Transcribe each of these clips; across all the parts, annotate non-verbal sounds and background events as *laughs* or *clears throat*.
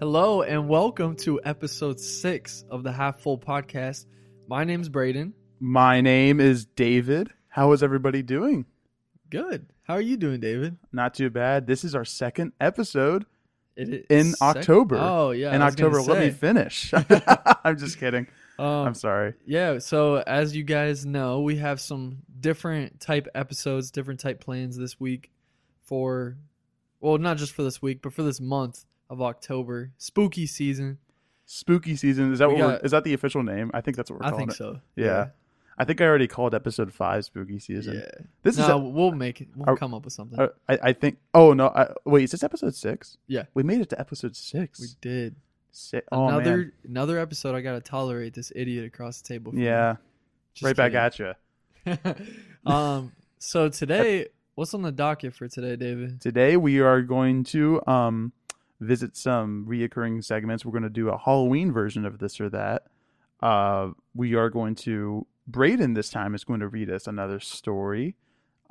Hello and welcome to episode six of the Half Full Podcast. My name's Brayden. My name is David. How is everybody doing? Good. How are you doing, David? Not too bad. This is our second episode It is in sec- October. Oh yeah, in I was gonna October. Let me finish. *laughs* *laughs* I'm just kidding. Um, I'm sorry. yeah. So as you guys know, we have some different type episodes, different type plans this week for, well, not just for this week, but for this month of October, spooky season. Spooky season. Is that We what we're, got- is that the official name? I think that's what we're I calling it. I think so. Yeah. I think I already called episode five spooky season. Yeah. This no, is. we'll make it. We'll Are- come up with something. I I think. Oh no! I, wait, is this episode six? Yeah. we made it to episode six. we did. Oh another man. another episode. I gotta tolerate this idiot across the table. from. Yeah. Right back at you. *laughs* um. So today, what's on the docket for today, David? Today we are going to um visit some reoccurring segments. We're going to do a Halloween version of this or that. Uh, we are going to Brayden this time is going to read us another story.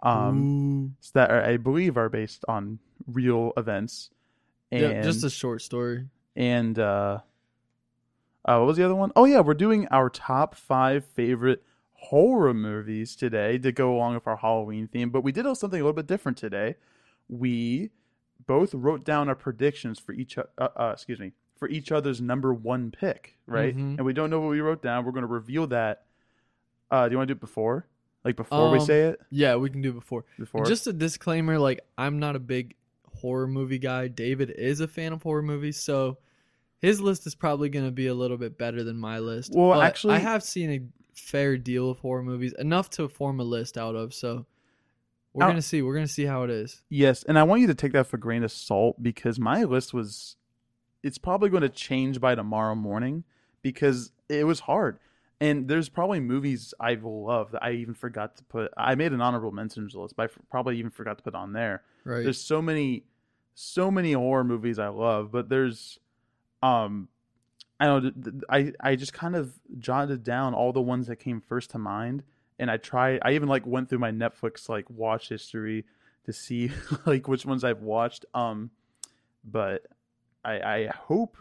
Um, that are, I believe are based on real events. And yeah, just a short story. and uh, uh, what was the other one? Oh yeah, we're doing our top five favorite horror movies today to go along with our Halloween theme. But we did something a little bit different today. We both wrote down our predictions for each. Uh, uh, excuse me, for each other's number one pick, right? Mhm. And we don't know what we wrote down. We're going to reveal that. Uh, do you want to do it before? Like before we Um, say it? Yeah, we can do it before. Before? Just a disclaimer: like, I'm not a big horror movie guy. David is a fan of horror movies, so his list is probably going to be a little bit better than my list. Well, But actually- I have seen a fair deal of horror movies, enough to form a list out of. So we're Now- gonna see. We're gonna see how it is. Yes, and I want you to take that for a grain of salt because my list was it's probably going to change by tomorrow morning because it was hard. And there's probably movies I love that I even forgot to put. I made an honorable mentions list, but I f- probably even forgot to put on there. Right. There's so many, so many horror movies I love, but there's, um, I don't. know, th- th- I I just kind of jotted down all the ones that came first to mind, and I tried. I even like went through my Netflix like watch history to see *laughs* like which ones I've watched. Um, but I I hope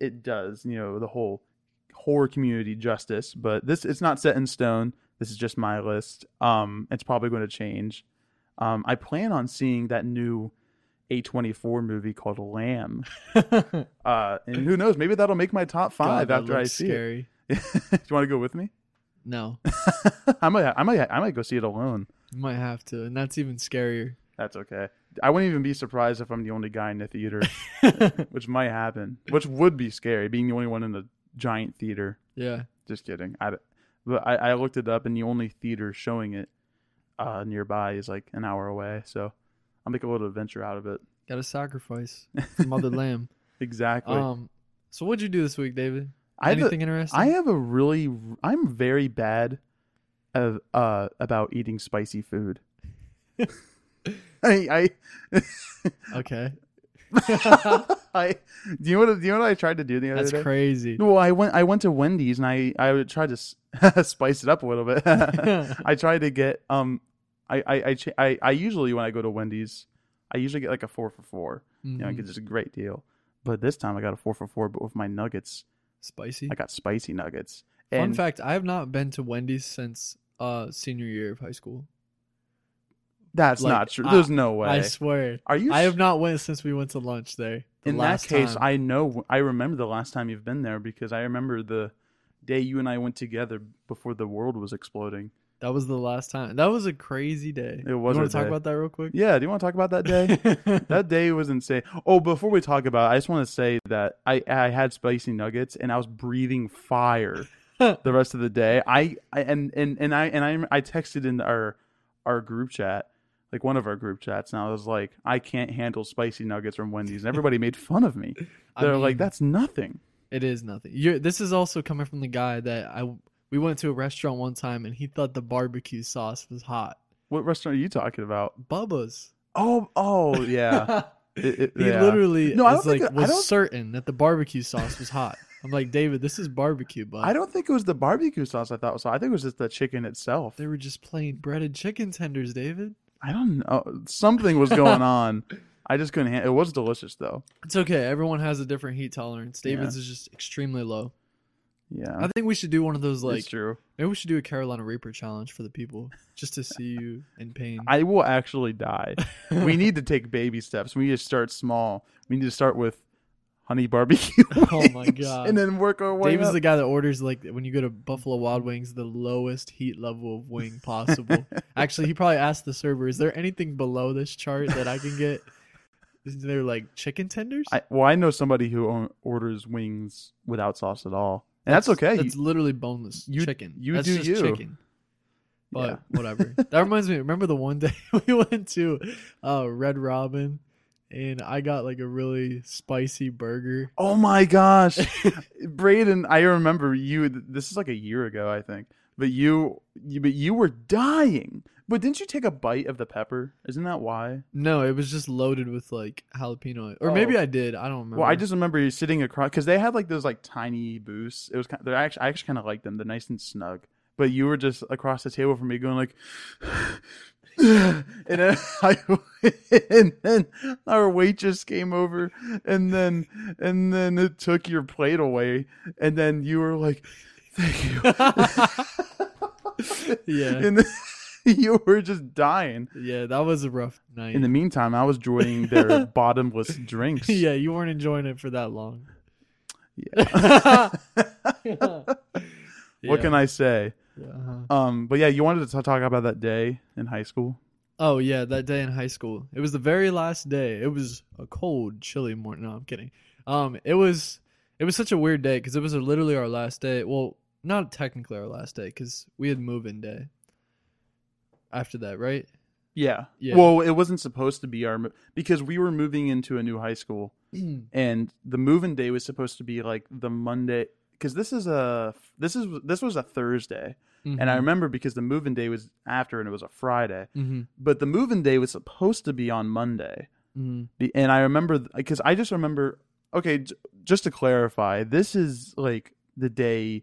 it does. You know the whole horror community justice. But this it's not set in stone. This is just my list. Um, it's probably going to change. Um, I plan on seeing that new A24 movie called Lamb. *laughs* Uh, and who knows? Maybe that'll make my top five God, after I see scary. it. *laughs* Do you want to go with me? No, *laughs* I might, I might, I might go see it alone. you might have to, and that's even scarier. That's okay. I wouldn't even be surprised if I'm the only guy in the theater, *laughs* which might happen. Which would be scary, being the only one in the giant theater. yeah. Just kidding. I, but I, I looked it up, and the only theater showing it uh, nearby is like an hour away. So I'll make a little adventure out of it. Got to sacrifice Mother *laughs* Lamb. Exactly. Um. So what'd you do this week, David? I have a- interesting? I have a really I'm very bad of uh about eating spicy food. *laughs* I I *laughs* okay. I do you know what do you know what I tried to do the other That's day? crazy. No, well, I went I went to Wendy's and I I tried to s- *laughs* spice it up a little bit. I tried to get um I I I, I I usually when I go to Wendy's I usually get like a 4 for 4. You know, I get just a great deal. But this time I got a 4 for 4 but with my nuggets. Spicy. I got spicy nuggets. Fun fact: I have not been to Wendy's since uh senior year of high school. that's like, not true. I- There's no way. I swear. Are you I have not went since we went to lunch there. The in that last case, time. I know I remember the last time you've been there because I remember the day you and I went together before the world was exploding. That was the last time. That was a crazy day. It was You want to talk day. about that real quick? Yeah, do you want to talk about that day? *laughs* that day was insane. Oh, before we talk about it, I just want to say that I I had spicy nuggets and I was breathing fire the rest of the day. I, I and and and I and I I texted in our our group chat, like one of our group chats, and I was like, I can't handle spicy nuggets from Wendy's, and everybody made fun of me. *laughs* They're like, mean, that's nothing. It is nothing. You're, this is also coming from the guy that I we went to a restaurant one time and he thought the barbecue sauce was hot. What restaurant are you talking about? Bubba's. Oh, oh, *laughs* yeah. It- it- he yeah. literally No, I don't like think- I was don't- certain that the barbecue sauce was hot. I'm like, David, this is barbecue, bud. I don't think it was the barbecue sauce. I thought was. I think it was just the chicken itself. They were just plain breaded chicken tenders, David. I don't know. Something was going *laughs* on. I just couldn't. Ha- it was delicious though. It's okay. Everyone has a different heat tolerance. David's is just extremely low. Yeah, I think we should do one of those like it's true. maybe we should do a Carolina Reaper challenge for the people just to see you in pain. I will actually die. we need to take baby steps. We need to start small. We need to start with honey barbecue. *laughs* Oh my God. And then work our way David's up. the guy that orders like when you go to Buffalo Wild Wings the lowest heat level of wing possible. *laughs* Actually, he probably asked the server, "Is there anything below this chart that I can get?" Is there like chicken tenders? I, well, I know somebody who orders wings without sauce at all, and that's, okay. That's literally boneless you- chicken. you that's do just you. chicken. But Yeah. whatever. That reminds me. Remember the one *laughs* day *laughs* we went to uh, Red Robin, and I got like a really spicy burger. oh my gosh, *laughs* Brayden! I remember you. This is like a year ago, I think. But you, you, but you were dying. But didn't you take a bite of the pepper? Isn't that why? No, it was just loaded with like jalapeno, or Oh. maybe I did. I don't remember. Well, I just remember you sitting across because they had like those like tiny booths. It was kind. They're actually I actually kind of like them. They're nice and snug. But you were just across the table from me, going like, *sighs* and then *laughs* I, and then our waitress came over, and then and then it took your plate away, and then you were like, "Thank you," *laughs* *laughs* yeah, and then *laughs* you were just dying. yeah, that was a rough night. In the meantime, I was enjoying their *laughs* bottomless drinks. yeah, you weren't enjoying it for that long. Yeah. *laughs* What can I say? Uh-huh. Um, but yeah, you wanted to talk about that day in high school. Oh yeah, that day in high school. It was the very last day. It was a cold, chilly morning. No, I'm kidding. Um, it was it was such a weird day because it was literally our last day. Well, not technically our last day because we had move-in day. After that, right? Yeah. Yeah. Well, it wasn't supposed to be our mo- because we were moving into a new high school, *clears throat* and the move-in day was supposed to be like the Monday. Because this is a this is this was a Thursday, and I remember because the move-in day was after, and it was a Friday. hmm But the move-in day was supposed to be on Monday, hmm and I remember because I just remember. Okay, j- just to clarify, this is like the day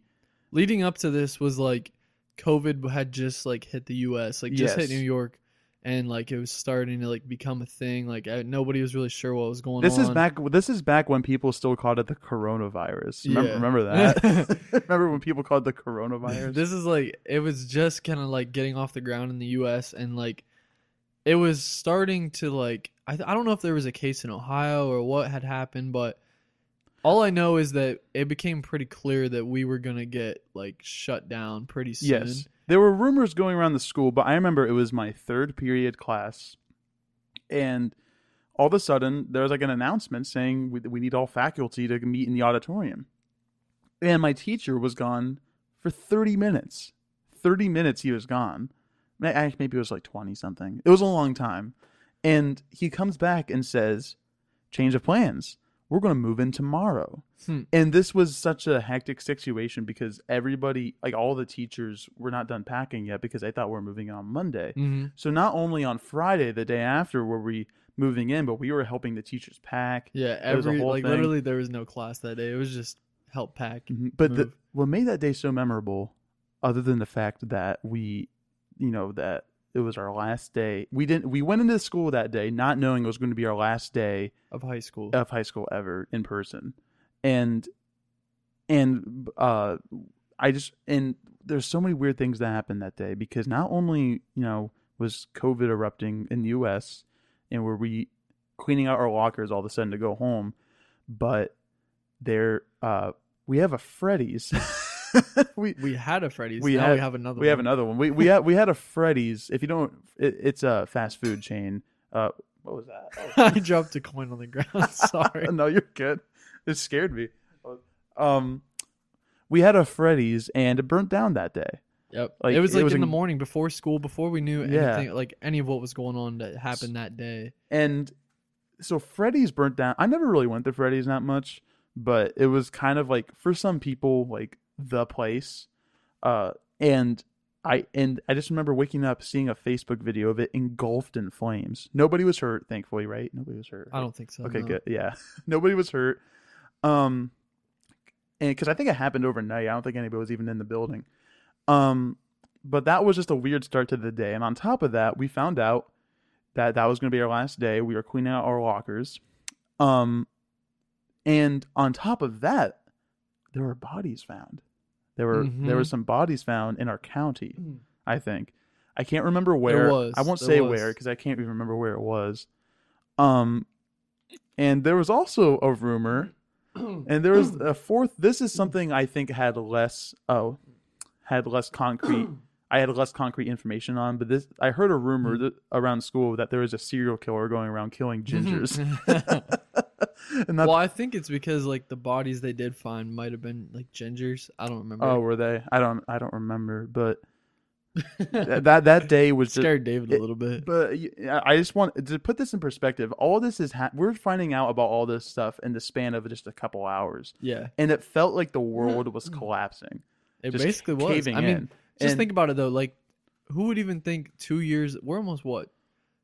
leading up to this was like COVID had just like hit the U.S. like just hit New York, and like it was starting to like become a thing. Like uh, nobody was really sure what was going This on. is back. This is back when people still called it the coronavirus. Remember, Yeah. remember *laughs* that? *laughs* remember when people called it the coronavirus? This is like it was just kind of like getting off the ground in the U.S. and like it was starting to like I I don't know if there was a case in Ohio or what had happened, but all I know is that it became pretty clear that we were gonna get like shut down pretty soon. yes, there were rumors going around the school, but I remember it was my third period class, and all of a sudden there was like an announcement saying we, we need all faculty to meet in the auditorium, and my teacher was gone for thirty minutes. Thirty minutes he was gone. Maybe it was like twenty something. It was a long time, and he comes back and says, "Change of plans. We're going to move in tomorrow." Hmm. And this was such a hectic situation because everybody, like all the teachers, were not done packing yet because they thought we were moving on Monday. hmm So not only on Friday, the day after, were we moving in, but we were helping the teachers pack. Yeah, It was a every whole like thing. literally there was no class that day. It was just help pack. Mhm. But the, what made that day so memorable, other than the fact that we, you know, that it was our last day. We didn't. We went into school that day not knowing it was going to be our last day of high school. of high school ever in person and and uh i just and there's so many weird things that happened that day because not only you know was covid erupting in the us and were we cleaning out our lockers all of a sudden to go home but there uh we have a freddy's *laughs* *laughs* we we had a Freddy's. we now had- we have another. we have one. another one we we had we had a freddy's if you don't it, it's a fast food chain uh what was that Oh, *laughs* I dropped a coin on the ground. *laughs* Sorry. no, you're good. It scared me. Um, we had a Freddy's and it burnt down that day. Yep. Like, it was it like was in the morning before school, before we knew Yeah. anything, like any of what was going on that happened that day. And so Freddy's burnt down. I never really went to Freddy's that much, but it was kind of like for some people like the place. Uh, and I and I just remember waking up seeing a Facebook video of it engulfed in flames. Nobody was hurt, thankfully, right? Nobody was hurt. I don't think so. Okay, no. good. Yeah, *laughs* nobody was hurt. Um, and because I think it happened overnight, I don't think anybody was even in the building. Um, but that was just a weird start to the day. And on top of that, we found out that that was going to be our last day. We were cleaning out our lockers. Um, and on top of that, there were bodies found. There were there were Mhm. some bodies found in our county. Mm. I think I can't remember where. was, I won't say was. where because I can't even remember where it was. Um, and there was also a rumor, *clears throat* and there was a fourth. This is something I think had less. Oh, had less concrete. *clears throat* I had less concrete information on, but this I heard a rumor that, around school that there was a serial killer going around killing gingers, *laughs* *laughs* *laughs* and that's well, I think it's because like the bodies they did find might have been like gingers. I don't remember. oh, were they? I don't I don't remember, but *laughs* th- that that day was just scared David a little bit. But I just want to put this in perspective. All this is ha- we're finding out about all this stuff in the span of just a couple hours, yeah, and it felt like the world was *laughs* collapsing. it basically was. caving I mean, in. just And- think about it though. Like, who would even think two years? We're almost what?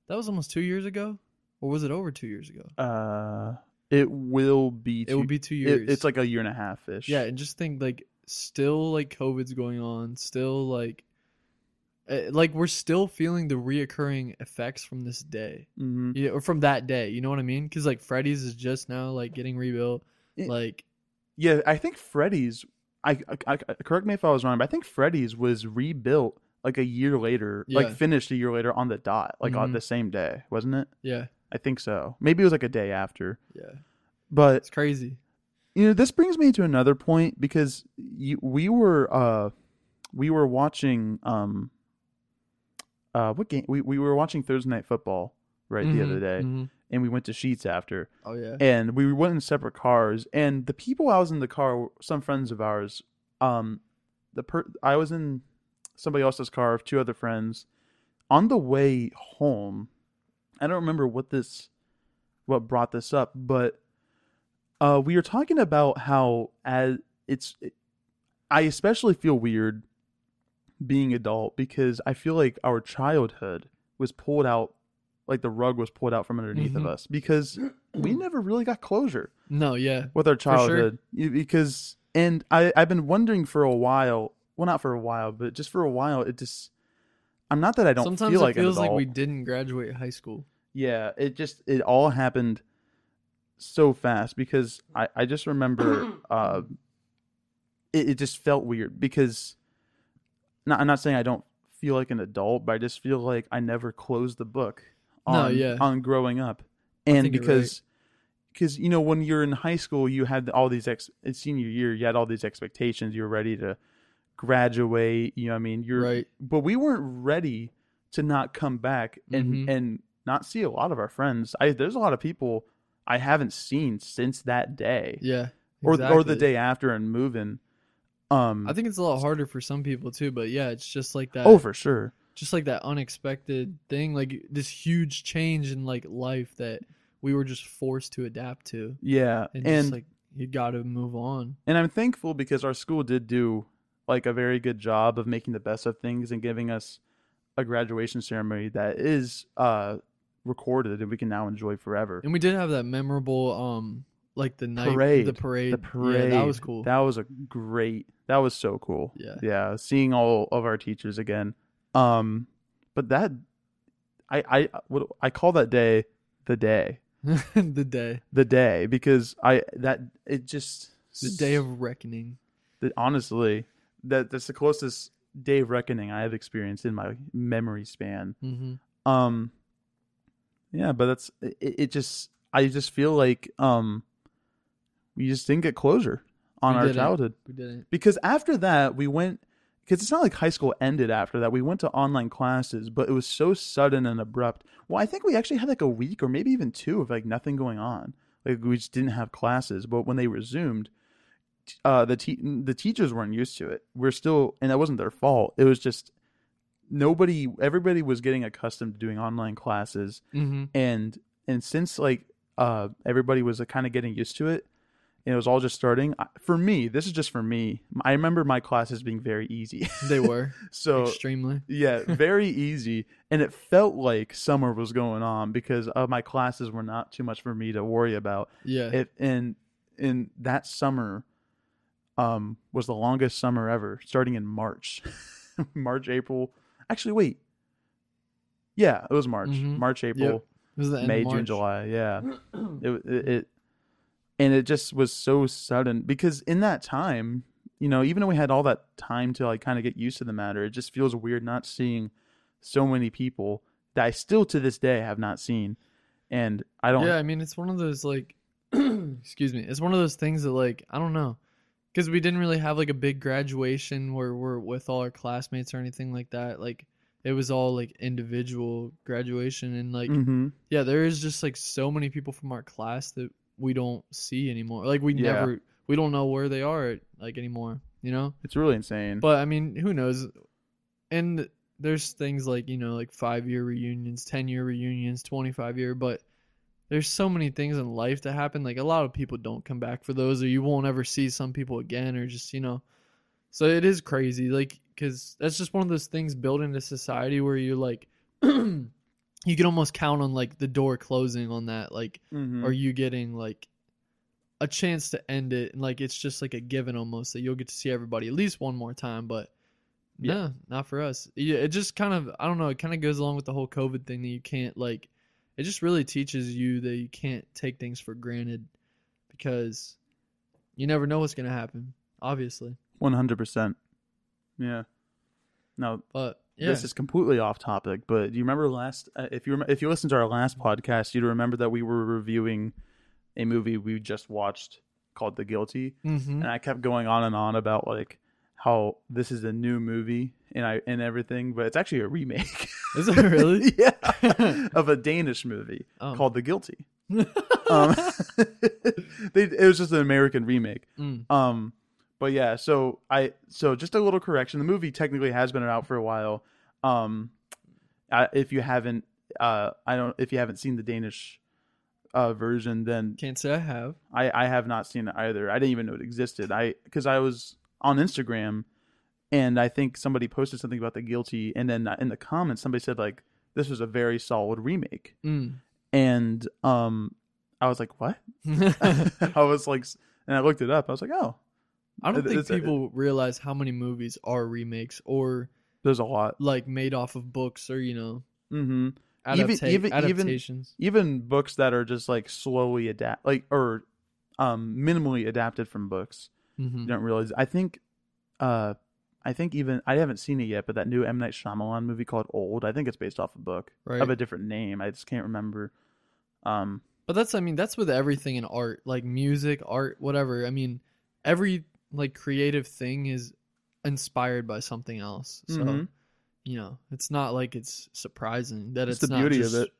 That was almost two years ago, or was it over two years ago? Uh, it will be. it will be two years. It, it's like a year and a half ish. yeah, and just think like still like COVID's going on, still like. eh, Like we're still feeling the reoccurring effects from this day, hmm yeah, or from that day. You know what I mean? Because like Freddy's is just now like getting rebuilt. It- like Yeah, I think Freddy's. I, I, I correct me if I was wrong, but I think Freddy's was rebuilt like a year later, Yeah. like finished a year later on the dot, like on Mhm. the same day, wasn't it? yeah, I think so. Maybe it was like a day after. yeah, But it's crazy. you know this brings me to another point because you, we were uh we were watching um uh what game we, we were watching thursday night football right the other Mhm, day mhm. and we went to Sheetz after Oh yeah. and we went in separate cars and the people i was in the car some friends of ours um the per i was in somebody else's car with two other friends on the way home i don't remember what this what brought this up but uh we were talking about how as it's i especially feel weird being adult because i feel like our childhood was pulled out like the rug was pulled out from underneath of Mhm. us because we *clears throat* never really got closure No, yeah. with our childhood You- because and I I've been wondering for a while well not for a while but just for a while it just I'm not that I don't Sometimes feel like it feels like we didn't graduate high school. Yeah it just it all happened so fast because I I just remember *clears throat* uh it, it just felt weird because not, I'm not saying I don't feel like an adult but I just feel like I never closed the book No, on yeah. on growing up and right. because because you know when you're in high school you had all these ex in senior year you had all these expectations you were ready to graduate you know what i mean you're Right. but we weren't ready to not come back and Mhm. and not see a lot of our friends i there's a lot of people i haven't seen since that day Yeah. or or the day after and moving um I think it's a lot harder for some people too, but yeah, it's just like that. oh for sure just like that unexpected thing, like this huge change in like life that we were just forced to adapt to, yeah and, and just like you got to move on. And I'm thankful because our school did do like a very good job of making the best of things and giving us a graduation ceremony that is uh recorded and we can now enjoy forever. And we did have that memorable, um, like the night, Parade. the parade, The parade. Yeah, that was cool. That was a great. That was so cool. Yeah. Yeah, seeing all of our teachers again. Um but that I I what I call that day the day. *laughs* the day, The day because I that it just the day of reckoning. that honestly that that's the closest day of reckoning I have experienced in my memory span. hmm Um, yeah, but that's it. it just I just feel like um, we just didn't get closure on We our didn't. childhood We didn't. because after that we went because it's not like high school ended after that we went to online classes but it was so sudden and abrupt well i think we actually had like a week or maybe even two of like nothing going on like we just didn't have classes but when they resumed uh the te- the teachers weren't used to it we're still and that wasn't their fault it was just nobody everybody was getting accustomed to doing online classes. Hmm and and since like uh everybody was uh, kind of getting used to it and it was all just starting for me this is just for me i remember my classes being very easy. *laughs* They were. So extremely. yeah very *laughs* easy. And it felt like summer was going on because uh, my classes were not too much for me to worry about. Yeah. it and in that summer um was the longest summer ever starting in march. *laughs* March april actually wait Yeah, it was March, Mhm. March, April, It was the end May, of March. June, July. Yeah, *clears throat* it, it it and it just was so sudden because in that time, you know, even though we had all that time to like kind of get used to the matter, it just feels weird not seeing so many people that I still to this day have not seen, and I don't. Yeah, I mean, it's one of those like, *clears throat* excuse me, it's one of those things that like I don't know, because we didn't really have like a big graduation where we're with all our classmates or anything like that. Like it was all like individual graduation, and like hmm yeah, there is just like so many people from our class that we don't see anymore. Like we Yeah. never, we don't know where they are like anymore. You know. It's really insane. But I mean, who knows? And there's things like you know, like five year reunions, ten year reunions, twenty five year. But there's so many things in life that happen. Like a lot of people don't come back for those, or you won't ever see some people again, or just you know. So it is crazy, like because that's just one of those things built into society where you're like, *clears throat* you can almost count on like the door closing on that, like Mhm. or you getting like a chance to end it and like it's just like a given almost that you'll get to see everybody at least one more time but Yeah. no not for us yeah it just kind of i don't know it kind of goes along with the whole covid thing that you can't like it just really teaches you that you can't take things for granted because you never know what's going to happen obviously One hundred percent. Yeah. No, but yeah this is completely off topic. But do you remember last? Uh, if you rem- if you listened to our last podcast, you'd remember that we were reviewing a movie we just watched called The Guilty, hmm and I kept going on and on about like how this is a new movie and I and everything, but it's actually a remake. *laughs* is it really *laughs* yeah, *laughs* of a Danish movie Oh. called The Guilty. Um, they, it was just an American remake. Mm. Um, but yeah, so I so just a little correction. The movie technically has been out for a while. Um, I, if you haven't, uh, I don't if you haven't seen the Danish uh version, then can't say i have I I have not seen it either. I didn't even know it existed. I because I was on Instagram, and I think somebody posted something about the guilty, and then in the comments somebody said like this was a very solid remake, mm. and um, I was like, what? *laughs* *laughs* I was like, and I looked it up. I was like, oh, I don't think it's- it- people realize how many movies are remakes or there's a lot. like made off of books or you know hmm adapta- even- even- adaptations. Even books that are just like slowly adapt, like or um minimally adapted from books. Mhm. You don't realize. I think, uh, I think even I haven't seen it yet, but that new M Night Shyamalan movie called Old, I think it's based off a book Right. of a different name. I just can't remember. Um, But that's I mean that's with everything in art, like music, art, whatever. I mean, every like creative thing is inspired by something else. So, Mhm. you know, it's not like it's surprising that It's it's, the not beauty of it.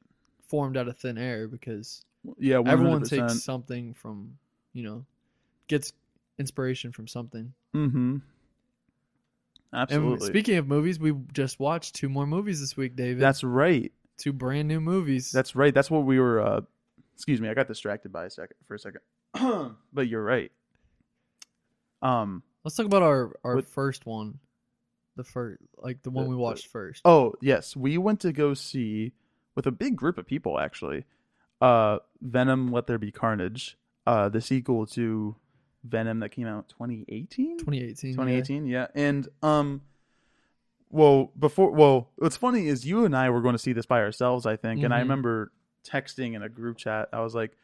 formed out of thin air because yeah, 100%. everyone takes something from, you know, gets inspiration from something. Mm-hmm. Absolutely. And speaking of movies, we just watched two more movies this week, David. That's right. two brand new movies. That's right. That's what we were. Uh, excuse me, I got distracted by a second for a second. *clears throat* but you're right. Um. Let's talk about our our What- first one. The first, like the one The- we the- watched first. Oh yes, we went to go see with a big group of people actually. Uh, Venom: Let There Be Carnage. Uh, the sequel to Venom that came out 2018. 2018. 2018 yeah and um well before well what's funny is you and i were going to see this by ourselves i think and i Mhm. remember texting in a group chat i was like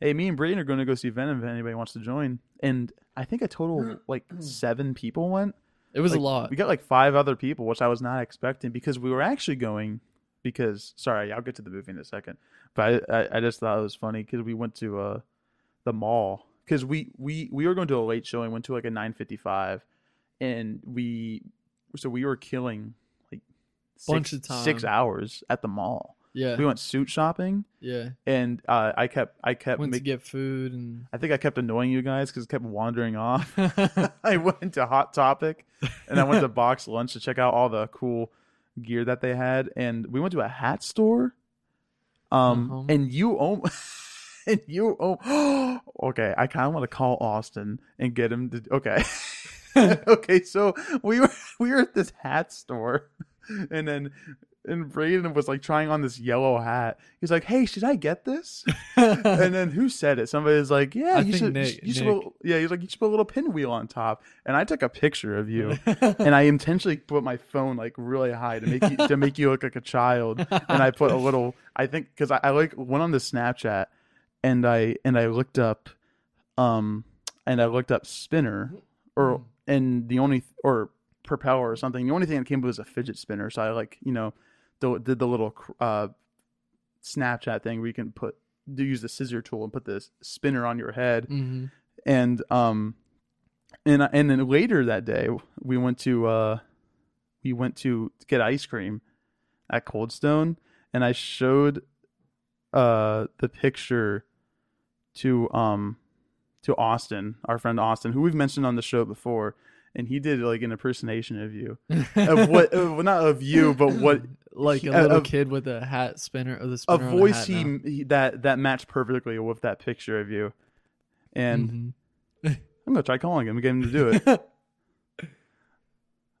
hey me and Brayden are going to go see venom if anybody wants to join and i think a total like seven people went It was Like, a lot. we got like five other people which i was not expecting because we were actually going because sorry i'll get to the movie in a second but i i, I just thought it was funny because we went to uh the mall because we we we were going to a late showing went to like a 955 and we so we were killing like six, Bunch of time. six hours at the mall yeah. we went suit shopping yeah. and uh i kept i kept Went to get food and i think i kept annoying you guys because kept wandering off *laughs* *laughs* I went to Hot Topic and I went to Box Lunch to check out all the cool gear that they had, and we went to a hat store. Um, Uh-huh. and you own, *laughs* and you own. Oh, *gasps* okay, I kind of want to call Austin and get him to. Okay, *laughs* *laughs* okay. So we were *laughs* we were at this hat store, and then and Brayden was like trying on this yellow hat. He's like, "Hey, should I get this?" and then who said it? Somebody's like, "Yeah, I you should." Nick- you should Nick. put, yeah, he's like, "You should put a little pinwheel on top." And I took a picture of you, and I intentionally put my phone like really high to make you to make you look like a child. And I put a little. I think because I, I like went on the Snapchat, and I and I looked up, um, and I looked up spinner, or and the only or propeller or something. The only thing that came up was a fidget spinner. So I like you know, the, did the little uh, Snapchat thing where you can put do use the scissor tool and put this spinner on your head hmm and um and and then later that day we went to uh we went to get ice cream at Cold Stone and I showed uh the picture to um to Austin, our friend Austin, who we've mentioned on the show before, and he did like an impersonation of you. Of *laughs* what well, not of you, but what like he- a little of- kid with a hat spinner or the a spinner a voice hat he, he that that matched perfectly with that picture of you. And Mhm. *laughs* I'm gonna try calling him and get him to do it. *laughs*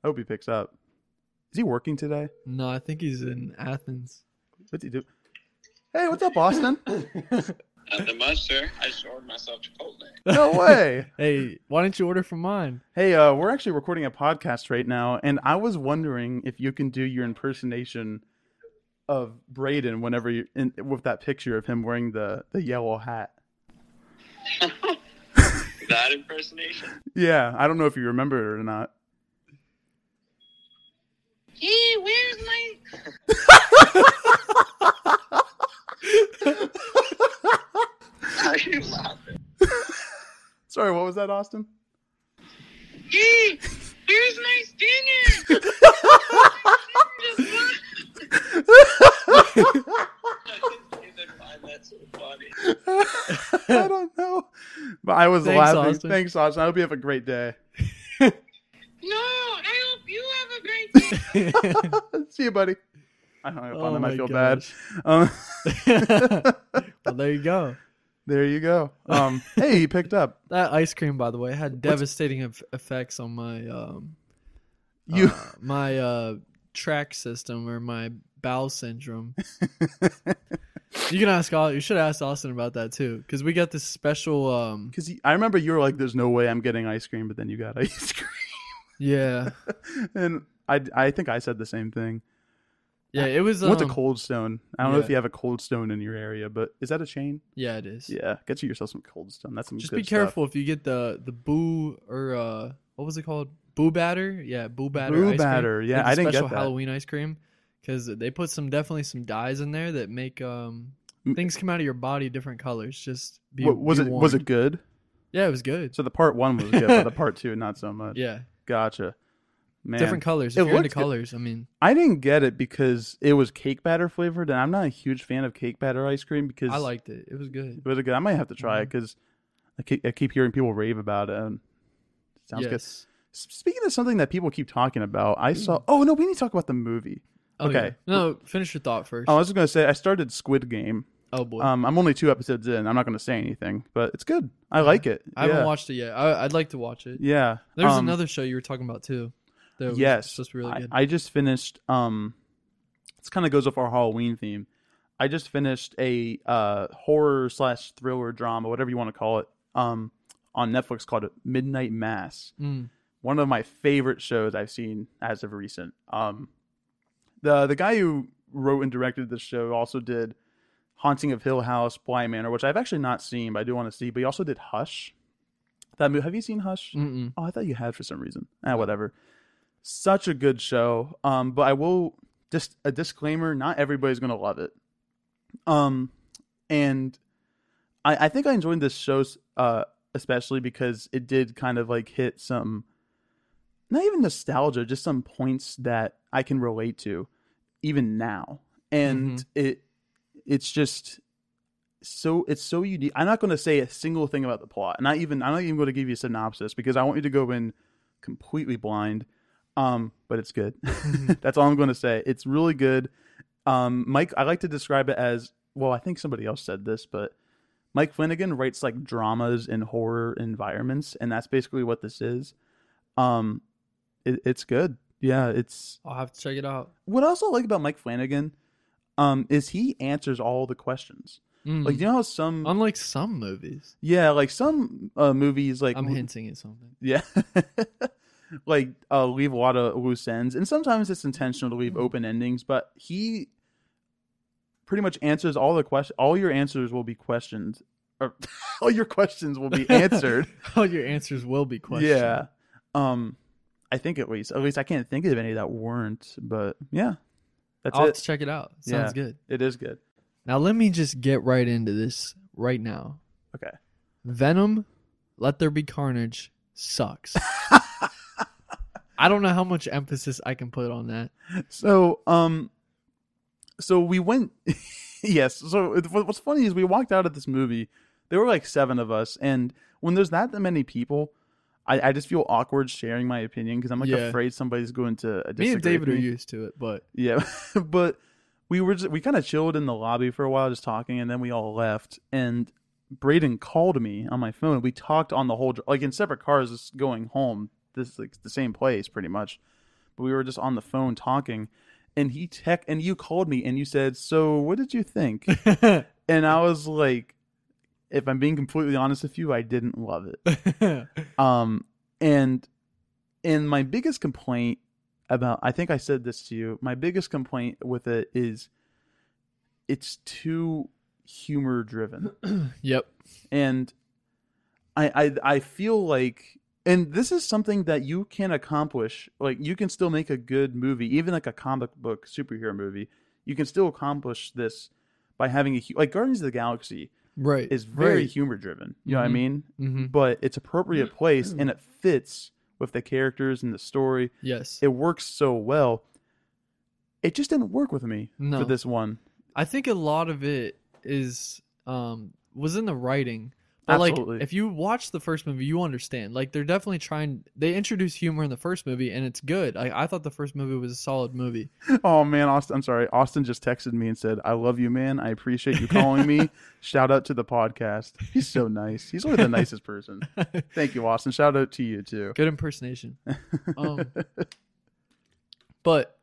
I hope he picks up. Is he working today? no, I think he's in Athens. What's he do? Hey, what's up, Boston? *laughs* Nothing much, sir. I just ordered myself Chipotle. No way. *laughs* Hey, why don't you order from mine? Hey, uh, we're actually recording a podcast right now, and I was wondering if you can do your impersonation of Brayden whenever you in, with that picture of him wearing the the yellow hat. *laughs* that impersonation? Yeah, I don't know if you remember it or not. Hey, where's my? Why are you laughing? Sorry, what was that, Austin? Hey, where's my spinner? That's so funny. I don't know, but I was Thanks, laughing. Austin. Thanks, Austin. I hope you have a great day. No, I hope you have a great day. *laughs* See you, buddy. I hung up on Oh. I feel gosh. bad. *laughs* Um, *laughs* well, there you go. there you go. Um, *laughs* hey, he picked up. That ice cream, by the way, had devastating eff- effects on my um You. uh, my uh track system or my bowel syndrome. You can ask all. You should ask Austin about that too, because we got this special. um Because I remember you were like, "There's no way I'm getting ice cream," but then you got ice cream, Yeah, and I I think I said the same thing. Yeah. It was. To um, Cold Stone. I don't know if you have a Cold Stone in your area, but is that a chain? Yeah, it is. Yeah, get you yourself some Cold Stone. That's some Just be stuff. careful if you get the the boo or uh what was it called? Boo batter. Yeah, boo batter. Boo ice cream. batter, yeah, Like I didn't get special that. Halloween ice cream because they put some definitely some dyes in there that make um things come out of your body different colors. Just be, What, was be it was it good? Yeah, it was good. So the part one was good, but the part two not so much. *laughs* Yeah, Gotcha. Man, different colors. it you're into looked good. colors, I mean, I didn't get it because it was cake batter flavored, and I'm not a huge fan of cake batter ice cream because I liked it. It was good. it was good. I might have to try it Mhm. because I keep, I keep hearing people rave about it. And it sounds good. yes. S- Speaking of something that people keep talking about, I saw. Oh no, we need to talk about the movie. Oh, Okay. yeah. No, finish your thought first. Oh, I was just gonna say I started Squid Game. oh boy, Um, I'm only two episodes in. I'm not gonna say anything, but it's good. I like it. I haven't watched it yet. I, I'd like to watch it. Yeah. There's um, another show you were talking about too. That was yes, be really I, good. I just finished. Um, this kind of goes with our Halloween theme. I just finished a uh, horror slash thriller drama, whatever you want to call it, um, on Netflix called Midnight Mass. Mm. One of my favorite shows I've seen as of recent. Um, the the guy who wrote and directed this show also did Haunting of Hill House, Bly Manor, which I've actually not seen, but I do want to see. But he also did Hush. That movie, have you seen Hush? Mm-mm. Oh, I thought you had for some reason. Ah, whatever. Such a good show. Um, but I will just a disclaimer: not everybody's gonna love it. Um, and I I think I enjoyed this show uh especially because it did kind of like hit some not even nostalgia, just some points that I can relate to even now. And Mhm. it it's just so it's so unique. I'm not going to say a single thing about the plot. Not even I'm not even going to give you a synopsis because I want you to go in completely blind. Um, but it's good. *laughs* *laughs* That's all I'm going to say. It's really good. Um, Mike, I like to describe it as well. I think somebody else said this, but Mike Flanagan writes like dramas in horror environments, and that's basically what this is. Um, it, it's good. Yeah, it's I'll have to check it out. what else I also like about Mike Flanagan, um, is he answers all the questions. Mm. Like you know how some Unlike some movies, yeah, like some uh, movies like I'm hinting at something. Yeah. *laughs* like uh leave a lot of loose ends and sometimes it's intentional to leave Mm-hmm. open endings, but he pretty much answers all the questions all your answers will be questioned or *laughs* all your questions will be answered. *laughs* All your answers will be questions. yeah. Um I think at least at least I can't think of any that weren't, but yeah. That's I'll have it. to check it out. Sounds Yeah. good. It is good. Now let me just get right into this right now. Okay. Venom, Let There Be Carnage sucks. *laughs* I don't know how much emphasis I can put on that. So, um, so we went. *laughs* yes. So what's funny is we walked out of this movie. There were like seven of us, and when there's that many people, I, I just feel awkward sharing my opinion because I'm like Yeah. afraid somebody's going to uh, Me and disagree David with are me. used to it, but Yeah, *laughs* but we were just, we kind of chilled in the lobby for a while, just talking, and then we all left. And Brayden called me on my phone. We talked on the whole dr- like in separate cars, just going home. This is like the same place, pretty much. But we were just on the phone talking, and he tech and you called me and you said, "So what did you think?" *laughs* and I was like, "If I'm being completely honest with you, I didn't love it." *laughs* Um, and and my biggest complaint about I think I said this to you. My biggest complaint with it is it's too humor driven, *clears throat* yep. and I I I feel like. And this is something that you can accomplish. Like you can still make a good movie, even like a comic book superhero movie. You can still accomplish this by having a like Guardians of the Galaxy Right. is very Right. humor driven. You know what I Mhm. mean? hmm but it's appropriate place and it fits with the characters and the story. Yes. It works so well. It just didn't work with me No. for this one. I think a lot of it is um was in the writing. But Absolutely. like if you watch the first movie, you understand. Like they're definitely trying they introduce humor in the first movie and it's good. I, I thought the first movie was a solid movie. *laughs* Oh man, Austin, I'm sorry. Austin just texted me and said, "I love you, man. I appreciate you calling me. *laughs* Shout out to the podcast. He's so nice. He's really the nicest person. *laughs* Thank you, Austin. Shout out to you too." good impersonation. Um, But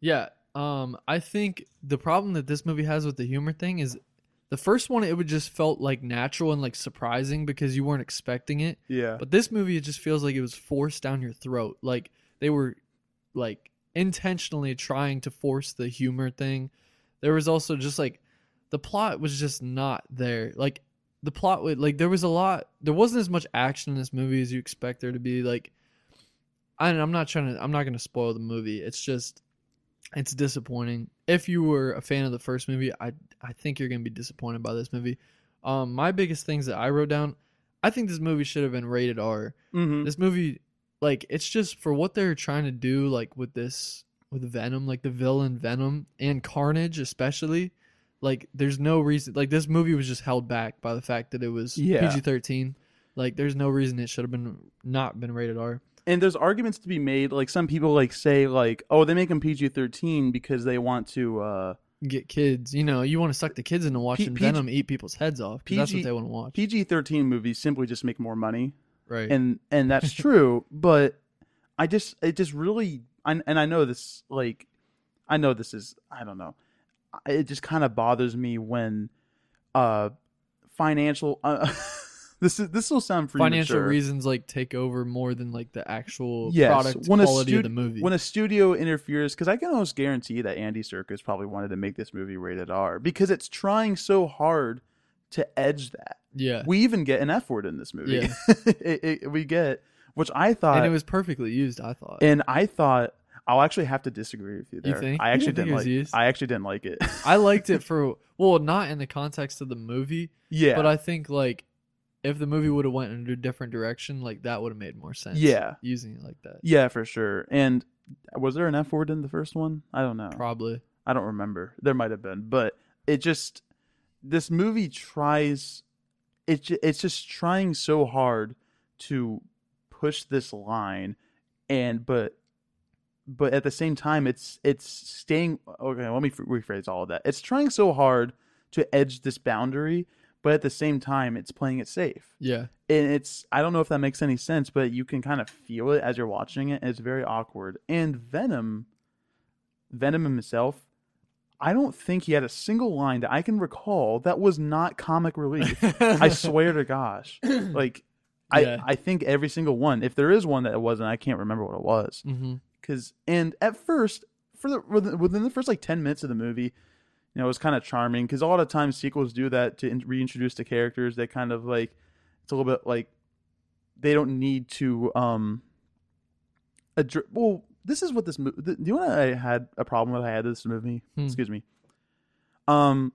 yeah, um, I think the problem that this movie has with the humor thing is the first one it would just felt like natural and like surprising because you weren't expecting it. yeah. But this movie it just feels like it was forced down your throat. Like they were like intentionally trying to force the humor thing. There was also just like the plot was just not there. Like the plot would like there was a lot there wasn't as much action in this movie as you expect there to be like I, I'm not trying to I'm not going to spoil the movie. It's just it's disappointing. If you were a fan of the first movie, I I think you're going to be disappointed by this movie. Um my biggest things that I wrote down I think this movie should have been rated R. hmm This movie, like, it's just for what they're trying to do, like with this, with Venom, like the villain Venom and Carnage, especially. Like, there's no reason. Like, this movie was just held back by the fact that it was Yeah. PG 13. Like, there's no reason it should have been not been rated R. And there's arguments to be made. Like some people like say like, "Oh, they make them PG-13 because they want to." uh Get kids, you know, you want to suck the kids into watching PG Venom eat people's heads off. 'cause that's what they want to watch. PG thirteen movies simply just make more money, right. and and that's *laughs* true. But I just it just really I, and I know this like I know this is I don't know. It just kind of bothers me when uh financial uh, *laughs* this is this will sound freaking. Financial reasons, like, take over more than, like, the actual Yes, product when a quality of the movie. when a studio interferes because i can almost guarantee that andy Serkis probably wanted to make this movie rated r because it's trying so hard to edge that yeah. we even get an f word in this movie Yeah. *laughs* it, it- we get which i thought and it was perfectly used, I thought. and i thought i'll actually have to disagree with you You there think? i You actually didn't didn't like i actually didn't like it I liked it *laughs* for well, not in the context of the movie, yeah but I think like if the movie would have went in a different direction, like that would have made more sense. Yeah. using it like that, yeah for sure and was there an f word in the first one i don't know probably. I don't remember. There might have been, but it just this movie tries it it's just trying so hard to push this line and but but at the same time it's it's staying okay, let me rephrase all of that. It's trying so hard to edge this boundary, but at the same time, it's playing it safe. Yeah. And it's I don't know if that makes any sense, but you can kind of feel it as you're watching it, and it's very awkward. And Venom, Venom himself, I don't think he had a single line that I can recall that was not comic relief. *laughs* I swear to gosh, *clears throat* like Yeah. I I think every single one. If there is one that it wasn't, I can't remember what it was. hmm Cause and at first, for the within the first like ten minutes of the movie, you know, it was kind of charming. Because a lot of times sequels do that to in- reintroduce the characters. They kind of like it's a little bit like they don't need to um. Addre- well, this is what this movie. Do you know what I had a problem with? I had this movie. Hmm. Excuse me. Um.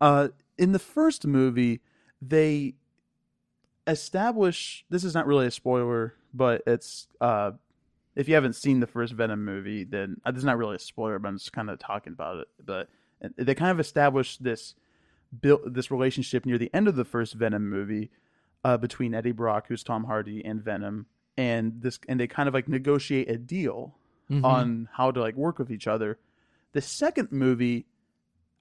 Uh, in the first movie, they establish. This is not really a spoiler, but it's uh if you haven't seen the first Venom movie, then uh, this is not really a spoiler, but I'm just kind of talking about it. But uh, they kind of establish this built this relationship near the end of the first Venom movie uh, between Eddie Brock, who's Tom Hardy, and Venom, and this and they kind of like negotiate a deal Mhm. on how to like work with each other. The second movie,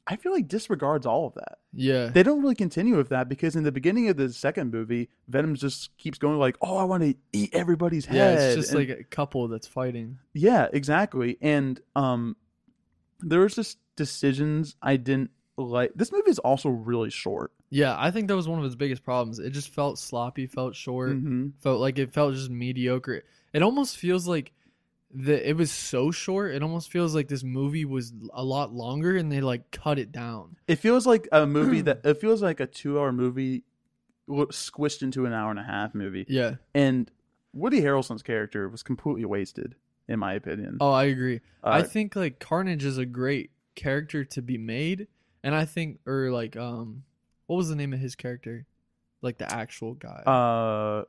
I feel like disregards all of that. Yeah. They don't really continue with that because in the beginning of the second movie, Venom just keeps going like, "Oh, I want to eat everybody's yeah. head." It's just and- like a couple that's fighting. yeah, exactly. And um there was just decisions I didn't like. This movie is also really short. Yeah, I think that was one of his biggest problems. It just felt sloppy, felt short, Mm-hmm. felt like it felt just mediocre. It almost feels like the it was so short. It almost feels like this movie was a lot longer and they like cut it down. It feels like a movie *clears throat* that it feels like a two-hour movie w- squished into an hour and a half movie. Yeah. And Woody Harrelson's character was completely wasted, in my opinion. Oh, I agree. I Uh, think like Carnage is a great character to be made, and I think or like um, what was the name of his character? Like the actual guy. uh,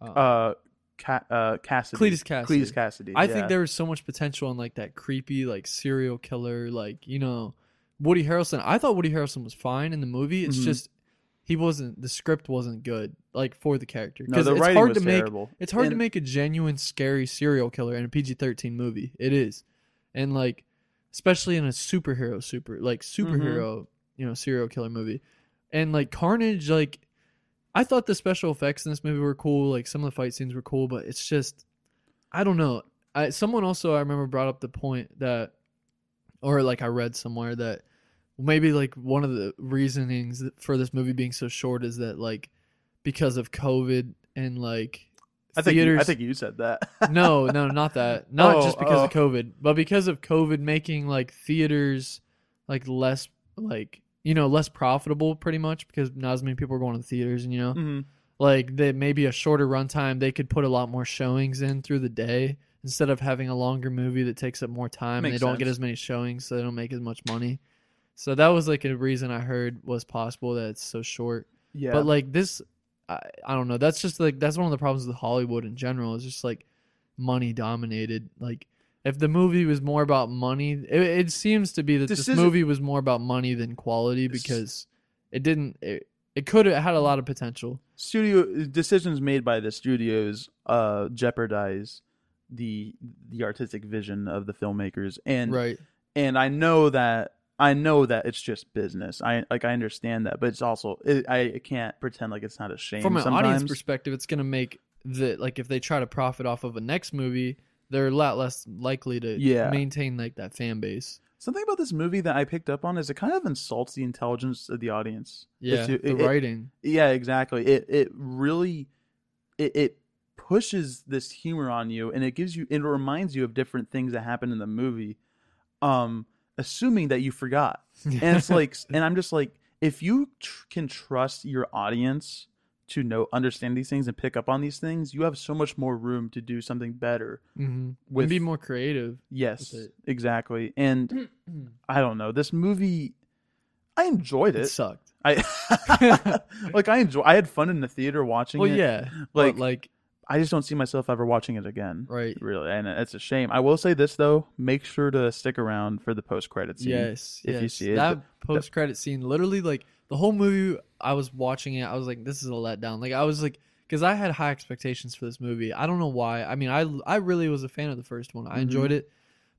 Uh, uh, Ca- uh, Cassidy. Cletus Cassidy. Cletus Cassidy. I yeah. think there was so much potential in like that creepy like serial killer like you know Woody Harrelson. I thought Woody Harrelson was fine in the movie. It's Mhm. just he wasn't the script wasn't good like for the character no, the it's writing hard was to make terrible. it's hard to make a genuine scary serial killer in a PG-13 movie. It is. And like especially in a superhero super like Mm-hmm. superhero, you know, serial killer movie. And like Carnage like I thought the special effects in this movie were cool, like some of the fight scenes were cool, but it's just I don't know. I someone also I remember brought up the point that or like I read somewhere that maybe like one of the reasonings for this movie being so short is that like because of COVID and like I think you, theaters I think you said that. *laughs* no, no, not that. Not Oh, just because of oh. COVID, but because of COVID making like theaters like less like you know less profitable pretty much because not as many people are going to the theaters and you know hmm like that maybe a shorter runtime they could put a lot more showings in through the day instead of having a longer movie that takes up more time and they Makes don't get as many showings so they don't make as much money. So that was like a reason I heard was possible that it's so short. Yeah. But like this, I, I don't know. That's just like that's one of the problems with Hollywood in general. Is just like money dominated. Like if the movie was more about money, it, it seems to be that this Decision- movie was more about money than quality because it didn't. It, it could have had a lot of potential. studio decisions made by the studios uh jeopardize the the artistic vision of the filmmakers and right. and I know that I know that it's just business. I like I understand that, but it's also it, I can't pretend like it's not a shame. From an sometimes. audience perspective, it's gonna make the like if they try to profit off of a next movie, they're a lot less likely to Yeah. maintain like that fan base. Something about this movie that I picked up on is it kind of insults the intelligence of the audience. Yeah, you- the it- it- writing. Yeah, exactly. It it really it, it pushes this humor on you and it gives you it reminds you of different things that happen in the movie um assuming that you forgot. And it's *laughs* like and I'm just like if you tr- can trust your audience to know understand these things and pick up on these things, you have so much more room to do something better. mm-hmm. With- and be more creative. Yes, exactly. And *clears throat* I don't know, this movie I enjoyed It it. sucked. I *laughs* *laughs* like I enjoy I had fun in the theater watching Well, it. yeah, Like, like like I just don't see myself ever watching it again. right. Really, and it's a shame. I will say this though: make sure to stick around for the post credit scene. Yes, if you yes. see it, that post credit scene, literally like the whole movie. I was watching it. I was like, this is a letdown. Like I was like, because I had high expectations for this movie. I don't know why. I mean, I I really was a fan of the first one. I Mhm. enjoyed it,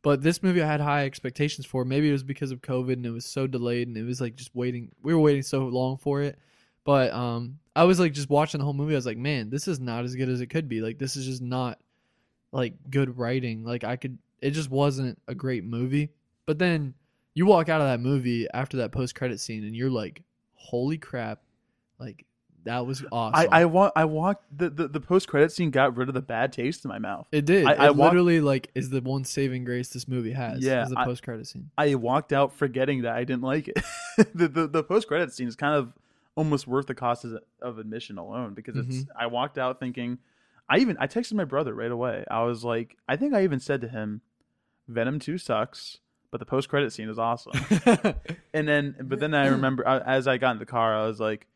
But this movie I had high expectations for. Maybe it was because of COVID and it was so delayed and it was like just waiting. We were waiting so long for it. But um, I was like just watching the whole movie. I was like, man, this is not as good as it could be. Like this is just not like good writing. Like I could. It just wasn't a great movie. But then you walk out of that movie after that post credit scene and you're like, holy crap, like that was awesome. I I want I walked the the, the post credit scene got rid of the bad taste in my mouth. it did. I- it I walked- literally like is the one saving grace this movie has. Yeah, is the post credit scene. I walked out forgetting that I didn't like it. *laughs* the the, the post credit scene is kind of almost worth the cost of, of admission alone because it's. Mm-hmm. I walked out thinking. I even I texted my brother right away. I was like, I think I even said to him, "Venom Two sucks, but the post credit scene is awesome." *laughs* and then, but then I remember as I got in the car, I was like,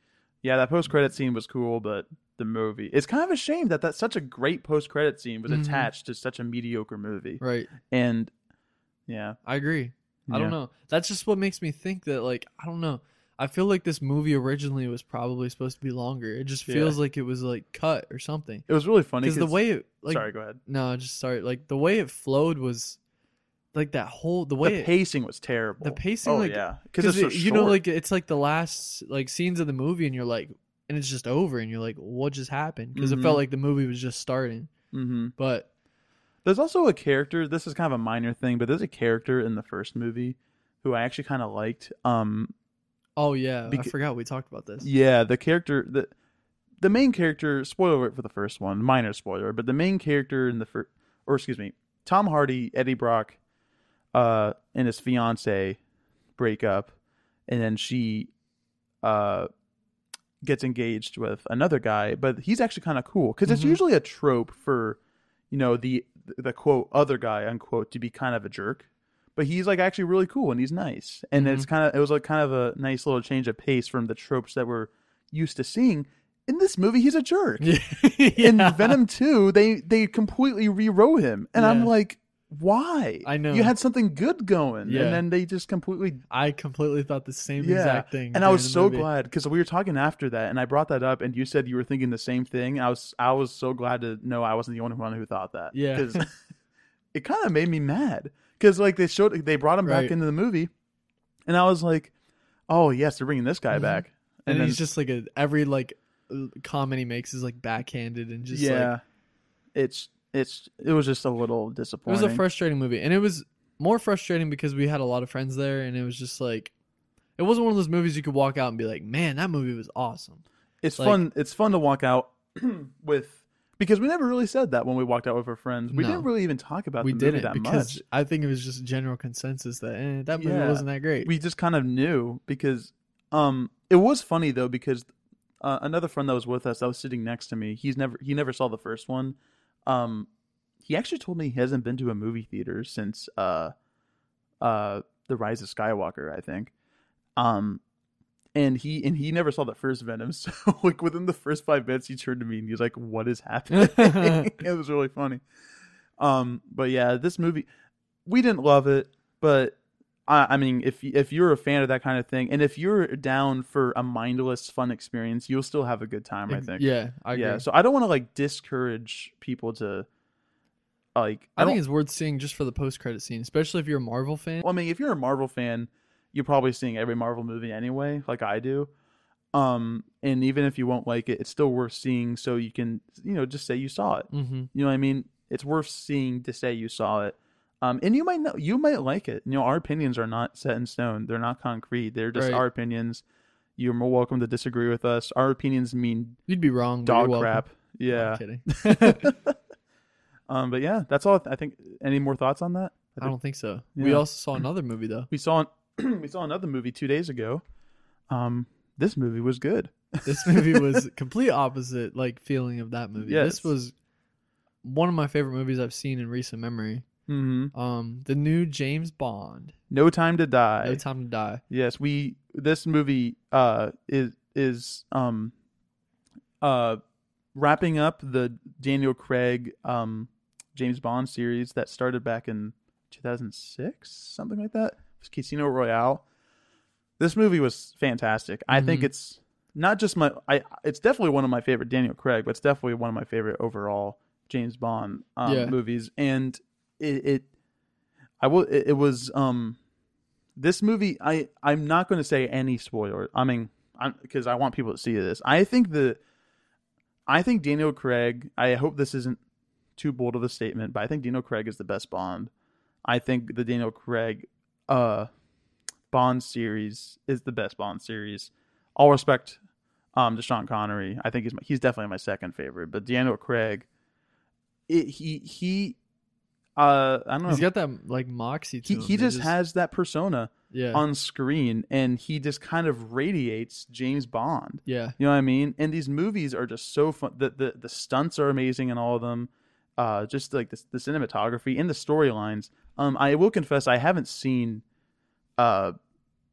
"Yeah, that post credit scene was cool, but." The movie. It's kind of a shame that that such a great post credit scene was Mhm. attached to such a mediocre movie. right. And yeah, I agree. I don't know. That's just what makes me think that like I don't know. I feel like this movie originally was probably supposed to be longer. It just Yeah. feels like it was like cut or something. it was really funny Because the way it like sorry, go ahead. no, just sorry. Like the way it flowed was like that whole the way the it, pacing was terrible. the pacing, oh like- yeah, because it's so you know short. like it's like the last like scenes of the movie and you're like and it's just over and you're like what just happened because Mhm. it felt like the movie was just starting hmm but there's also a character. This is kind of a minor thing, but there's a character in the first movie who I actually kind of liked. Um, oh yeah i forgot we talked about this yeah, the character the the main character. Spoiler alert for the first one, minor spoiler, but the main character in the first, or excuse me, Tom Hardy, Eddie Brock, uh, and his fiance break up, and then she, uh, gets engaged with another guy, but he's actually kind of cool because it's Mhm. usually a trope for, you know, the the quote other guy unquote to be kind of a jerk, but he's like actually really cool and he's nice, and it's mm-hmm. kind of it was like kind of a nice little change of pace from the tropes that we're used to seeing. In this movie, he's a jerk. *laughs* yeah. In Venom Two, they they completely rewrote him, and I'm like, why? I know. you had something good going, Yeah. and then they just completely i completely thought the same Yeah, exact thing and I was so movie. glad because we were talking after that, and I brought that up, and you said you were thinking the same thing. I was I was so glad to know I wasn't the only one who thought that. Yeah. because *laughs* it kind of made me mad because like they showed they brought him back into the movie, and I was like, oh yes, they're bringing this guy Mhm. back, and, then he's just like a every like comment he makes is like backhanded and just yeah, like it's it's it was just a little disappointing. it was a frustrating movie and it was more frustrating because we had a lot of friends there and it was just like it wasn't one of those movies you could walk out and be like man that movie was awesome it's like- fun. It's fun to walk out *clears throat* with because we never really said that when we walked out with our friends. We No. didn't really even talk about we the movie that because much. i think it was just general consensus that eh, that movie Yeah. wasn't that great we just kind of knew because um it was funny though because uh, another friend that was with us that was sitting next to me he's never he never saw the first one um he actually told me he hasn't been to a movie theater since uh uh the rise of skywalker i think um and he and he never saw the first venom *laughs* so like within the first five minutes he turned to me and he was like what is happening *laughs* *laughs* it was really funny um but yeah this movie we didn't love it but I, I mean, if if you're a fan of that kind of thing, and if you're down for a mindless, fun experience, you'll still have a good time. I think. yeah i agree yeah. So I don't want to like discourage people to like. i, I, think it's worth seeing just for the post-credit scene especially if you're a marvel fan Well, I mean, if you're a Marvel fan, you're probably seeing every Marvel movie anyway, like I do. Um, and even if you won't like it, it's still worth seeing, so you can, you know, just say you saw it. mm-hmm. You know what I mean? It's worth seeing to say you saw it. Um, and you might know you might like it. You know, our opinions are not set in stone. They're not concrete. They're just Right. our opinions. You're more welcome to disagree with us. Our opinions mean you'd be wrong dog crap. Yeah. I'm kidding *laughs* *laughs* um, but yeah, that's all. I think. Any more thoughts on that? i don't think so we also saw another movie though We saw *clears throat* we saw another movie two days ago. Um, this movie was good. *laughs* This movie was complete opposite like feeling of that movie. Yes. This was one of my favorite movies I've seen in recent memory. Mm-hmm. Um, the new James Bond, No Time to Die. No Time to Die. Yes, we this movie uh is is um uh wrapping up the Daniel Craig um James Bond series that started back in 2006, something like that. Casino Royale. This movie was fantastic. I think Mhm. it's not just my I it's definitely one of my favorite Daniel Craig, but it's definitely one of my favorite overall James Bond um, Yeah. movies and it, it I will. It, it was um, this movie. I I'm not going to say any spoiler. I mean, because I want people to see this. I think the, I think Daniel Craig. I hope this isn't too bold of a statement, but I think Daniel Craig is the best Bond. I think the Daniel Craig, uh, Bond series is the best Bond series. All respect, um, to Sean Connery. I think he's my, he's definitely my second favorite, but Daniel Craig, it, he he, uh, I don't know. He's got that like moxie to he him. he It just has that persona yeah on screen, and he just kind of radiates James Bond. yeah You know what I mean? And these movies are just so fun. The the, the stunts are amazing in all of them. Uh, just like the, the cinematography and the storylines. Um, I will confess I haven't seen, uh,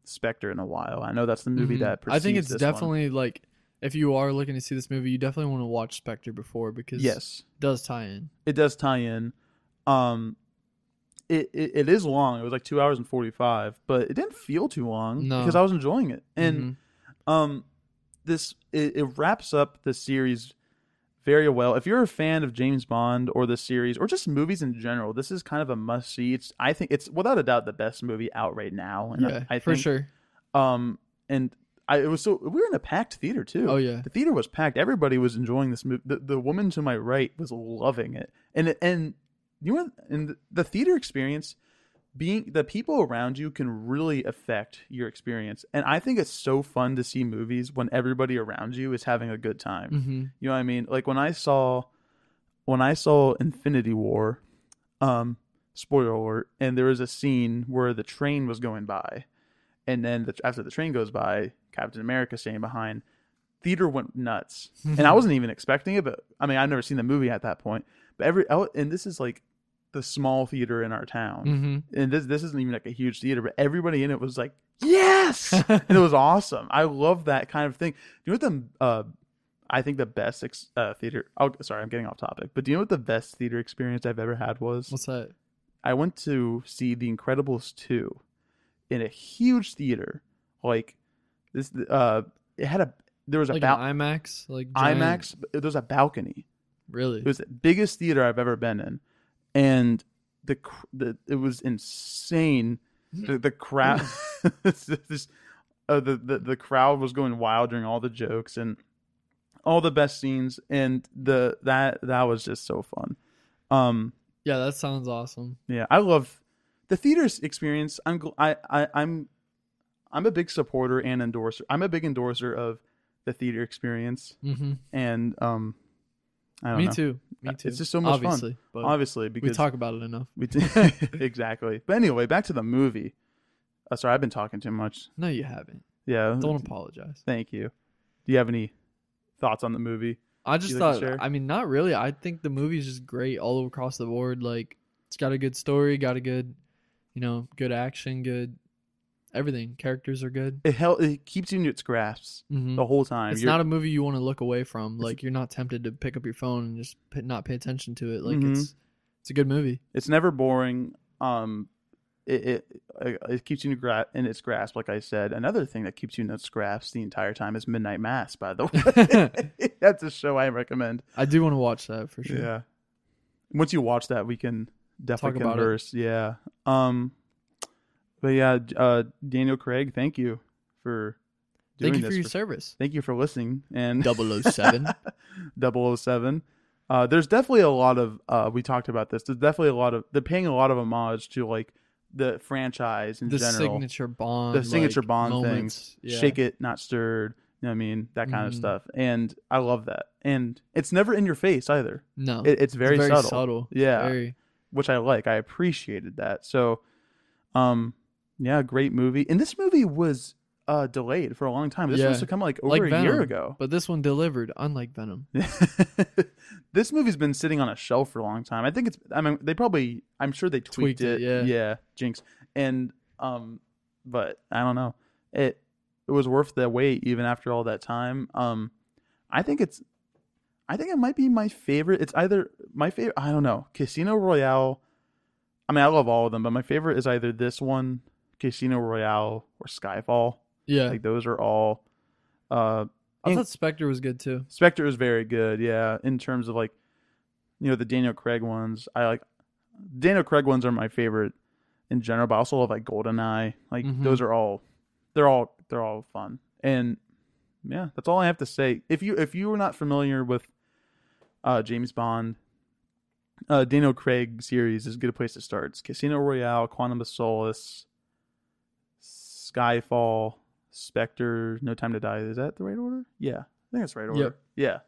Spectre in a while. I know that's the movie Mhm. that. I think it's this one. definitely like if you are looking to see this movie, you definitely want to watch Spectre before because yes. it does tie in. it does tie in. Um, it, it it is long. It was like two hours and forty five, but it didn't feel too long No. because I was enjoying it. And Mhm. um, this it, it wraps up the series very well. If you're a fan of James Bond or the series or just movies in general, this is kind of a must see. It's I think it's without a doubt the best movie out right now. And yeah, I, I for think, sure. Um, and I it was so we were in a packed theater too. Oh yeah, The theater was packed. Everybody was enjoying this movie. The, the woman to my right was loving it, and and you know, and the theater experience, being the people around you can really affect your experience. And I think it's so fun to see movies when everybody around you is having a good time. hmm You know what I mean? Like when I saw, when I saw Infinity War, um, spoiler alert, and there was a scene where the train was going by, and then the, after the train goes by, Captain America staying behind. Theater went nuts, *laughs* and I wasn't even expecting it. But I mean, I've never seen the movie at that point. But every I- and this is like the small theater in our town, hmm and this this isn't even like a huge theater, but everybody in it was like, yes, *laughs* and it was awesome. I love that kind of thing. Do You know what the uh, I think the best ex- uh, theater. Oh, sorry, I'm getting off topic. But do you know what the best theater experience I've ever had was? What's that? I went to see The Incredibles two in a huge theater. Like this, uh, it had a there was a Like IMAX, like giant- IMAX. There was a balcony. Really? It was the biggest theater I've ever been in, and the the it was insane. The the crowd, *laughs* this, uh, the, the the crowd was going wild during all the jokes and all the best scenes, and the that that was just so fun. Um, yeah, that sounds awesome. yeah, I love the theater experience. I'm gl- I, I I'm I'm a big supporter and endorser. I'm a big endorser of the theater experience, hmm and um, I don't Me know. too. Me too. It's just so much fun. Obviously, but Obviously, we talk about it enough. we *laughs* *laughs* exactly. But anyway, back to the movie. Uh, sorry, I've been talking too much. No, you haven't. Yeah. Don't apologize. Thank you. Do you have any thoughts on the movie? I just You like to thought. share? I mean, not really. I think the movie's just great all across the board. Like, it's got a good story, got a good, you know, good action, good everything. Characters are good. It hel- it keeps you in its grasp hmm the whole time. It's You're- not a movie you want to look away from. Like, you're not tempted to pick up your phone and just p- not pay attention to it. Like, Mhm. it's it's a good movie. it's never boring. Um, it it, it keeps you in, gra- in its grasp. Like I said, another thing that keeps you in its grasp the entire time is Midnight Mass. By the *laughs* way, *laughs* that's a show I recommend. I do want to watch that for sure. Yeah. Once you watch that, we can definitely Talk converse. Yeah. Um. But yeah, uh, Daniel Craig, thank you for doing Thank you this. for your for- service. thank you for listening. And 007. *laughs* 007. Uh, there's definitely a lot of. Uh, we talked about this. There's definitely a lot of. They're paying a lot of homage to like the franchise in general. the general. signature Bond. the signature like, Bond moments. things. Yeah. Shake it, not stirred. You know what I mean? That kind of Mhm. stuff. And I love that. And it's never in your face either. No. It, it's very, very subtle. subtle. Yeah. Very. which I like. I appreciated that. So, um, yeah, great movie. And this movie was uh delayed for a long time. This Yeah. was to come like over Like a Venom, year ago. But this one delivered, unlike Venom. *laughs* this movie's been sitting on a shelf for a long time. I think it's. I mean, they probably. I'm sure they tweaked, Tweaked it, yeah. yeah, Jinx. And um, but I don't know. It it was worth the wait even after all that time. Um, I think it's. I think it might be my favorite. It's either my favorite. I don't know. Casino Royale. I mean, I love all of them, but my favorite is either this one, Casino Royale, or Skyfall. Yeah. Like those are all. Uh, I thought Spectre was good too. Spectre is very good, yeah. In terms of like, you know, the Daniel Craig ones, I like. Daniel Craig ones are my favorite in general, but I also love like Goldeneye. Like Mhm. those are all they're all they're all fun. And yeah, that's all I have to say. If you if you were not familiar with uh James Bond, uh Daniel Craig series is a good place to start. It's Casino Royale, Quantum of Solace, Skyfall, Spectre, No Time to Die. Is that the right order? Yeah. I think that's the right order. Yep. Yeah.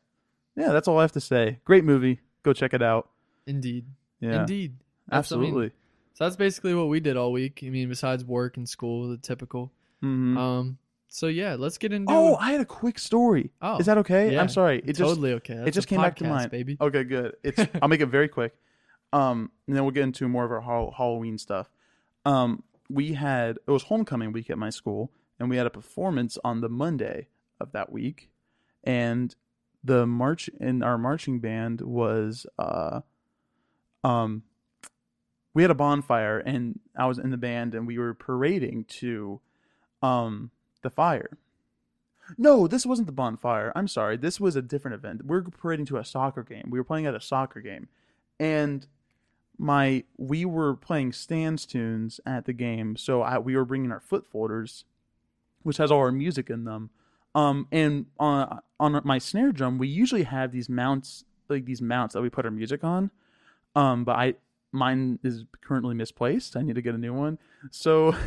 Yeah, that's all I have to say. Great movie. Go check it out. Indeed. Yeah. Indeed. That's- I mean, Absolutely. so that's basically what we did all week. I mean, besides work and school, the typical. Mhm. Um. So yeah, let's get into. Oh, I had a quick story. Oh, Is that okay? yeah. I'm sorry. It just totally okay. it just came back to podcast, mind. baby. Okay, good. It's *laughs* I'll make it very quick. Um, and then we'll get into more of our Hall- Halloween stuff. Um, we had it was homecoming week at my school, and we had a performance on the Monday of that week, and the march in our marching band was uh, um, we had a bonfire, and I was in the band, and we were parading to, um, the fire. No, this wasn't the bonfire. I'm sorry. This was a different event. We are parading to a soccer game. We were playing at a soccer game. And my we were playing stands tunes at the game, so I, we were bringing our foot folders, which has all our music in them. Um, and on on my snare drum, we usually have these mounts, like these mounts that we put our music on. Um, but I mine is currently misplaced. I need to get a new one. So *laughs*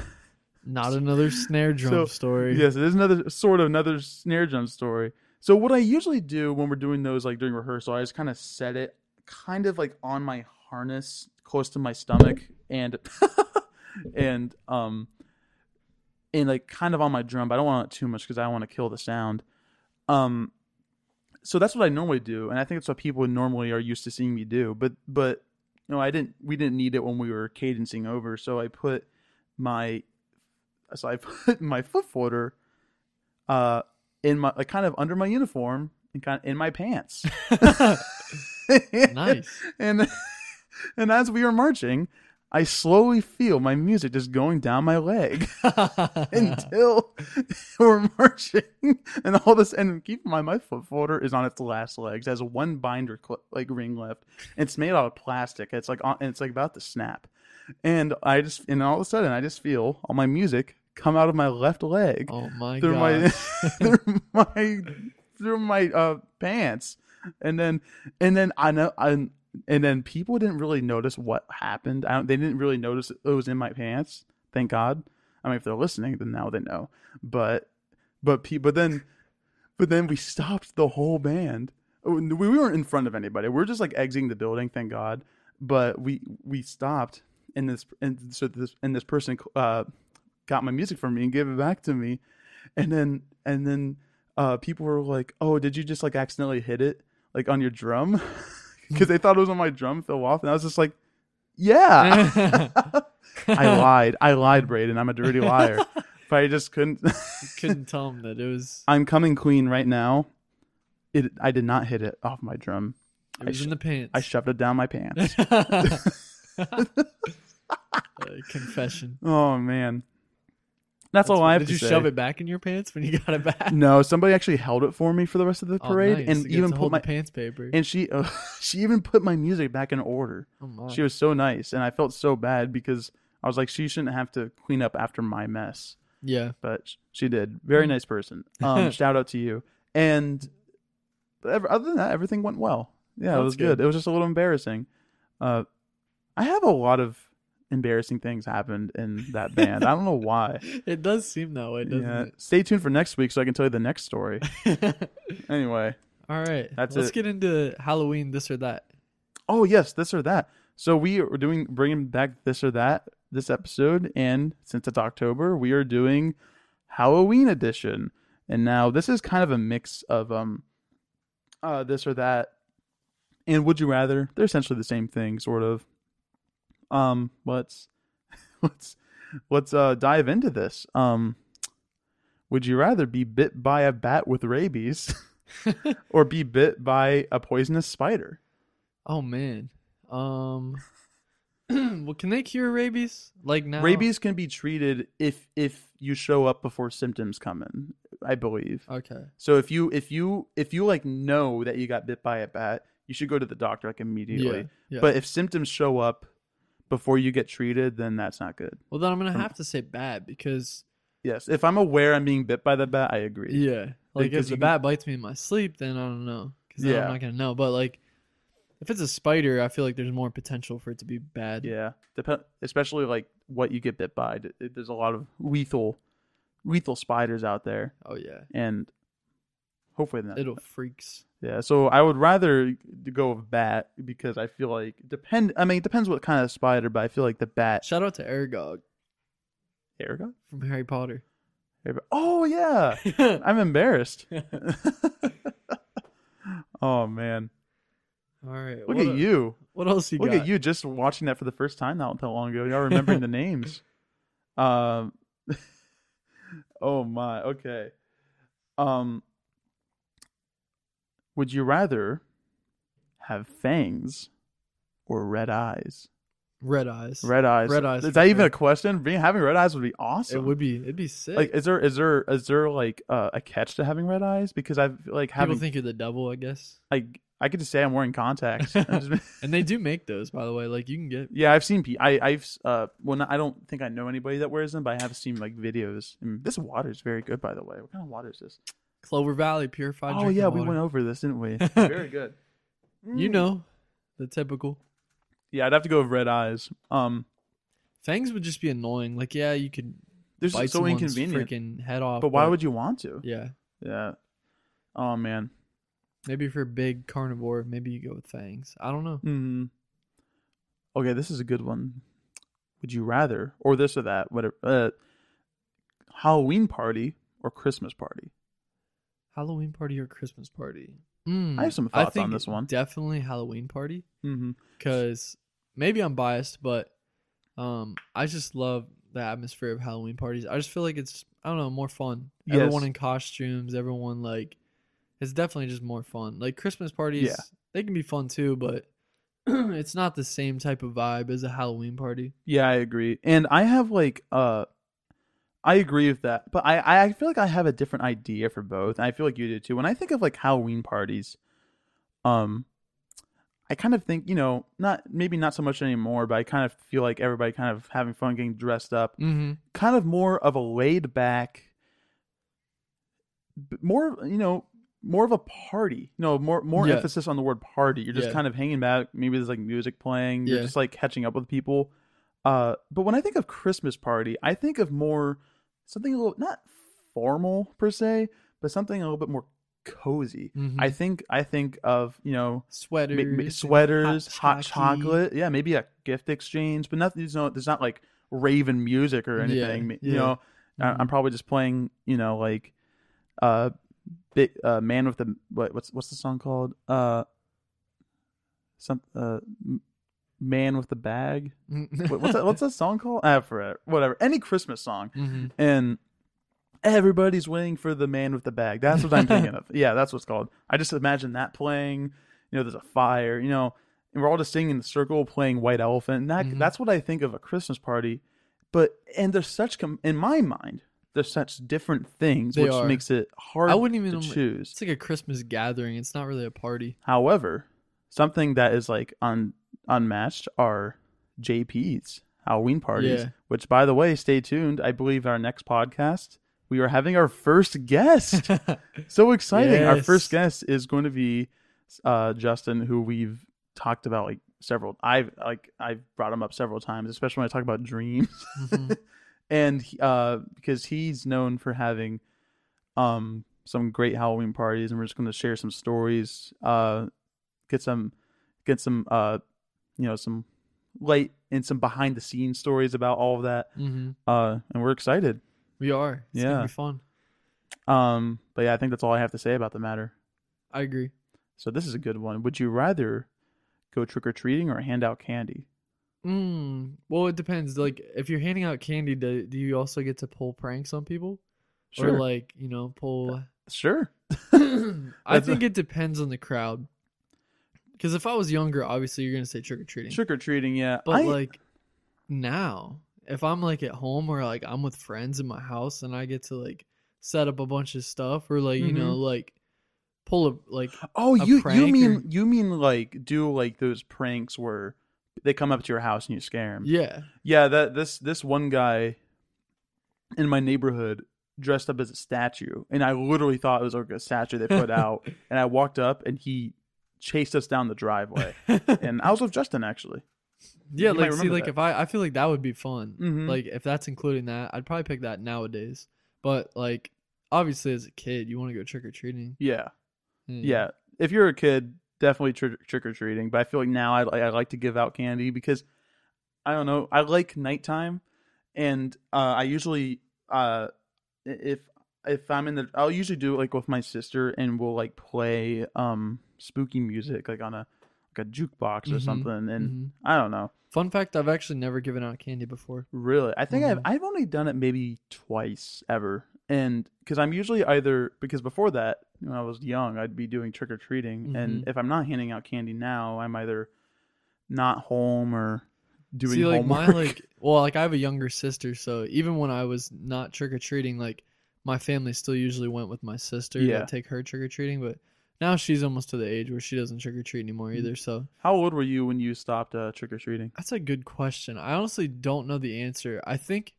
Not another snare drum So, story. Yes, it is another sort of another snare drum story. So what I usually do when we're doing those like during rehearsal, I just kind of set it kind of like on my harness close to my stomach and *laughs* and um and like kind of on my drum, but I don't want it too much because I want to kill the sound. Um so that's what I normally do, and I think that's what people normally are used to seeing me do. But but you know, I didn't we didn't need it when we were cadencing over, so I put my so I *laughs* put my foot folder uh in my like kind of under my uniform and kind of in my pants. *laughs* Nice. And and *laughs* as we were marching, I slowly feel my music just going down my leg *laughs* *laughs* until we're marching, and all this. And keep in mind, my foot folder is on its last legs. It has one binder cl- like ring left. It's made out of plastic. It's like on, it's like about to snap. And I just and all of a sudden, I just feel all my music come out of my left leg oh my through god. my through my through my uh pants and then and then i know i and then people didn't really notice what happened. They didn't really notice it was in my pants thank god. I mean if they're listening then now they know. But but pe- but then but then we stopped the whole band. Oh, we weren't in front of anybody. We are just like exiting the building thank god. But we we stopped and this and so this and this person uh got my music from me and gave it back to me. And then and then uh people were like oh did you just like accidentally hit it like on your drum *laughs* *laughs* because they thought it was on my drum fell off and i was just like yeah. *laughs* I lied. I lied Brayden i'm a dirty liar. *laughs* But i just couldn't Couldn't tell him that it was i'm coming clean right now. It i did not hit it off my drum. It was sh- in the pants. i shoved it down my pants. Uh, confession. oh man that's, all what- i have. Did to you say. shove it back in your pants when you got it back? no somebody actually held it for me for the rest of the Oh, parade nice. and You get even to put hold my the pants paper. and she uh, *laughs* she even put my music back in order. oh my. She was so nice, and I felt so bad because I was like, she shouldn't have to clean up after my mess, yeah. but sh- she did. Very nice person. *laughs* Um, shout out to you. And ev- other than that, everything went well. Yeah, it That's was good. good. It was just a little embarrassing. Uh, I have a lot of embarrassing things happened in that *laughs* band. I don't know why. It does seem that way, doesn't Yeah. Stay tuned for next week so I can tell you the next story. *laughs* Anyway. All right. That's Let's it. get into Halloween, this or that. Oh yes, this or that. So we are doing bringing back this or that this episode, and since it's October, we are doing Halloween edition. And now this is kind of a mix of um, uh, this or that, and would you rather? They're essentially the same thing, sort of. Um, let's *laughs* let's let's uh dive into this. Um, would you rather be bit by a bat with rabies, *laughs* or be bit by a poisonous spider? Oh man. Um *clears throat* well can they cure rabies? Like now Rabies can be treated if if you show up before symptoms come in, I believe. Okay. So if you if you if you like know that you got bit by a bat, you should go to the doctor like immediately. Yeah. yeah. But if symptoms show up before you get treated, then that's not good. Well, then I'm gonna have to say bad because Yes, if I'm aware I'm being bit by the bat, I agree. yeah, like Because if the bat bites me in my sleep, then I don't know because Yeah. I'm not gonna know. But like, if it's a spider, I feel like there's more potential for it to be bad. Yeah, Dep- especially like what you get bit by. There's a lot of lethal, lethal spiders out there, Oh yeah, and hopefully not. it'll freaks. Yeah, so I would rather go with bat because I feel like depend. I mean, it depends what kind of spider, but I feel like the bat. Shout out to Aragog Aragog? from Harry Potter. Oh yeah, *laughs* I'm embarrassed. *laughs* *laughs* oh man, All right, look what at a- you! What else you Look got? at you just watching that for the first time not that long ago. Y'all remembering the names. Um Oh my, okay. Um Would you rather have fangs or red eyes? Red eyes. Red eyes. Red eyes Is that even a question? Being having red eyes would be awesome. It would be. It'd be sick. like is there is there is there like uh, a catch to having red eyes? Because I feel like having, People think you're the devil, I guess. like I could just say I'm wearing contacts. *laughs* *laughs* And they do make those, by the way. Like you can get. Yeah, I've seen. I I've uh. Well, not, I don't think I know anybody that wears them, but I have seen like videos. And this water is very good, by the way. What kind of water is this? Clover Valley purified. oh drinking yeah, we water. went over this, didn't we? *laughs* very good. You know, the typical. Yeah, I'd have to go with red eyes. Um, Fangs would just be annoying. Like, yeah, you could there's bite so someone's inconvenient. freaking head off. But why would you want to? Yeah, Yeah. Oh man. maybe if you're a big carnivore, maybe you go with fangs. I don't know. Hmm. Okay, this is a good one. Would you rather, or this or that, whatever, uh, Halloween party or Christmas party? Halloween party or Christmas party? Mm, I have some thoughts on think this one. Definitely Halloween party Mm-hmm. because maybe I'm biased, but um, I just love the atmosphere of Halloween parties. I just feel like it's I don't know more fun. Yes. Everyone in costumes, everyone like it's definitely just more fun. Like Christmas parties, Yeah. they can be fun too, but *clears throat* it's not the same type of vibe as a Halloween party. Yeah, I agree. And I have like uh I agree with that. But I I feel like I have a different idea for both. And I feel like you do too. When I think of like Halloween parties, um I kind of think, you know, not maybe not so much anymore, but I kind of feel like everybody kind of having fun getting dressed up. Mm-hmm. Kind of more of a laid back more, you know, more of a party. No, more more Yeah. emphasis on the word party. You're just Yeah. kind of hanging back. Maybe there's like music playing. You're Yeah. just like catching up with people. Uh, but when I think of Christmas party, I think of more something a little not formal per se, but something a little bit more cozy. Mhm. I think I think of you know Sweaters, sweaters, hot, chocky. chocolate, yeah, maybe a gift exchange, but nothing. There's no, there's not like raven music or Yeah, anything. You yeah. know, I- Mhm. I'm probably just playing. You know, like uh, big uh, man with the what, what's what's the song called? Uh, some uh, man with the bag. What- what's that? What's that song called? I forget. Whatever. Any Christmas song, Mhm. and everybody's waiting for the man with the bag. That's what I'm thinking of. *laughs* Yeah, that's what's called. I just imagine that playing. You know, there's a fire. You know, and we're all just sitting in the circle, playing White Elephant. And that Mhm. that's what I think of a Christmas party. But and there's such com- in my mind, there's such different things, They which are. makes it hard I wouldn't even. to choose. It's like a Christmas gathering. It's not really a party. However, something that is like un unmatched are JP's Halloween parties. Yeah. Which, by the way, stay tuned. I believe our next podcast we are having our first guest. *laughs* so exciting! Our first guest is going to be uh, Justin, who we've talked about like several. I've like I've brought him up several times, especially when I talk about dreams Mhm. *laughs* and uh, because he's known for having um some great Halloween parties, and we're just going to share some stories, uh, get some get some uh, you know some light and some behind the scenes stories about all of that, Mhm. uh, and we're excited. We are. It's Yeah. gonna be fun. Um, but yeah, I think that's all I have to say about the matter. I agree. So this is a good one. Would you rather go trick or treating or hand out candy? Mm, well, it depends. Like, if you're handing out candy, do, do you also get to pull pranks on people, Sure, or like you know pull? sure. *coughs* I think it depends on the crowd. Because if I was younger, obviously you're gonna say trick or treating. Trick or treating, yeah. But I- like now, if I'm like at home or like I'm with friends in my house and I get to like set up a bunch of stuff or like you Mm-hmm. know like pull a like Oh, a you you mean or- you mean like do like those pranks where they come up to your house and you scare them. Yeah. Yeah, that this this one guy in my neighborhood dressed up as a statue, and I literally thought it was like a statue they put *laughs* out. and I walked up, and he chased us down the driveway, *laughs* and I was with Justin actually. yeah, You like see, like that. if I, I feel like that would be fun. Mhm. Like if that's including that, I'd probably pick that nowadays. But like, obviously, as a kid, you want to go trick or treating. Yeah, yeah. If you're a kid, definitely trick trick or treating. But I feel like now I I like to give out candy because I don't know. I like nighttime, and uh, I usually uh, if if I'm in the, I'll usually do it like with my sister, and we'll like play um spooky music like on a like a jukebox or Mhm, something, and mhm. I don't know. Fun fact: I've actually never given out candy before. Really, I think Mhm. I've I've only done it maybe twice ever, and because I'm usually either because before that when I was young I'd be doing trick or treating, and Mhm. if I'm not handing out candy now, I'm either not home or doing See, like homework. my like, *laughs* well, like I have a younger sister, so even when I was not trick or treating, like my family still usually went with my sister Yeah. to take her trick or treating. But now she's almost to the age where she doesn't trick or treat anymore Mm-hmm. either. So How old were you when you stopped uh, trick or treating? that's a good question. I honestly don't know the answer. I think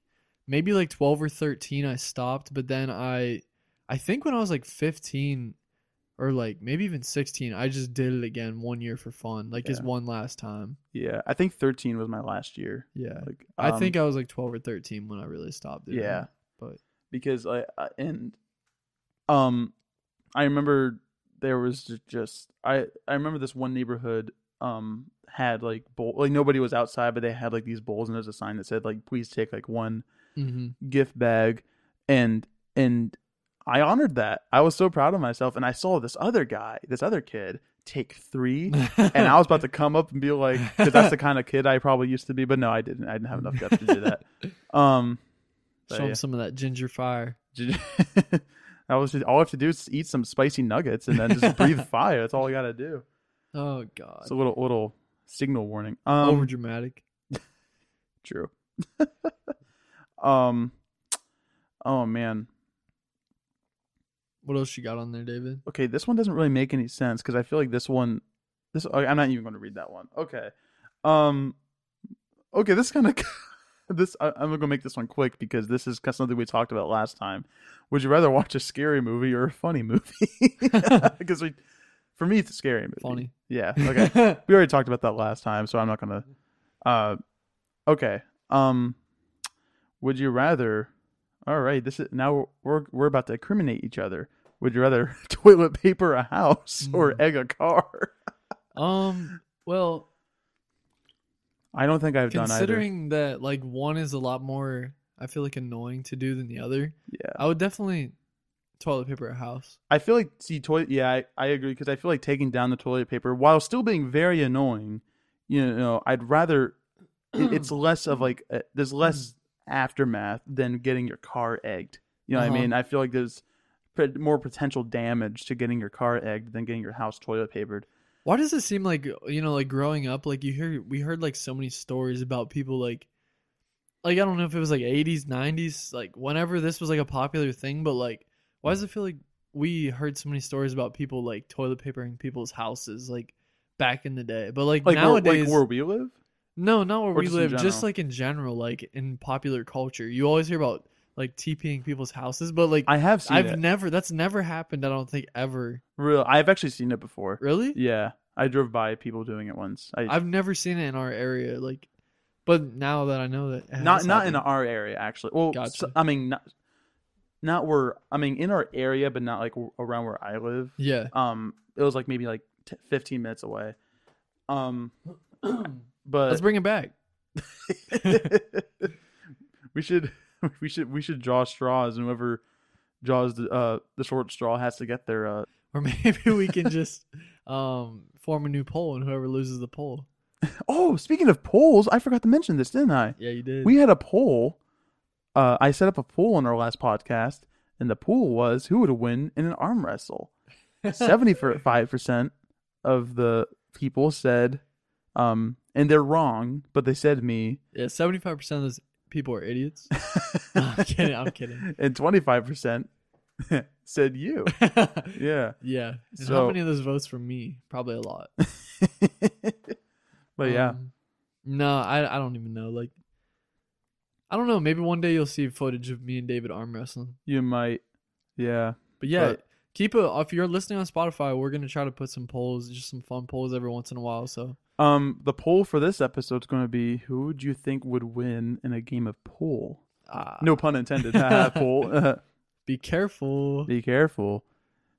maybe like twelve or thirteen I stopped, but then I, I think when I was like fifteen. Or like maybe even sixteen, I just did it again one year for fun, like just Yeah. one last time. Yeah, I think 13 was my last year. Yeah, Like I um, think I was like twelve or thirteen when I really stopped. Doing Yeah. it. but because I, I and um I remember there was just I I remember this one neighborhood um had like bowl like nobody was outside but they had like these bowls and there's a sign that said like please take like one hmm gift bag and and I honored that. I was so proud of myself and I saw this other guy, this other kid take 3 and I was about to *laughs* come up and be like cuz that's the kind of kid I probably used to be but no I didn't. I didn't have enough guts to do that. *laughs* Um but show him yeah. some of that ginger fire. *laughs* I was just, all I have to do is eat some spicy nuggets and then just *laughs* breathe fire. That's all I gotta do. Oh god, It's a little little signal warning. Um, over dramatic. *laughs* true. *laughs* um, oh man. What else you got on there, David? Okay, this one doesn't really make any sense because I feel like this one, this I'm not even going to read that one. Okay, um, okay, this kind of this I, I'm gonna make this one quick because this is something we talked about last time. Would you rather watch a scary movie or a funny movie? *laughs* *laughs* Because we, for me, it's a scary movie. Funny. Yeah. *laughs* Okay. we already talked about that last time, so I'm not gonna. Uh, okay. Um, would you rather? All right. This is now we're we're about to incriminate each other. Would you rather toilet paper a house or Mm. egg a car? um. Well, I don't think I've done either. considering that like one is a lot more, I feel like annoying to do than the other. Yeah. I would definitely toilet paper a house. I feel like see toilet. Yeah, I, I agree because I feel like taking down the toilet paper while still being very annoying. You know, I'd rather it- *clears throat* it's less of like uh there's less aftermath than getting your car egged. You know what Uh-huh. I mean? I feel like there's more potential damage to getting your car egged than getting your house toilet papered. Why does it seem like you know, like growing up, like you hear we heard like so many stories about people like like I don't know if it was like eighties, nineties, like whenever this was like a popular thing, but like why does it feel like we heard so many stories about people like toilet papering people's houses like back in the day? But like, Like nowadays where, like where we live. No, not where Or we just live, just like in general, like in popular culture. You always hear about like TPing people's houses, but like I have seen I've it. never that's never happened, I don't think ever. Real. I've actually seen it before. Really? Yeah, I drove by people doing it once. I I've never seen it in our area, like but now that I know that not not in our area actually. Well, Gotcha. s- I mean not not where I mean in our area, but not like around where I live. Yeah. Um, it was like maybe like t- fifteen minutes away. Um, *clears throat* but Let's bring it back. *laughs* we should *laughs* we should we should draw straws, and whoever draws the uh the short straw has to get their uh. *laughs* Or maybe we can just um form a new poll and whoever loses the poll. *laughs* Oh, speaking of polls, I forgot to mention this, didn't I? Yeah, you did. We had a poll. Uh, I set up a poll on our last podcast, and the poll was who would win in an arm wrestle. Seventy-five percent of the people said, um, and they're wrong, but they said me, yeah, seventy five percent of those people are idiots. *laughs* No, I'm kidding, I'm kidding. *laughs* and twenty-five percent *laughs* said you. Yeah, yeah. And So- how many of those votes from me? Probably a lot. but yeah, Um, No, I I don't even know. Like, I don't know. Maybe one day you'll see footage of me and David arm wrestling. You might. Yeah. But yeah, But- keep it. If you're listening on Spotify, we're gonna try to put some polls, just some fun polls every once in a while. So Um, the poll for this episode is going to be who would you think would win in a game of pool? uh, No pun intended. Pool. *laughs* *laughs* be careful Be careful.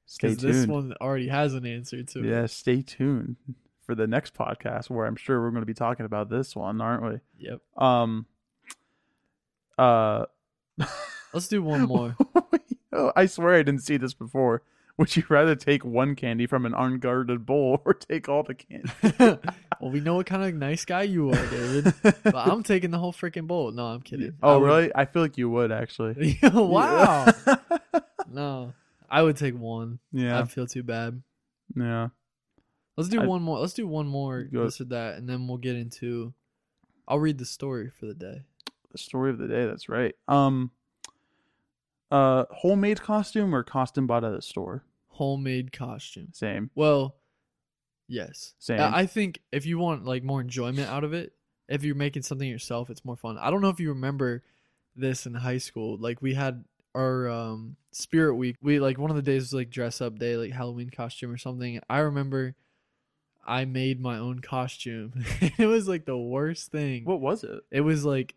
Stay tuned. this one already has an answer to it. yeah, stay tuned for the next podcast where I'm sure we're going to be talking about this one, aren't we? Yep. Um. Uh. *laughs* Let's do one more. Oh, I swear I didn't see this before. *laughs* Would you rather take one candy from an unguarded bowl *laughs* or take all the candy? *laughs* well, we know what kind of nice guy you are, David. but I'm taking the whole freaking bowl. No, I'm kidding. I oh, would- really? I feel like you would actually. wow. no, I would take one. yeah. I'd feel too bad. Yeah. Let's do I- one more. Let's do one more, Go- this or that, and then we'll get into. I'll read the story for the day. The story of the day. That's right. Um. Uh, homemade costume or costume bought at a store? Homemade costume. Same. Well, yes. Same. I I think if you want like more enjoyment out of it, if you're making something yourself, it's more fun. I don't know if you remember this in high school. Like we had our um spirit week. We like one of the days was like dress up day, like Halloween costume or something. I remember I made my own costume. *laughs* it was like the worst thing. What was it? It was like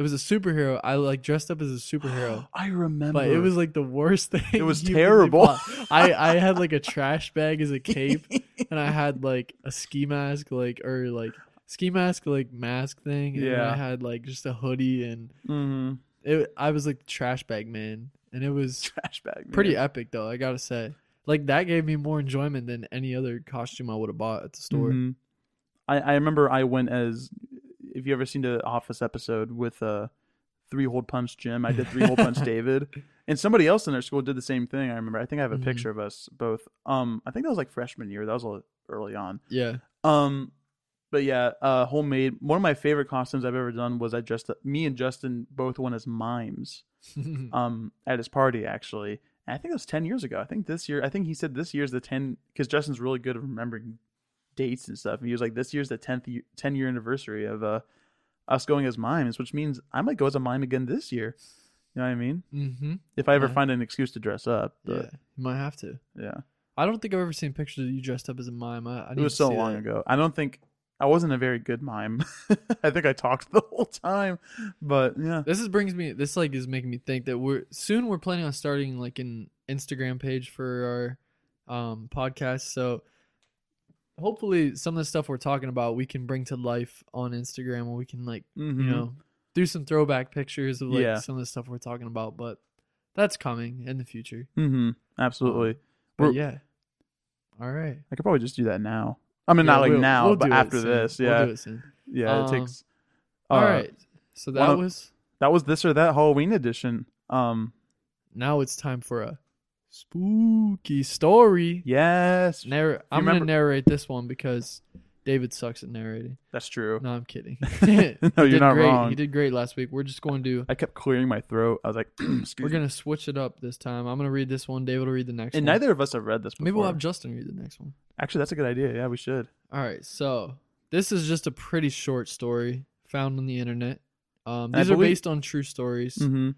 it was a superhero. I like dressed up as a superhero. *gasps* I remember. But it was like the worst *laughs* thing. It was terrible. I I *laughs* had like a trash bag as a cape, and I had like a ski mask, like or like ski mask, like mask thing. And Yeah. I had like just a hoodie, and hmm it. I was like trash bag man, and it was trash bag. pretty epic though. I gotta say, like that gave me more enjoyment than any other costume I would have bought at the store. Mhm. I I remember I went as. If you ever seen the Office episode with uh, three hole punch Jim, I did three hole punch *laughs* David, and somebody else in our school did the same thing. I remember. I think I have a Mhm. picture of us both. Um, I think that was like freshman year. That was a little early on. Yeah, Um, but yeah, uh, homemade. One of my favorite costumes I've ever done was I dressed up. Me and Justin both went as mimes. *laughs* Um, at his party actually. And I think it was ten years ago. I think this year. I think he said this year's the ten because Justin's really good at remembering dates and stuff. And he was like, this year's the tenth year, ten year anniversary of uh us going as mimes, which means I might go as a mime again this year. You know what I mean? mm-hmm. If I ever Yeah. find an excuse to dress up. yeah. But, You might have to. yeah. I don't think I've ever seen pictures of you dressed up as a mime. I, I It was so long that. ago. I don't think I wasn't a very good mime. *laughs* I think I talked the whole time, but yeah. This is brings me. This like is making me think that we're soon. We're planning on starting like an Instagram page for our um, podcast. So hopefully, some of the stuff we're talking about we can bring to life on Instagram, where we can like Mhm. you know do some throwback pictures of like Yeah. some of the stuff we're talking about. But that's coming in the future. Mhm. Absolutely. But We're- yeah. All right. I could probably just do that now. I mean, Yeah, not like we'll- now, we'll but after soon. this, We'll yeah, soon. yeah. Um, it takes. All uh, right. So that of- was. That was this or that Halloween edition. Um. Now it's time for a spooky story. Yes, Narr- I'm remember- gonna narrate this one because David sucks at narrating. that's true. No, I'm kidding. *laughs* *laughs* No, you're not great. wrong. He did great last week. We're just going to I kept clearing my throat. I was like, *clears throat* excuse we're me. gonna switch it up this time. I'm gonna read this one. David will read the next one. And one. neither of us have read this before. Maybe we'll have Justin read the next one. Actually, that's a good idea. Yeah, we should. All right. So this is just a pretty short story found on the internet. Um, these are based on true stories. Mm-hmm.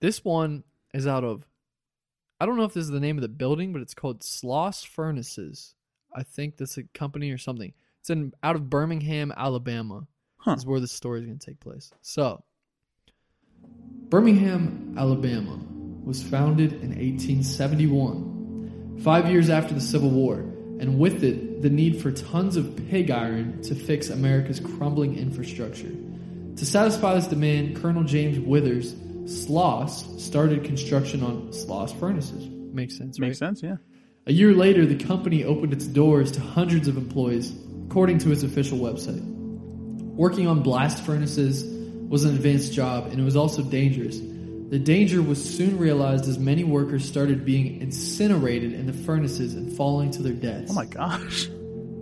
This one is out of. I don't know if this is the name of the building, but it's called Sloss Furnaces. I think that's a company or something. It's in out of Birmingham, Alabama. Huh. Is where the story is going to take place. So, Birmingham, Alabama, was founded in 1871, five years after the Civil War, and with it, the need for tons of pig iron to fix America's crumbling infrastructure. To satisfy this demand, Colonel James Withers, Sloss, started construction on Sloss furnaces. Makes sense, right? Makes sense. Yeah. A year later, the company opened its doors to hundreds of employees, according to its official website. Working on blast furnaces was an advanced job, and it was also dangerous. The danger was soon realized as many workers started being incinerated in the furnaces and falling to their deaths. Oh my gosh.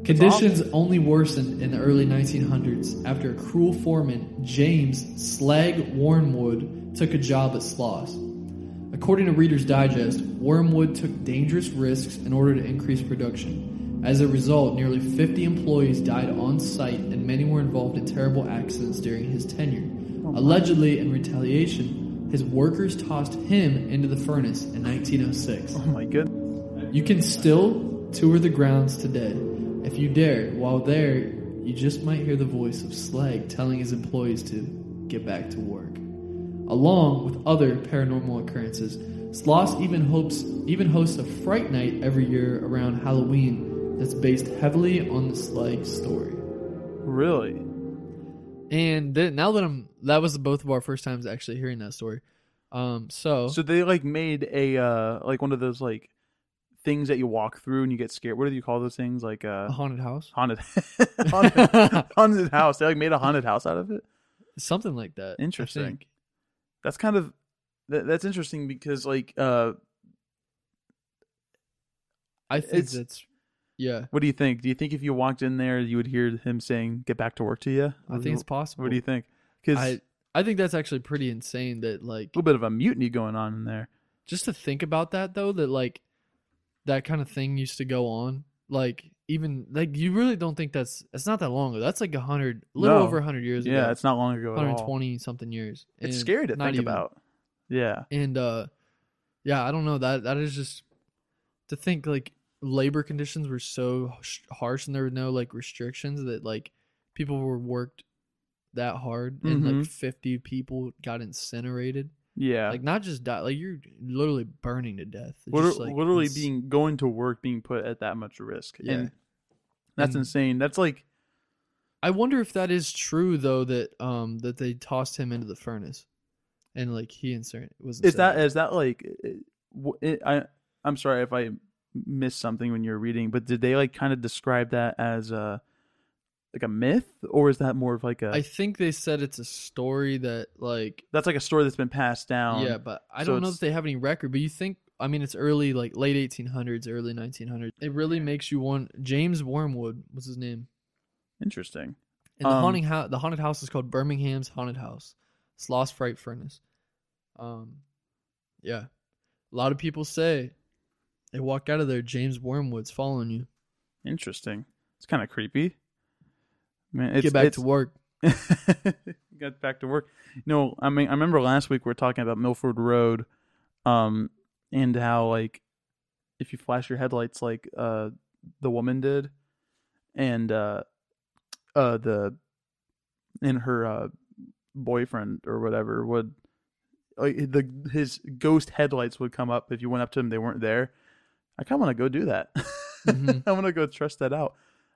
Conditions only worsened in the early 1900s after a cruel foreman, James Slag Wormwood, took a job at Sloss. According to Reader's Digest, Wormwood took dangerous risks in order to increase production. As a result, nearly 50 employees died on site and many were involved in terrible accidents during his tenure. Oh, Allegedly, in retaliation, his workers tossed him into the furnace in 1906. Oh my goodness. You can still tour the grounds today. If you dare, while there, you just might hear the voice of Slag telling his employees to get back to work. Along with other paranormal occurrences, Sloss even hopes even hosts a fright night every year around Halloween that's based heavily on the Slag story. Really? And then, now that I'm that was both of our first times actually hearing that story. Um, so, So they like made a uh like one of those like things that you walk through and you get scared. What do you call those things? Like uh a haunted house, haunted *laughs* haunted, haunted house. They like made a haunted house out of it. something like that. Interesting. That's kind of that, that's interesting because like uh I think It's- that's yeah. what do you think? Do you think if you walked in there you would hear him saying get back to work to you? I think it's possible. What do you think? Cuz I I think that's actually pretty insane that like a little bit of a mutiny going on in there. just to think about that though that like that kind of thing used to go on like even like you really don't think that's it's not that long ago that's like a hundred little No. over a hundred years Yeah, ago it's not long ago at 120 something years It's And scary to think even. about. Yeah. and uh yeah i don't know that that is just to think like labor conditions were so sh- harsh and there were no like restrictions that like people were worked that hard and like Mhm. 50 people got incinerated Yeah. like not just die like you're literally burning to death It's Liter- just, like, literally ins- being going to work being put at that much risk. Yeah. And that's And- insane. That's like I wonder if that is true though that um that they tossed him into the furnace, and like he inserted was. is that incinerated. is that like uh, w- it, I I'm sorry if I missed something when you were reading, but did they like kind of describe that as a like a myth or is that more of like a I think they said it's a story that like that's like a story that's been passed down. yeah, but I so don't know if they have any record. But you think I mean it's early like late 1800s, early 1900s. It really makes you want. James Wormwood was his name, Interesting. and the Um, haunting house. The haunted house is called Birmingham's Haunted House. It's Sloss Fright Furnace. Um, yeah, a lot of people say they walk out of there. James Wormwood's following you. Interesting. It's kind of creepy. Man, it's, Get back to work. *laughs* got back to work. No, I mean I remember last week we were talking about Milford Road, um, and how like if you flash your headlights like uh the woman did, and uh uh the and her uh boyfriend or whatever would like the his ghost headlights would come up if you went up to him they weren't there. I kind of want to go do that. Mhm. *laughs* I want to go trust that out.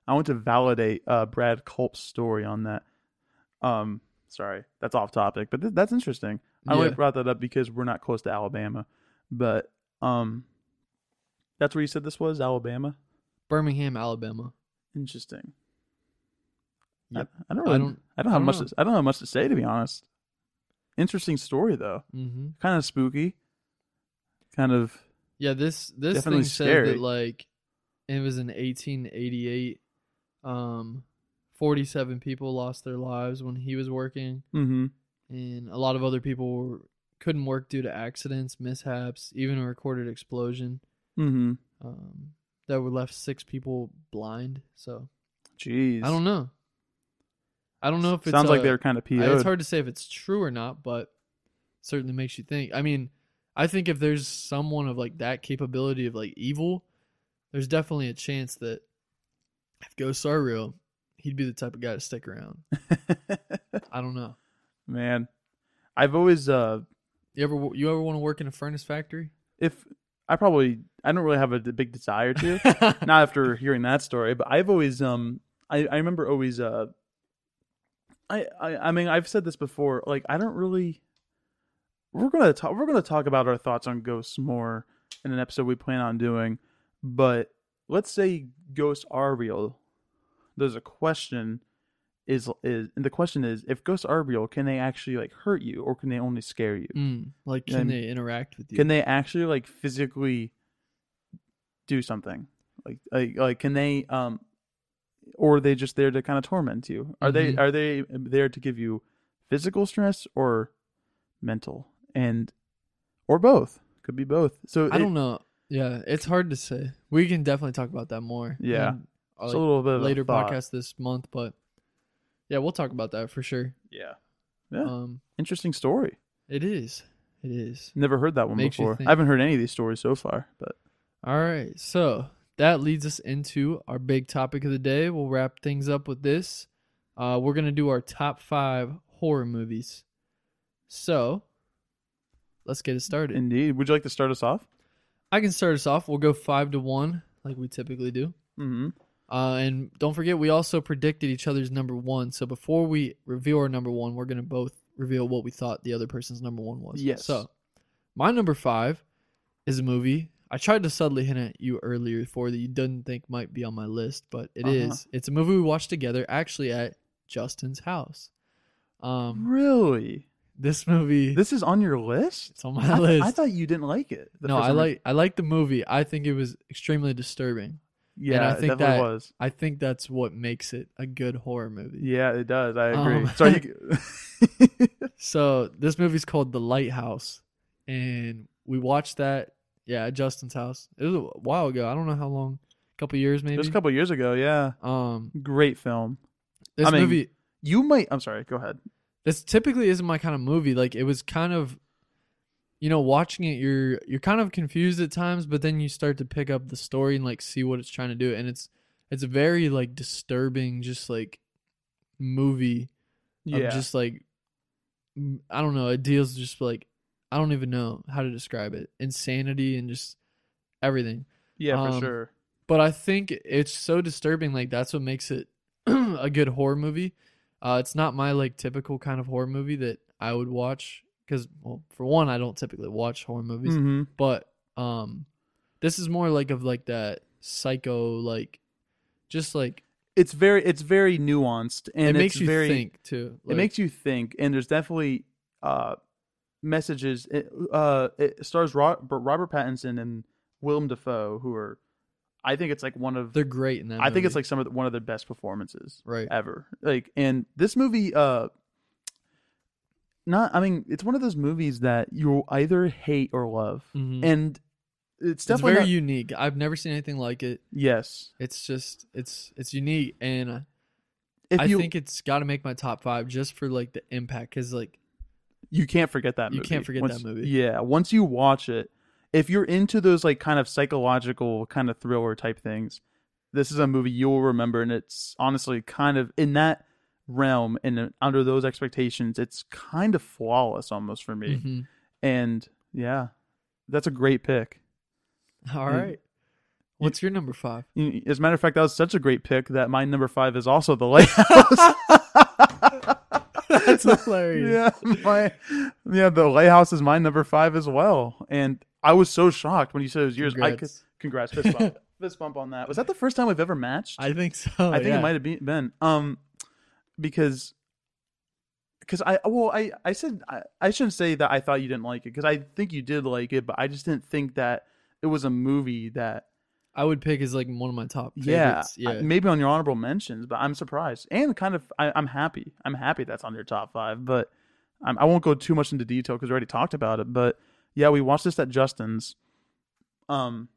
I want to validate uh, Brad Culp's story on that. Um, sorry, that's off topic, but th- that's interesting. I only Yeah. brought that up because we're not close to Alabama, but um, that's where you said this was Alabama. Birmingham, Alabama. Interesting. Yep. I, I don't. Really, I don't- don't, I have don't much. know. To, I don't have much to say to be honest. Interesting story though. Mm-hmm. Kind of spooky. Kind of. Yeah, this this thing said scary. that like it was in 1888. Um, 47 people lost their lives when he was working, Mm-hmm. and a lot of other people were, couldn't work due to accidents, mishaps, even a recorded explosion. Mm-hmm. Um, that would left six people blind. So Jeez. I don't know. I don't know if it Sounds like uh, they're kind of PO'd. It's hard to say if it's true or not, but certainly makes you think. I mean, I think if there's someone of like that capability of like evil, there's definitely a chance that if ghosts are real, he'd be the type of guy to stick around. *laughs* I don't know. Man, I've always uh You ever you ever want to work in a furnace factory? if I probably I don't really have a big desire to. *laughs* not after hearing that story, but I've always um I I remember always uh I I I mean I've said this before like I don't really we're going to talk we're going to talk about our thoughts on ghosts more in an episode we plan on doing, but let's say ghosts are real. There's a question is is and the question is if ghosts are real, can they actually like hurt you or can they only scare you? Mm, like, can I they interact with you? Can they actually like physically do something? Like like like can they um or are they just there to kind of torment you? Are they Mhm. are they there to give you physical stress or mental? And or both. Could be both. So I it- don't know. Yeah, it's hard to say. We can definitely talk about that more. Yeah. in, uh, It's a little bit of later thought. podcast this month, but yeah, we'll talk about that for sure. Yeah. Yeah. Um, Interesting story. it is. It is. Never heard that one Makes before. I haven't heard any of these stories so far, but All right. So that leads us into our big topic of the day. We'll wrap things up with this. Uh, we're going to do our top five horror movies. So let's get it started. indeed. Would you like to start us off? I can start us off. We'll go five to one, like we typically do. Mm-hmm. Uh, and don't forget, we also predicted each other's number one. So before we reveal our number one, we're going to both reveal what we thought the other person's number one was. Yes. So my number five is a movie. I tried to subtly hint at you earlier for that you didn't think might be on my list, but it is. Uh-huh. It's a movie we watched together, actually at Justin's house. Um, Really? This movie, This is on your list? it's on I, my th- list. I thought you didn't like it. the no, first I time like I like the movie. I think it was extremely disturbing. Yeah, I it think definitely that- was. I think that's what makes it a good horror movie. Yeah, it does. I agree. Um, Sorry. You... *laughs* *laughs* So this movie's called The Lighthouse, and we watched that. Yeah, at Justin's house. It was a while ago. I don't know how long. A couple years maybe. Just a couple years ago. Yeah, um, great film. this I mean- movie. You might. I'm sorry. Go ahead. This typically isn't my kind of movie. Like it was kind of, you know, watching it, you're you're kind of confused at times, but then you start to pick up the story and like see what it's trying to do, and it's it's a very like disturbing, just like movie Yeah. of just like I don't know. It deals just like I don't even know how to describe it. Insanity and just everything. yeah, for um, sure. But I think it's so disturbing. Like that's what makes it *clears throat* a good horror movie. Uh, it's not my like typical kind of horror movie that I would watch because, well, for one, I don't typically watch horror movies. hmm But um, this is more like of like that psycho like, just like It's very. It's very nuanced, and it makes you very. think too. it makes you think, and there's definitely uh, messages. It, uh, it stars Ro- Robert Pattinson and Willem Dafoe, who are. I think it's like one of. they're great in that. I think it's like some of the, one of their best performances right. ever. Like, and this movie, uh, not. I mean, it's one of those movies that you either hate or love, Mhm. and it's It's definitely very not- unique. I've never seen anything like it. yes. It's just it's it's unique, and If I you think it's got to make my top five just for like the impact. Because like you can't forget that You can't forget Once- that movie. Yeah, once you watch it, if you're into those like kind of psychological kind of thriller type things, this is a movie you'll remember and it's honestly kind of in that realm and under those expectations, it's kind of flawless almost for me. mhm. And yeah, that's a great pick. all Mm. right. What's your number five? As a matter of fact, that was such a great pick that my number 5 is also The Lighthouse. *laughs* That's *laughs* hilarious. Yeah, my yeah, the lighthouse is my number five as well. And I was so shocked when you said it was yours. I could, Congrats. congrats, fist bump, *laughs* fist bump on that. Was that the first time we've ever matched? I think so. I think yeah. it might have been, been um because because I well I I said I, I shouldn't say that I thought you didn't like it because I think you did like it, but I just didn't think that it was a movie that I would pick as like one of my top yeah, favorites. Yeah. I- maybe on your honorable mentions, but I'm surprised and kind of I, I'm happy. I'm happy that's on your top five, but I'm, I won't go too much into detail because we already talked about it. But yeah, we watched this at Justin's, um,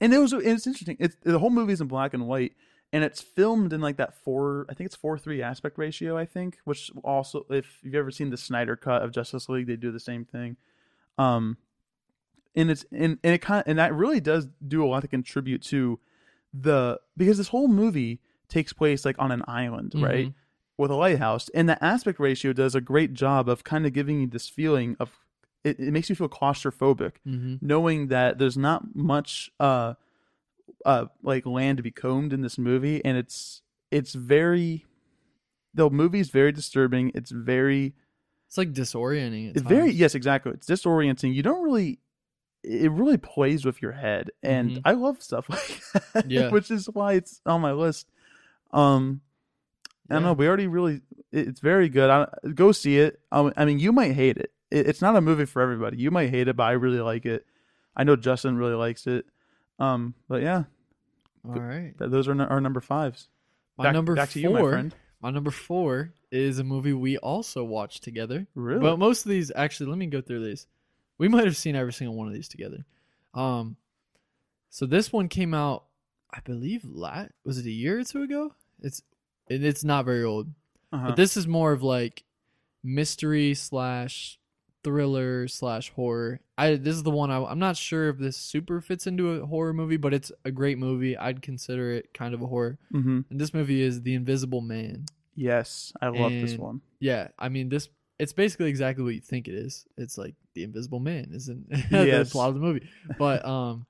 and it was it's interesting. It's the whole movie is in black and white, and it's filmed in like that four. I think it's four three aspect ratio. I think, which also if you've ever seen the Snyder cut of Justice League, they do the same thing. Um, and it's and, and it kind of and that really does do a lot to contribute to the because this whole movie takes place like on an island, right? Mhm. With a lighthouse. And the aspect ratio does a great job of kind of giving you this feeling of it, it makes you feel claustrophobic, Mhm. knowing that there's not much uh uh like land to be combed in this movie and it's it's very the movie's very disturbing. It's very It's like disorienting. it's very yes, exactly. It's disorienting. You don't really it really plays with your head and Mhm. I love stuff *laughs* like that. Yeah. which is why it's on my list. Um I don't know, we already really it's very good. I, go see it. I mean, you might hate it. It. It's not a movie for everybody. You might hate it, but I really like it. I know Justin really likes it. Um, but yeah, All right. th- those are n- our number fives. My back, number back four. to you, my friend. My number four is a movie we also watched together. Really? But most of these, actually, let me go through these. We might have seen every single one of these together. Um, So this one came out, I believe, lat was it a year or two ago? It's it, it's not very old, Uh-huh. but this is more of like mystery slash thriller slash horror. I this is the one I, I'm not sure if this super fits into a horror movie, but it's a great movie. I'd consider it kind of a horror. hmm And this movie is The Invisible Man. Yes, I love this one. Yeah, I mean this. It's basically exactly what you think it is. It's like the Invisible Man, isn't *laughs* the plot of the movie? But um,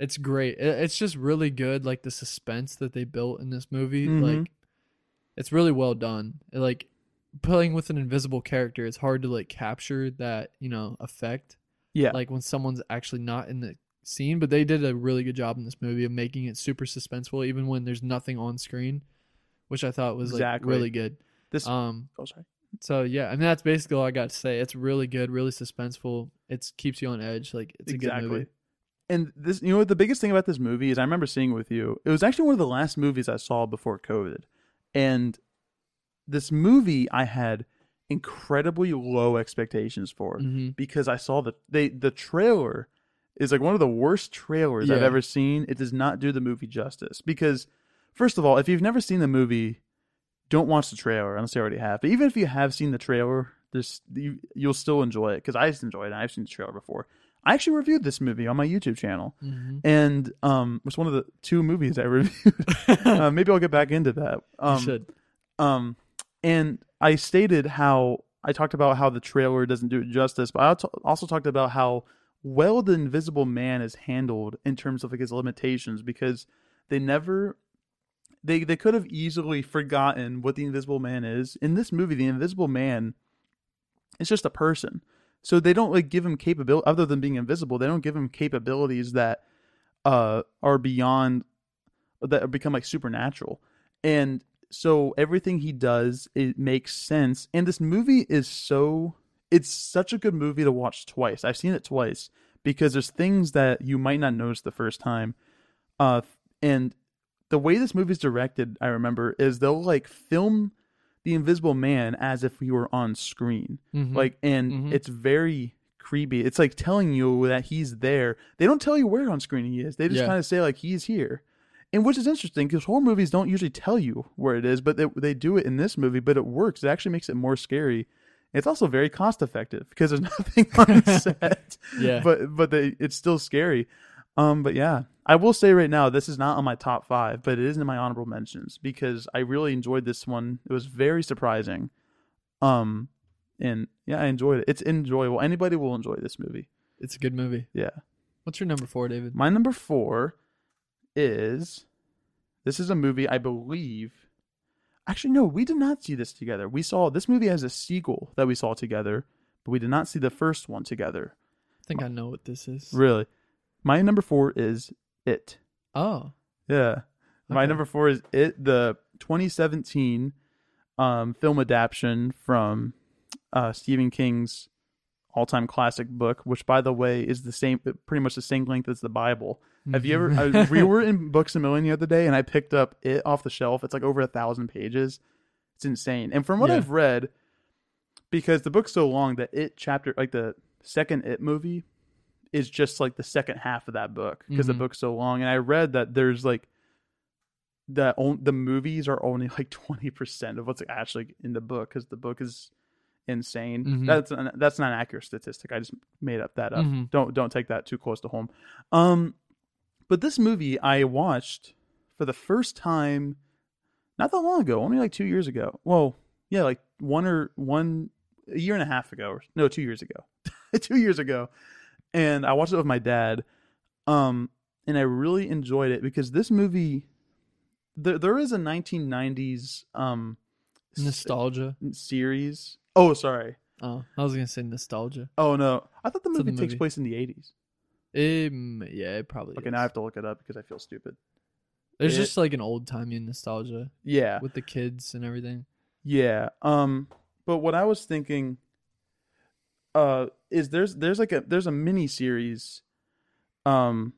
it's great. It- It's just really good. Like the suspense that they built in this movie, Mhm. like it's really well done. It, like playing with an invisible character, it's hard to like capture that you know effect. Yeah, Like when someone's actually not in the scene, but they did a really good job in this movie of making it super suspenseful, even when there's nothing on screen, which I thought was like really good. this. Um, oh, sorry. so yeah, I mean that's basically all I got to say. It's really good, really suspenseful. It keeps you on edge. Like it's a good movie. And this, you know, what the biggest thing about this movie is I remember seeing it with you. It was actually one of the last movies I saw before COVID, and this movie I had incredibly low expectations for hmm because I saw the they the trailer is like one of the worst trailers I've ever seen. It does not do the movie justice because first of all, if you've never seen the movie, don't watch the trailer unless you already have. But even if you have seen the trailer, there's you, you'll still enjoy it because I just enjoyed it. I've seen the trailer before. I actually reviewed this movie on my YouTube channel, hmm and um, it's one of the two movies I *laughs* reviewed. *laughs* uh, maybe I'll get back into that. Um, you should. um, and I stated how I talked about how the trailer doesn't do it justice, but I also- talked about how well the Invisible Man is handled in terms of like his limitations because they never they they could have easily forgotten what the Invisible Man is. In this movie, the Invisible Man is just a person. So they don't like give him capability other than being invisible. They don't give him capabilities that uh are beyond that become like supernatural. And so everything he does it makes sense. And this movie is so it's such a good movie to watch twice. I've seen it twice because there's things that you might not notice the first time. Uh and the way this movie's directed, I remember, is they'll like film the invisible man as if he were on screen Mhm. like and Mhm. it's very creepy it's like telling you that he's there they don't tell you where on screen he is they just Yeah. kind of say like he's here and which is interesting because horror movies don't usually tell you where it is but they, they do it in this movie but it works. It actually makes it more scary. It's also very cost effective because there's *laughs* nothing on *laughs* set Yeah. but but they, it's still scary. Um but yeah i will say right now this is not on my top five but it is in my honorable mentions because i really enjoyed this one. It was very surprising. Um and yeah i enjoyed it. It's enjoyable. Anybody will enjoy this movie. It's a good movie. yeah. What's your number four, David? my number four is this is a movie i believe actually no we did not see this together we saw this movie has a sequel that we saw together but we did not see the first one together I think I know what this is. really my number four is it Oh, Yeah. My number four is it the 2017 um, film adaptation from uh, Stephen King's all-time classic book, which by the way is the same, pretty much the same length as the Bible. Have you ever? I, *laughs* we were in Books a Million the other day, and I picked up it off the shelf. It's like over a thousand pages. It's insane. And from what Yeah. I've read, because the book's so long that it chapter, like the second it movie, is just like the second half of that book because the Mhm. book's so long. And I read that there's like the on, the movies are only like *laughs* twenty percent of what's actually in the book because the book is insane. Mhm. That's an, that's not an accurate statistic. I just made up that up. Mhm. Don't don't take that too close to home. Um, but this movie I watched for the first time not that long ago, only like two years ago. Well, yeah, like one or one a year and a half ago, or no, two years ago, *laughs* two years ago, and I watched it with my dad. Um, and I really enjoyed it because this movie, there there is a 1990s um s- nostalgia. series. Oh, sorry. Oh, I was gonna say nostalgia. Oh no, I thought the To the movie takes movie. place in the 80s. Um, yeah, it probably. Okay, is. now I have to look it up because I feel stupid. There's it- just like an old timey nostalgia Yeah, with the kids and everything. yeah. Um, but what I was thinking, uh, is there's there's like a there's a mini series. Um,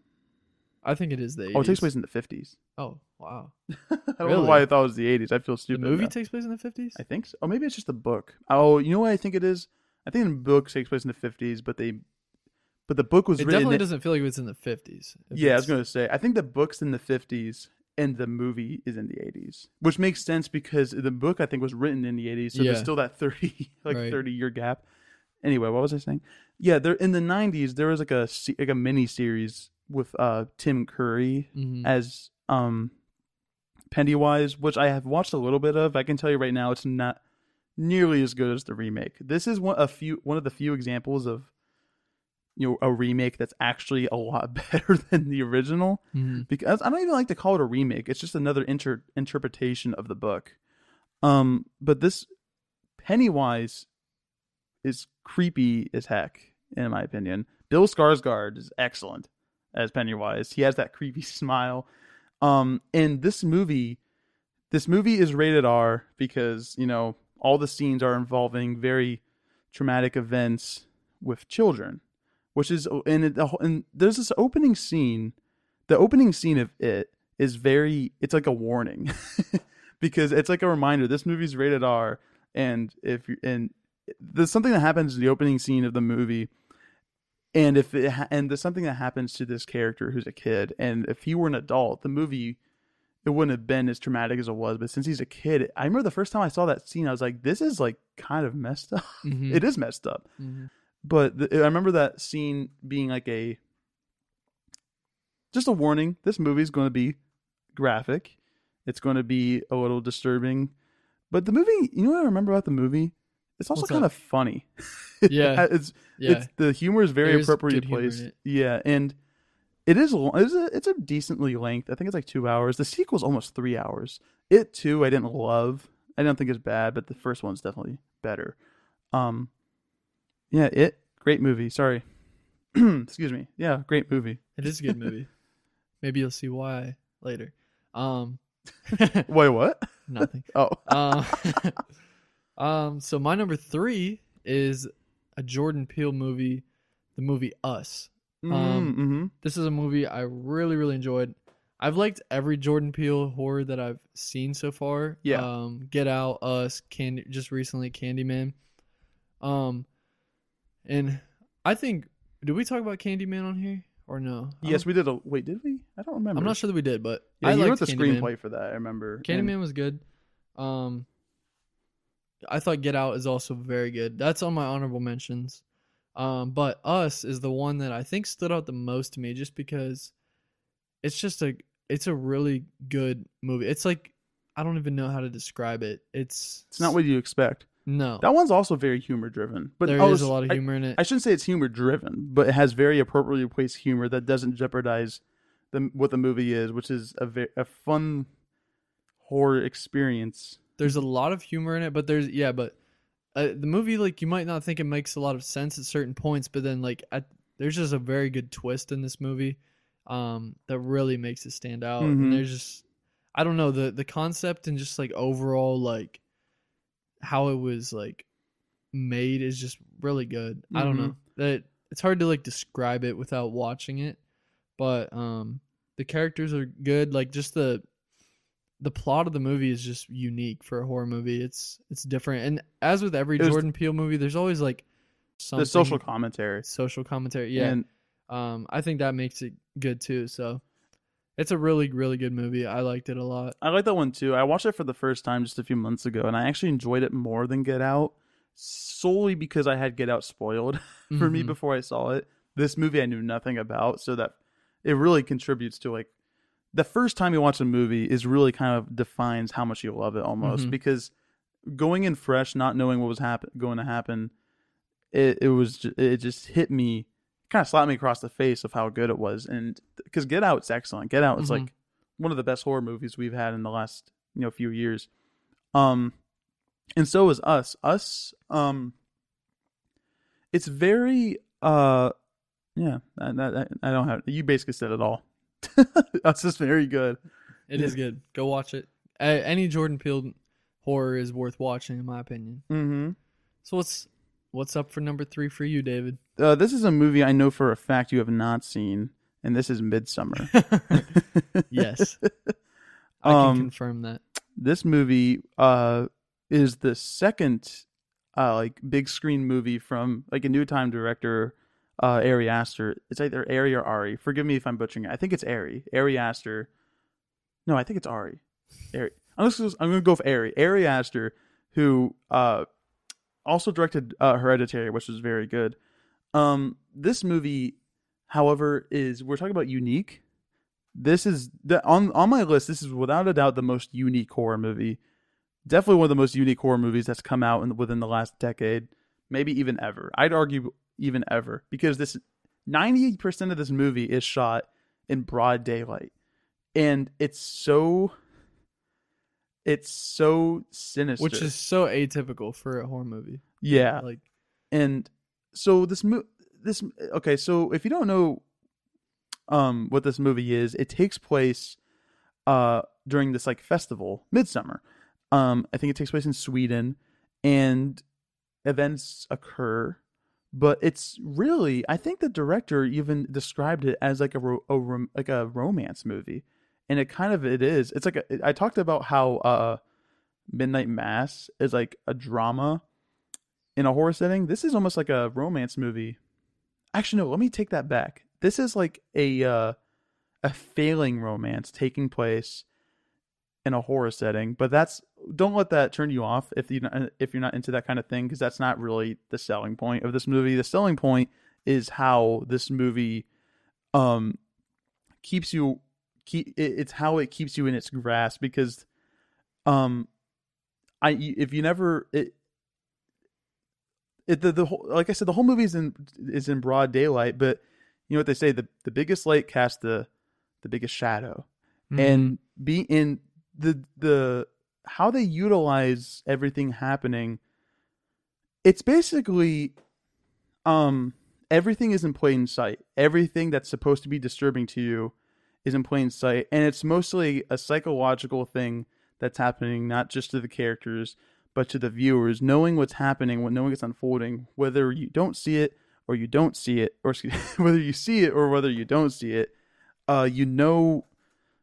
I think it is the. 80s. oh, it takes place in the 50s. Oh wow! *laughs* I don't know Really? why I thought it was the 80s. I feel stupid. The movie now. takes place in the fifties. I think so. Oh, maybe it's just the book. Oh, you know what I think it is? I think the book takes place in the 50s, but they but the book was It written. definitely doesn't feel like it was in the fifties. yeah, I was gonna say. I think the book's in the fifties and the movie is in the eighties, which makes sense because the book I think was written in the eighties, so Yeah. there's still that thirty *laughs* like Right. thirty year gap. Anyway, what was I saying? Yeah, there in the nineties there was like a like a mini series with uh Tim Curry hmm as um Pennywise, which I have watched a little bit of. I can tell you right now, it's not nearly as good as the remake. This is one a few one of the few examples of you know a remake that's actually a lot *laughs* better than the original. hmm Because I don't even like to call it a remake; it's just another inter- interpretation of the book. Um, but this Pennywise is creepy as heck, in my opinion. Bill Skarsgård is excellent as Pennywise. He has that creepy *laughs* smile. Um, and this movie, this movie is rated R because you know all the scenes are involving very traumatic events with children, which is and it, and there's this opening scene. The opening scene of it is very. It's like a warning *laughs* because it's like a reminder. This movie's rated R, and if you and there's something that happens in the opening scene of the movie and if it ha- and there's something that happens to this character who's a kid and if he were an adult the movie it wouldn't have been as traumatic as it was but since he's a kid i remember the first time i saw that scene i was like this is like kind of messed up hmm *laughs* it is messed up hmm but the, i remember that scene being like a just a warning this movie's going to be graphic it's going to be a little disturbing but the movie you know what i remember about the movie it's also What's kind that? of funny *laughs* Yeah. *laughs* it's Yeah. it's the humor is very There's appropriately good humor in placed. Yeah, and it is it's a it's a decently length. I think it's like two hours. The sequel's almost three hours. It too, I didn't love. I don't think it's bad, but the first one's definitely better. Um, yeah, it great movie. Sorry, *clears throat* excuse me. Yeah, great movie. It is a good movie. *laughs* Maybe you'll see why later. Um, *laughs* Wait, what? nothing. *laughs* Oh, Um, um, so my number three is a Jordan Peele movie, the movie Us. Um, mm-hmm. This is a movie I really, really enjoyed. I've liked every Jordan Peele horror that I've seen so far. Yeah. Um, Get Out, Us, Candy, just recently Candyman. Um, and I think did we talk about Candyman on here or no? Yes, we did a. Wait, did we? I don't remember. I'm not sure that we did, but Yeah, I you wrote the Candyman. screenplay for that. I remember. Candyman And- was good. Um, I thought Get Out is also very good. That's on my honorable mentions. Um, but Us is the one that I think stood out the most to me, just because it's just a it's a really good movie. It's like I don't even know how to describe it. It's It's not what you expect. No. That one's also very humor driven. But There oh, is a lot of I- humor in it. I shouldn't say it's humor driven, but it has very appropriately placed humor that doesn't jeopardize the what the movie is, which is a ve- a fun horror experience. there's a lot of humor in it, but there's yeah, but uh, the movie like you might not think it makes a lot of sense at certain points, but then like at, there's just a very good twist in this movie um, that really makes it stand out. Mhm. And there's just I don't know the the concept and just like overall like how it was like made is just really good. I don't know that it's hard to like describe it without watching it, but um, the characters are good. Like just the the plot of the movie is just unique for a horror movie. It's it's different, and as with every was- Jordan Peele movie, there's always like something The social commentary. social commentary. Yeah, And um, I think that makes it good too. So it's a really really good movie. I liked it a lot. I like that one too. I watched it for the first time just a few months ago, and I actually enjoyed it more than Get Out, solely because I had Get Out spoiled *laughs* for me Mhm. before I saw it. This movie I knew nothing about, so that it really contributes to like the first time you watch a movie is really kind of defines how much you love it almost Mhm. because going in fresh, not knowing what was happen going to happen, it it was it just hit me, kind of slapped me across the face of how good it was, and because Get Out's excellent. Get Out is Mhm. like one of the best horror movies we've had in the last you know few years. Um, and so is Us. Us. Um, it's very uh, yeah. I, I, I don't have. You basically said it all. *laughs* Us is very good. It is good. Go watch it. Any Jordan Peele horror is worth watching, in my opinion. Mm-hmm. So what's what's up for number three for you, David? Uh, this is a movie I know for a fact you have not seen, and this is Midsommar. *laughs* yes, *laughs* I can Um, confirm that. this movie uh is the second uh like big screen movie from like a new time director uh, Ari Aster. It's either Ari or Ari. Forgive me if I'm butchering it. I think it's Ari. Ari Aster. No, I think it's Ari. Ari. I'm just I'm gonna go with Ari. Ari Aster, who uh, also directed uh, Hereditary, which was very good. Um, this movie, however, is we're talking about unique. This is the, on on my list. This is without a doubt the most unique horror movie. Definitely one of the most unique horror movies that's come out in, within the last decade, maybe even ever. I'd argue even ever because this 90% of this movie is shot in broad daylight and it's so it's so sinister. which is so atypical for a horror movie. yeah. Like and so this mo- this okay so if you don't know um what this movie is it takes place uh during this like festival midsummer. Um i think it takes place in sweden and events occur but it's really i think the director even described it as like a, ro- a rom- like a romance movie and it kind of it is it's like a, i talked about how uh midnight mass is like a drama in a horror setting. This is almost like a romance movie. Actually no let me take that back. This is like a uh a failing romance taking place in a horror setting but that's don't let that turn you off if you if you're not into that kind of thing because that's not really the selling point of this movie. The selling point is how this movie um keeps you keep it's how it keeps you in its grasp because um i if you never it it the, the whole like i said the whole movie is in is in broad daylight but you know what they say the the biggest light casts the the biggest shadow mm-hmm. and be in the the how they utilize everything happening it's basically um everything is in plain sight everything that's supposed to be disturbing to you is in plain sight and it's mostly a psychological thing that's happening not just to the characters but to the viewers knowing what's happening knowing it's unfolding whether you don't see it or you don't see it or *laughs* whether you see it or whether you don't see it uh you know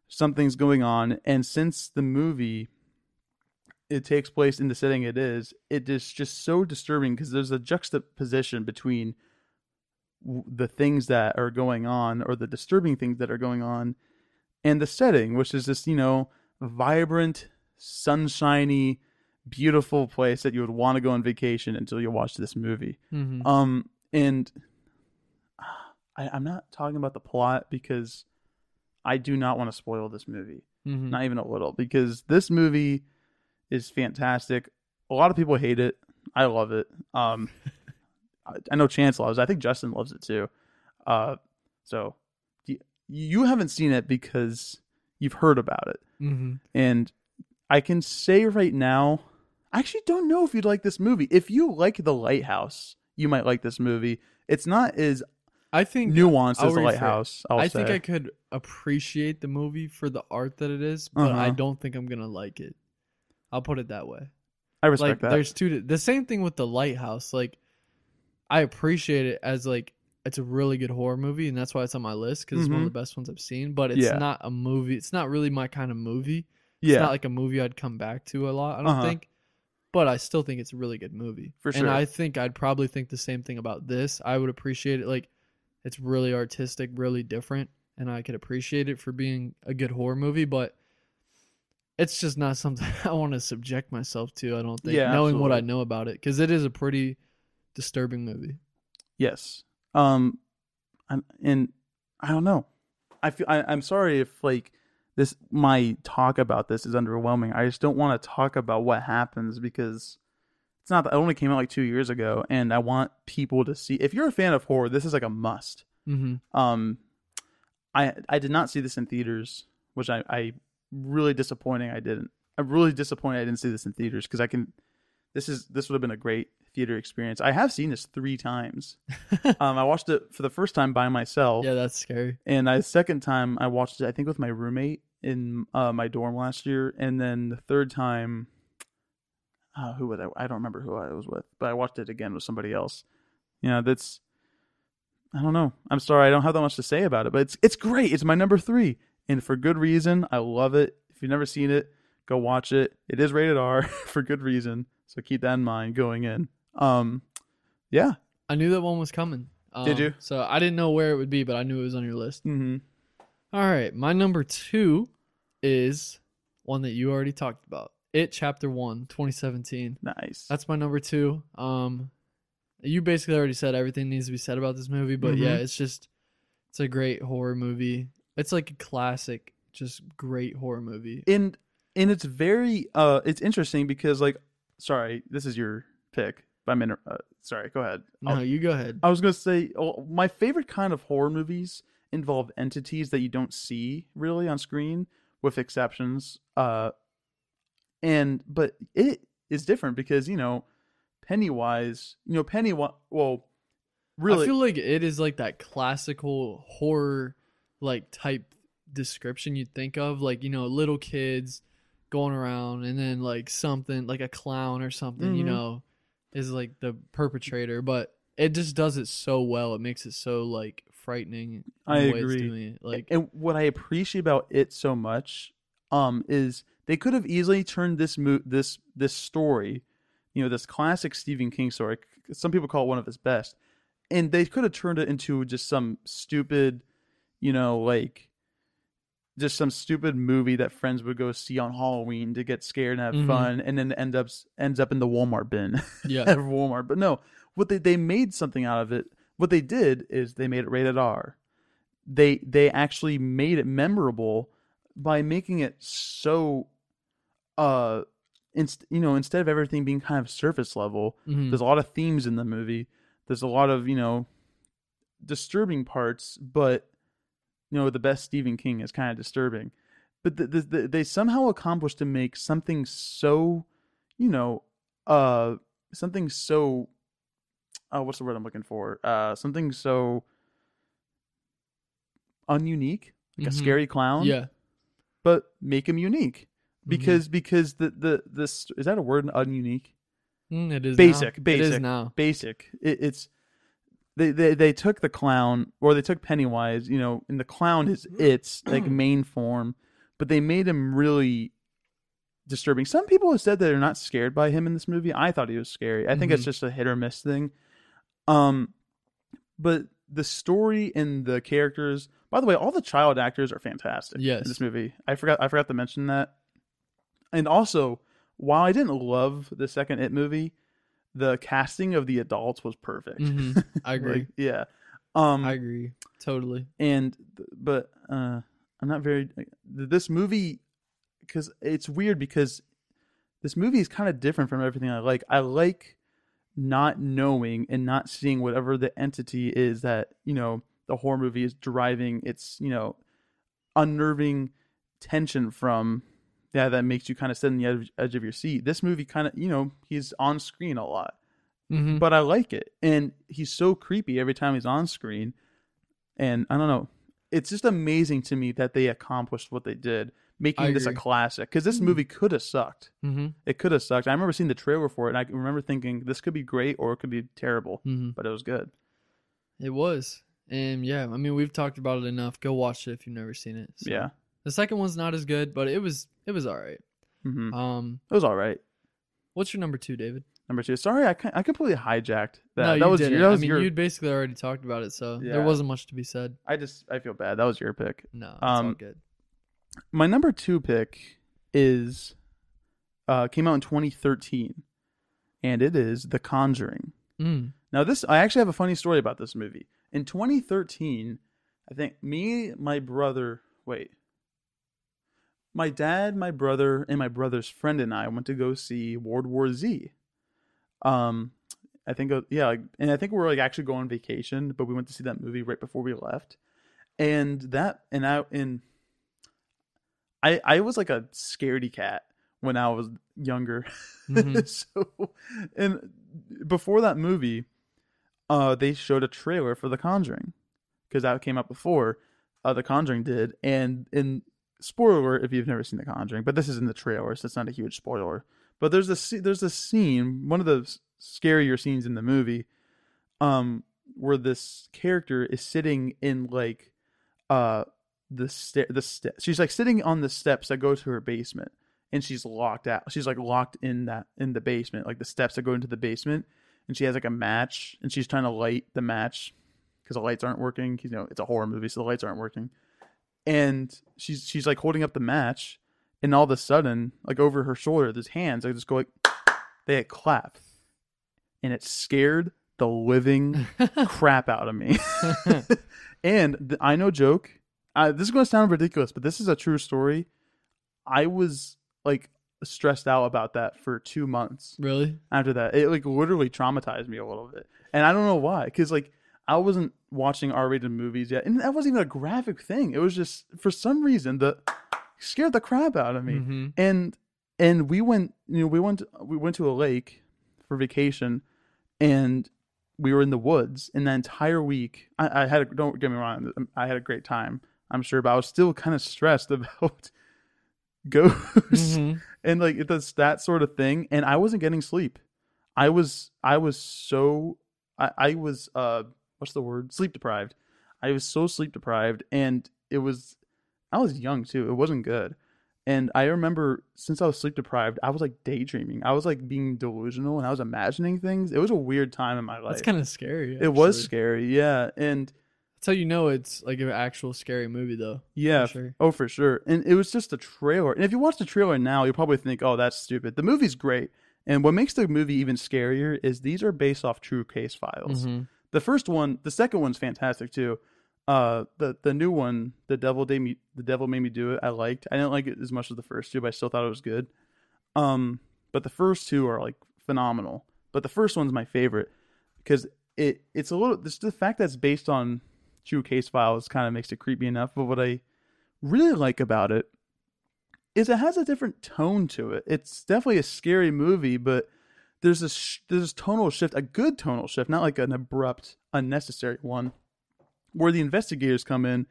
something's going on and since the movie it takes place in the setting it is it is just so disturbing because there's a juxtaposition between the things that are going on or the disturbing things that are going on and the setting which is this you know vibrant sunshiny beautiful place that you would want to go on vacation until you watch this movie. Mm-hmm. um and *sighs* I, i'm not talking about the plot because i do not want to spoil this movie. Mm-hmm. not even a little because this movie is fantastic. A lot of people hate it. I love it. Um *laughs* I, I know chance loves it i think justin loves it too uh so you, haven't seen it because you've heard about it Mm-hmm. and i can say right now i actually don't know if you'd like this movie if you like the lighthouse you might like this movie it's not as I think nuanced I'll as the lighthouse I'll I say. think I could appreciate the movie for the art that it is, but I Uh-huh. don't think I'm gonna like it. I'll put it that way. I respect like that there's two the same thing with the lighthouse like i appreciate it as like it's a really good horror movie and that's why it's on my list because it's one of Mhm. the best ones i've seen but it's Yeah. not a movie it's not really my kind of movie it's yeah not like a movie i'd come back to a lot i don't Uh-huh. think but i still think it's a really good movie For sure. and i think i'd probably think the same thing about this i would appreciate it like it's really artistic really different and i could appreciate it for being a good horror movie but it's just not something *laughs* I want to subject myself to. I don't think, Yeah, knowing what I absolutely. know about it, because it is a pretty disturbing movie. Yes. Um, I'm, and I don't know. I feel I, I'm sorry if like this my talk about this is underwhelming. I just don't want to talk about what happens because it's not. It only came out like two years ago, and I want people to see. If you're a fan of horror, this is like a must. Mm-hmm. Um, I I did not see this in theaters, which I I really disappointing. I didn't. I'm really disappointed I didn't see this in theaters because I can. This is this would have been a great theater experience. I have seen this three times. *laughs* um, I watched it for the first time by myself, yeah, that's scary. and the second time I watched it, I think with my roommate in uh, my dorm last year, and then the third time, uh, who was I? I don't remember who I was with, but I watched it again with somebody else. You know, that's I don't know. I'm sorry, I don't have that much to say about it, but it's it's great. It's my number three, and for good reason. I love it. If you've never seen it, go watch it. It is rated R *laughs* for good reason, so keep that in mind going in. Um, yeah, I knew that one was coming. Did Um, you? So I didn't know where it would be, but I knew it was on your list. Mm-hmm. All right, my number two is one that you already talked about. It Chapter One, 2017. Nice. That's my number two. Um, you basically already said everything needs to be said about this movie, but yeah, Mhm. it's just it's a great horror movie. It's like a classic, just great horror movie. and and it's very uh it's interesting because like sorry this is your pick i'm in uh, sorry go ahead No, I'll- you go ahead. i was gonna say well, my favorite kind of horror movies involve entities that you don't see really on screen with exceptions uh and but it is different because you know pennywise you know pennywise well really I feel like it is like that classical horror like type description you'd think of, like you know, little kids going around, and then like something like a clown or something, you Mhm. know, is like the perpetrator. But it just does it so well. It makes it so like frightening. I the way it's agree. Like and what I appreciate about it so much um is they could have easily turned this mo- this this story, you know, this classic Stephen King story. Some people call it one of his best, and they could have turned it into just some stupid, you know, like just some stupid movie that friends would go see on Halloween to get scared and have Mhm. fun, and then end up ends up in the Walmart bin *laughs* yeah, at Walmart. But no, what they they made something out of it. What they did is they made it rated R. They they actually made it memorable by making it so uh inst- you know instead of everything being kind of surface level Mhm. there's a lot of themes in the movie there's a lot of you know disturbing parts but you know the best stephen king is kind of disturbing but the, the, the, they somehow accomplished to make something so you know uh something so uh what's the word i'm looking for uh something so ununique like Mhm. a scary clown yeah, but make him unique Mhm. because because the the this is that a word ununique Mm, it is Basic, now. It is basic. now. basic it, it's they, they they took the clown or they took pennywise you know and the clown is its like *clears throat* main form but they made him really disturbing. Some people have said that they're not scared by him in this movie. I thought he was scary. I think it's Mhm. just a hit or miss thing. Um but the story and the characters by the way all the child actors are fantastic Yes. in this movie. I forgot i forgot to mention that. And also while i didn't love the second it movie the casting of the adults was perfect Mhm. *laughs* I agree. Like, yeah um I agree totally. and but uh i'm not very this movie because it's weird because this movie is kind of different from everything i like i like not knowing and not seeing whatever the entity is that you know the horror movie is driving its you know unnerving tension from yeah that makes you kind of sit on the edge, edge of your seat this movie kind of you know he's on screen a lot hmm but I like it. And he's so creepy every time he's on screen. And I don't know. It's just amazing to me that they accomplished what they did, making I this a classic. Because this movie could have sucked. hmm It could have sucked. I remember seeing the trailer for it, and I remember thinking this could be great or it could be terrible, hmm but it was good. It was. And yeah, I mean we've talked about it enough. Go watch it if you've never seen it. So. Yeah. The second one's not as good, but it was it was all right. hmm Um It was all right. what's your number 2, David? Number two. Sorry, I, I completely hijacked that. no, that you was didn't. your. That was I mean, your. you'd basically already talked about it, so there wasn't much to be said. I just I feel bad. That was your pick. No, it's all Um, good. My number two pick is uh came out in 2013, and it is The Conjuring. Mm. Now, this I actually have a funny story about this movie. In 2013, I think me, my brother, wait, my dad, my brother, and my brother's friend and I went to go see World War Z. Um, I think, uh, yeah, and I think we were like actually going on vacation, but we went to see that movie right before we left, and that, and I, and I, I was like a scaredy cat when I was younger. Mhm. *laughs* so, and before that movie, uh, they showed a trailer for The Conjuring because that came out before uh, The Conjuring did. And in spoiler if you've never seen The Conjuring, but this is in the trailer, so it's not a huge spoiler. But there's a there's a scene, one of the scarier scenes in the movie, um, where this character is sitting in like, uh, the sta- the ste- she's like sitting on the steps that go to her basement, and she's locked out. She's like locked in that in the basement, like the steps that go into the basement, and she has like a match, and she's trying to light the match because the lights aren't working. You know, it's a horror movie, so the lights aren't working. And she's she's like holding up the match, and all of a sudden, like over her shoulder, there's hands. I just go like, *sniffs* they clap, and it scared the living *laughs* crap out of me. *laughs* *laughs* and th- I know joke. Uh, this is going to sound ridiculous, but this is a true story. I was like stressed out about that for two months really? after that. It like literally traumatized me a little bit, and I don't know why. Because like I wasn't watching R-rated movies yet, and that wasn't even a graphic thing. It was just for some reason the scared the crap out of me. hmm And and we went, you know, we went we went to a lake for vacation, and we were in the woods. And that entire week, I, I had a, don't get me wrong, I had a great time. I'm sure, but I was still kind of stressed *laughs* about ghosts Mhm. and like it's that sort of thing and i wasn't getting sleep i was i was so i, I was uh what's the word sleep deprived i was so sleep deprived and it was i was young too it wasn't good and i remember since i was sleep deprived i was like daydreaming i was like being delusional and i was imagining things it was a weird time in my life That's kind of scary. it was scary yeah and That's how you know it's like an actual scary movie, though. Yeah. For sure. Oh, for sure. And it was just a trailer. And if you watch the trailer now, you'll probably think, "Oh, that's stupid." The movie's great. And what makes the movie even scarier is these are based off true case files. Mhm. The first one, the second one's fantastic too. Uh, the the new one, the devil made me, the devil made me do it. I liked. I didn't like it as much as the first two, but I still thought it was good. Um, but the first two are like phenomenal. But the first one's my favorite because it it's a little. This the fact that it's based on true case files kind of makes it creepy enough. But what I really like about it is it has a different tone to it. It's definitely a scary movie, but there's a sh- there's a tonal shift, a good tonal shift, not like an abrupt, unnecessary one, where the investigators come in,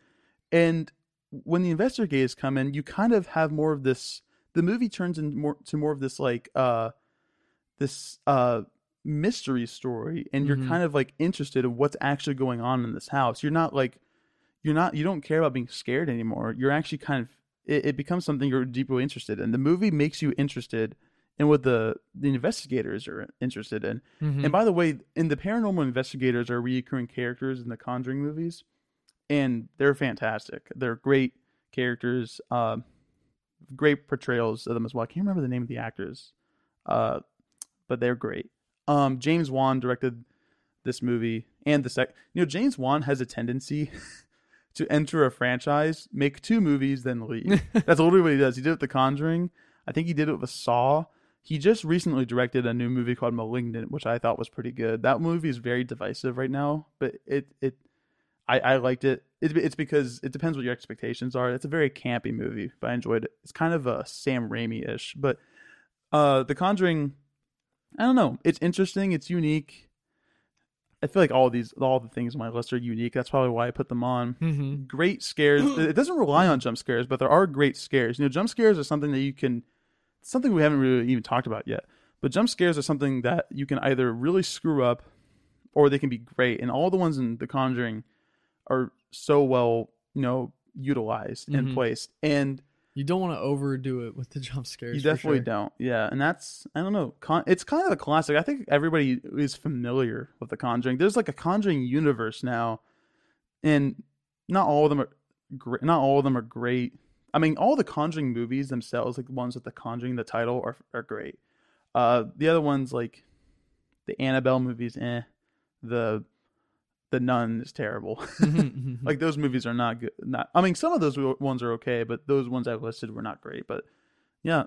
and when the investigators come in, you kind of have more of this. The movie turns into more to more of this like uh this uh mystery story, and you're Mhm. kind of like interested in what's actually going on in this house. You're not like you're not you don't care about being scared anymore. You're actually kind of it, it becomes something you're deeply interested in. The movie makes you interested in what the the investigators are interested in. Mhm. And by the way, in the paranormal investigators are recurring characters in the Conjuring movies, and they're fantastic. They're great characters, uh, great portrayals of them as well. I can't remember the name of the actors, uh, but they're great. Um, James Wan directed this movie and the sec. You know, James Wan has a tendency *laughs* to enter a franchise, make two movies, then leave. *laughs* That's literally what he does. He did it with The Conjuring. I think he did it with a Saw. He just recently directed a new movie called Malignant, which I thought was pretty good. That movie is very divisive right now, but it it I, I liked it. it. It's because it depends what your expectations are. It's a very campy movie, but I enjoyed it. It's kind of a Sam Raimi ish, but uh, The Conjuring, I don't know. It's interesting. It's unique. I feel like all these, all the things on my list are unique. That's probably why I put them on Mhm. great scares. *clears throat* it doesn't rely on jump scares, but there are great scares. You know, jump scares are something that you can something we haven't really even talked about yet. But jump scares are something that you can either really screw up or they can be great. And all the ones in The Conjuring are so well, you know, utilized and Mhm. placed. And You don't want to overdo it with the jump scares. you definitely sure. don't. Yeah, and that's I don't know. Con- it's kind of a classic. I think everybody is familiar with the Conjuring. There's like a Conjuring universe now, and not all of them are great. Not all of them are great. I mean, all the Conjuring movies themselves, like the ones with the Conjuring, the title, are are great. Uh, the other ones like the Annabelle movies, eh. The the Nun is terrible. *laughs* *laughs* Like those movies are not good. Not, I mean, some of those ones are okay, but those ones I've listed were not great. But yeah,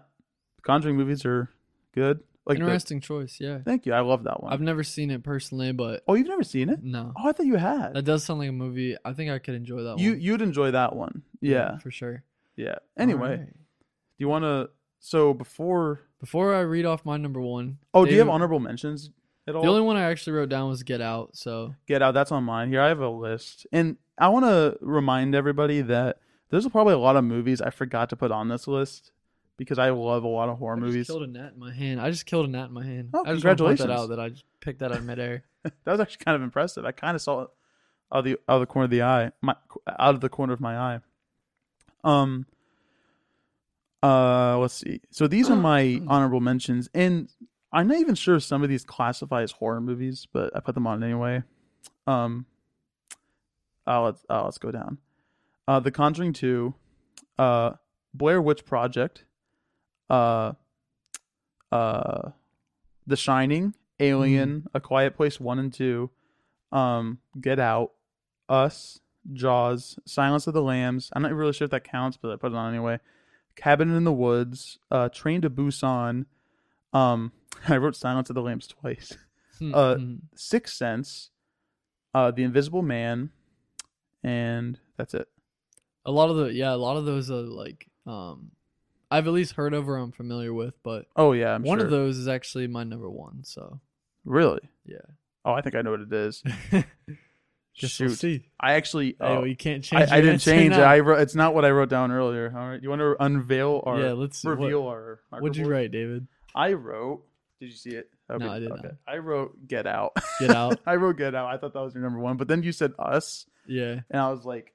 Conjuring movies are good. Like, the- interesting choice. Yeah, thank you. I love that one. I've never seen it personally, but oh, you've never seen it? no, Oh, I thought you had. that does sound like a movie. I think I could enjoy that you one. you'd enjoy that one. Yeah, for sure. Yeah. Anyway, Alright. do you want to? So before, before I read off my number one, oh, do you have honorable mentions at all? The only one I actually wrote down was Get Out. So Get out. That's on mine. Here, I have a list, and I want to remind everybody that there's probably a lot of movies I forgot to put on this list because I love a lot of horror I movies. killed a gnat in my hand. I just killed a gnat in my hand. Oh, I just point that congratulations. out that I just picked that out of midair. *laughs* that was actually kind of impressive. I kind of saw it out of the out of the corner of the eye, my out of the corner of my eye. Um. Uh, let's see. So these are my *clears throat* honorable mentions, and I'm not even sure if some of these classify as horror movies, but I put them on anyway. Um, Uh, let's uh, let's go down. Uh, The Conjuring Two, uh, Blair Witch Project, uh, uh, The Shining, Alien, A Quiet Place One and Two, um, Get Out, Us, Jaws, Silence of the Lambs. I'm not really sure if that counts, but I put it on anyway. Cabin in the Woods, uh, Train to Busan. Um, *laughs* I wrote Silence of the Lambs twice. Uh, Mhm. Sixth Sense, uh, The Invisible Man, and that's it. a lot of the yeah, a lot of those are like um, I've at least heard of or I'm familiar with, but Oh yeah, I'm one sure. of those is actually my number one. So Really? yeah, Oh, I think I know what it is. *laughs* We'll Shoot, see. I actually. Oh, you can't I, change. I your didn't change it. now. I wrote. It's not what I wrote down earlier. All right, you want to unveil our? yeah, let's see. reveal What, our? our what'd you write, David? I wrote. Did you see it? No, I did not. I wrote Get Out. Get Out. *laughs* I wrote Get Out. I thought that was your number one, but then you said Us, Yeah, and I was like,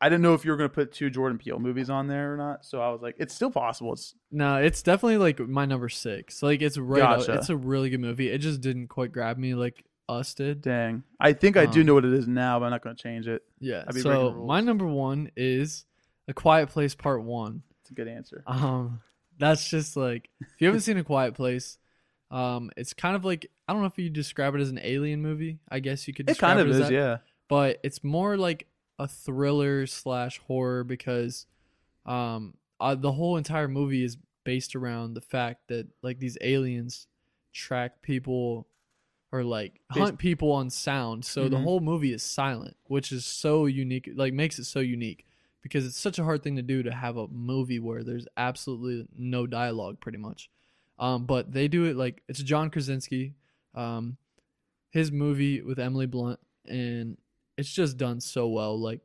I didn't know if you were going to put two Jordan Peele movies on there or not. So I was like, it's still possible. It's no, it's definitely like my number six. Like it's right. up- Gotcha. It's a really good movie. It just didn't quite grab me like Us did. dang. I think I do Um, know what it is now, but I'm not going to change it. Yeah. I'd be breaking So rules. my number one is A Quiet Place Part One. It's a good answer. Um, that's just like if you haven't seen A Quiet Place, um, it's kind of like I don't know if you describe it as an alien movie. I guess you could. It Describe kind of it as is, that, yeah. But it's more like a thriller slash horror because, um, uh, the whole entire movie is based around the fact that like these aliens track people or like hunt people on sound. So the Mhm. whole movie is silent, which is so unique. Like makes it so unique because it's such a hard thing to do to have a movie where there's absolutely no dialogue, pretty much. Um, but they do it like it's John Krasinski, um, his movie with Emily Blunt, and it's just done so well. Like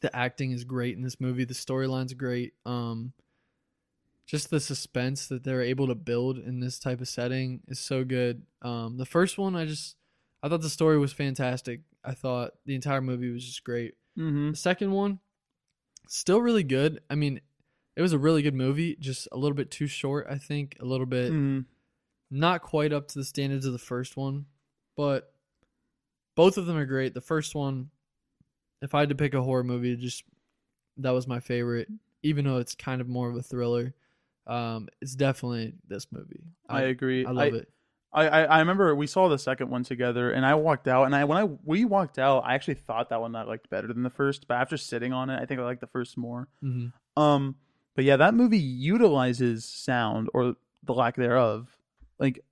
the acting is great in this movie, the storyline's great. Um, just the suspense that they're able to build in this type of setting is so good. Um, the first one, I just I thought the story was fantastic. I thought the entire movie was just great. Mm-hmm. The second one, still really good. I mean, it was a really good movie, just a little bit too short, I think. A little bit hmm not quite up to the standards of the first one, but both of them are great. The first one, if I had to pick a horror movie, just that was my favorite, even though it's kind of more of a thriller. Um, it's definitely this movie. I, agree. I love it. I, I I remember we saw the second one together, and I walked out, and I when I we walked out, I actually thought that one I liked better than the first, but after sitting on it, I think I liked the first more. hmm Um, but yeah, that movie utilizes sound or the lack thereof, like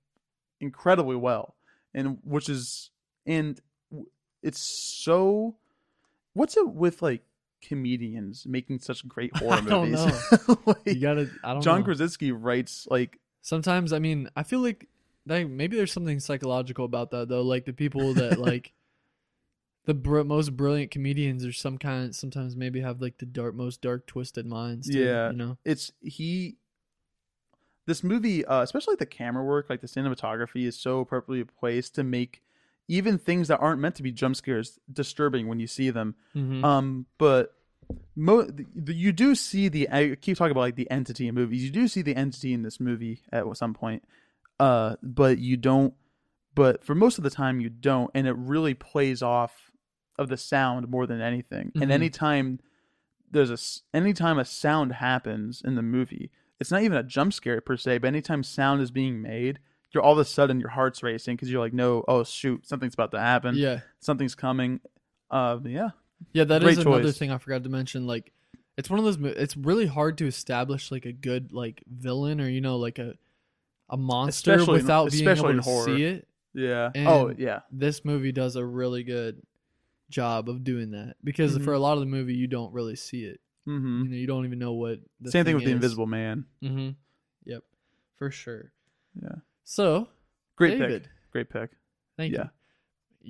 incredibly well, and which is and it's so. What's it with like comedians making such great *laughs* horror I don't movies? *laughs* *laughs* You gotta. I don't know. John know. Krasinski writes like Sometimes, I mean, I feel like like maybe there's something psychological about that though. Like the people that like the br- most brilliant comedians or some kind sometimes maybe have like the dark most dark twisted minds. Too, Yeah. you know. it's he this movie uh, especially the camera work like the cinematography is so appropriately placed to make even things that aren't meant to be jump scares disturbing when you see them Mm-hmm. um but mo- the, the, you do see the i keep talking about like the entity in movies you do see the entity in this movie at some point uh but you don't but for most of the time you don't and it really plays off of the sound more than anything Mhm. and anytime there's a anytime a sound happens in the movie it's not even a jump scare per se but anytime sound is being made you're all of a sudden your heart's racing because you're like no oh shoot something's about to happen yeah, something's coming uh yeah yeah. That is Great another choice. thing I forgot to mention. Like, it's one of those. It's really hard to establish like a good like villain or you know like a a monster Especially in- without being especially able in to horror. see it. yeah And- oh yeah this movie does a really good job of doing that because Mhm. for a lot of the movie you don't really see it. hmm You know, you don't even know what. The same thing with the invisible man Mm-hmm. Yep, for sure. yeah So, great David, pick great pick thank Yeah. you.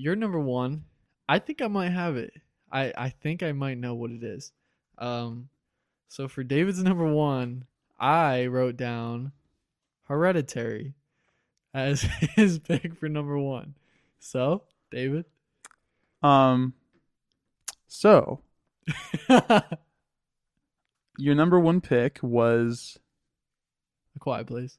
You're number one. I think I might have it. I I think I might know what it is. Um, so for David's number one, I wrote down Hereditary as *laughs* his pick for number one. So, David. um so *laughs* your number one pick was A quiet place.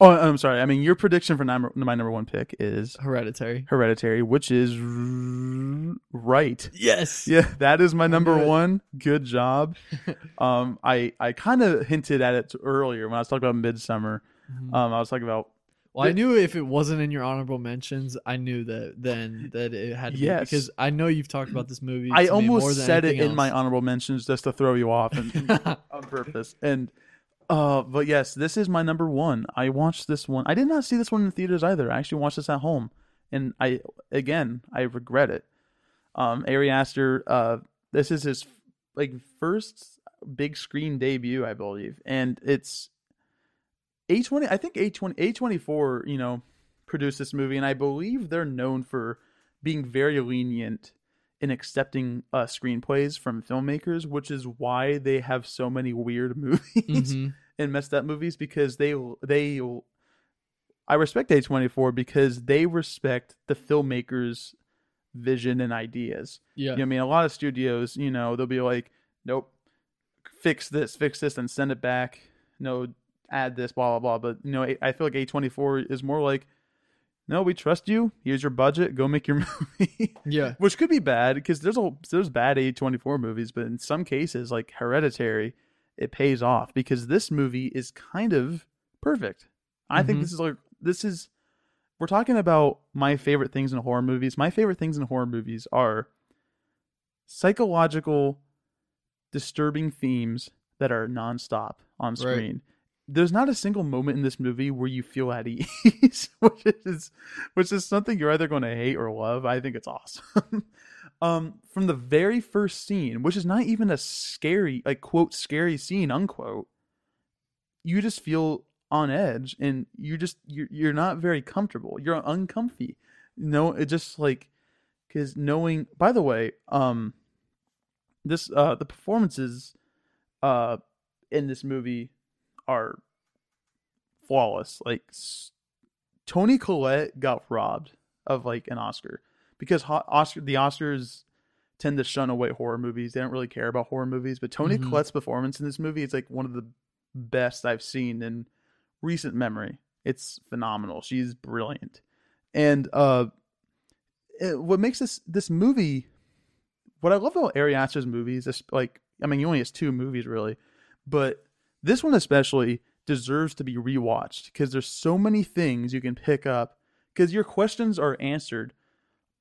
Oh, I'm sorry. I mean, your prediction for number, my number one pick is Hereditary. Hereditary, which is r- right. Yes. *laughs* Yeah, that is my number good. one. Good job. *laughs* um, I I kind of hinted at it earlier when I was talking about Midsommar. Mhm. Um, I was talking about Well, I knew if it wasn't in your honorable mentions, I knew that then that it had to Yes. be because I know you've talked about this movie. I to me more almost said it anything in my honorable mentions just to throw you off and *laughs* on purpose. And uh, but yes, this is my number one. I watched this one. I did not see this one in theaters either. I actually watched this at home, and I again I regret it. Um, Ari Aster, uh, this is his like first big screen debut, I believe, and it's A twenty. I think A twenty A twenty four. You know, produced this movie, and I believe they're known for being very lenient in accepting uh, screenplays from filmmakers, which is why they have so many weird *laughs* movies Mhm. and messed up movies because they they I respect A24 because they respect the filmmakers vision and ideas. Yeah. You know I mean a lot of studios, you know, they'll be like, "Nope, fix this, fix this and send it back. No, add this blah blah blah." But you know, I feel like A24 is more like, "No, we trust you. Here's your budget. Go make your *laughs* movie." Yeah. which could be bad because there's a there's bad A24 movies, but in some cases, like Hereditary, it pays off because this movie is kind of perfect. I think Mhm. this is like this is we're talking about my favorite things in horror movies. My favorite things in horror movies are psychological, disturbing themes that are nonstop on Right. There's not a single moment in this movie where you feel at *laughs* ease, which is which is something you're either going to hate or love. I think it's awesome. *laughs* um, from the very first scene, which is not even a scary, like quote scary scene unquote, you just feel on edge and you just you're, you're not very comfortable. You're uncomfy. No, it just like because knowing. By the way, um, this uh the performances uh in this movie are flawless. Like s- Toni Collette got robbed of like an Oscar because ho- Oscar the Oscars tend to shun away horror movies. They don't really care about horror movies, but Toni Mhm. Collette's performance in this movie is like one of the best I've seen in recent memory. It's phenomenal. She's brilliant. And uh it, what makes this this movie what I love about Ari Aster's movies is like I mean he only has two movies really, but this one especially deserves to be rewatched because there's so many things you can pick up because your questions are answered,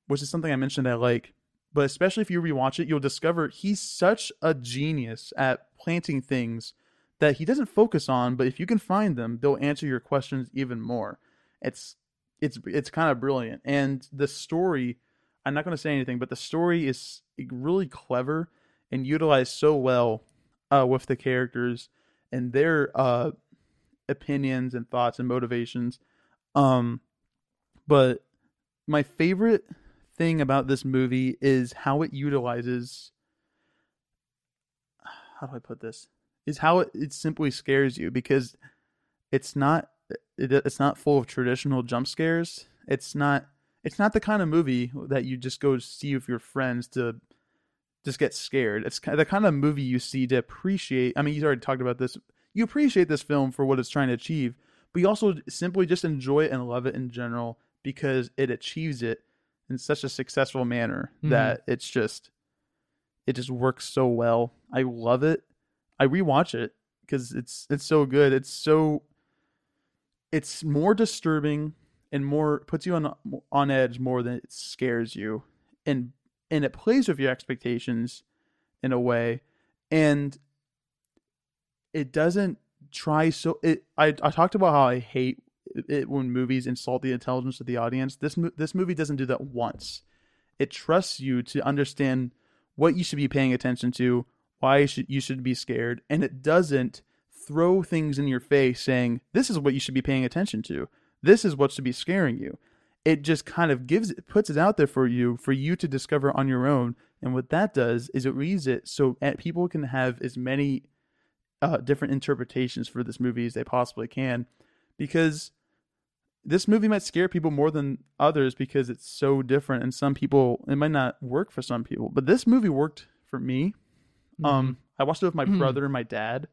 which is something I mentioned I like. But especially if you rewatch it, you'll discover he's such a genius at planting things that he doesn't focus on, but if you can find them, they'll answer your questions even more. It's it's it's kind of brilliant. And the story, I'm not going to say anything, but the story is really clever and utilized so well uh, with the characters and their uh, opinions and thoughts and motivations. Um, but my favorite thing about this movie is how it utilizes. How do I put this? Is how it, it simply scares you because it's not it, it's not full of traditional jump scares. It's not it's not the kind of movie that you just go see with your friends to just get scared. It's the kind of movie you see to appreciate. I mean, you already talked about this. You appreciate this film for what it's trying to achieve, but you also simply just enjoy it and love it in general because it achieves it in such a successful manner Mhm. that it's just it just works so well. I love it. I rewatch it because it's it's so good. It's so it's more disturbing and more puts you on on edge more than it scares you, and and it plays with your expectations in a way, and it doesn't try so. It I I talked about how I hate it when movies insult the intelligence of the audience. This this movie doesn't do that once. It trusts you to understand what you should be paying attention to, why you should you should be scared, and it doesn't throw things in your face saying this is what you should be paying attention to. This is what should be scaring you. It just kind of gives it puts it out there for you for you to discover on your own. And what that does is it reads it so people can have as many uh, different interpretations for this movie as they possibly can, because this movie might scare people more than others because it's so different and some people it might not work for some people. But this movie worked for me. Um i watched it with my Mhm. brother and my dad.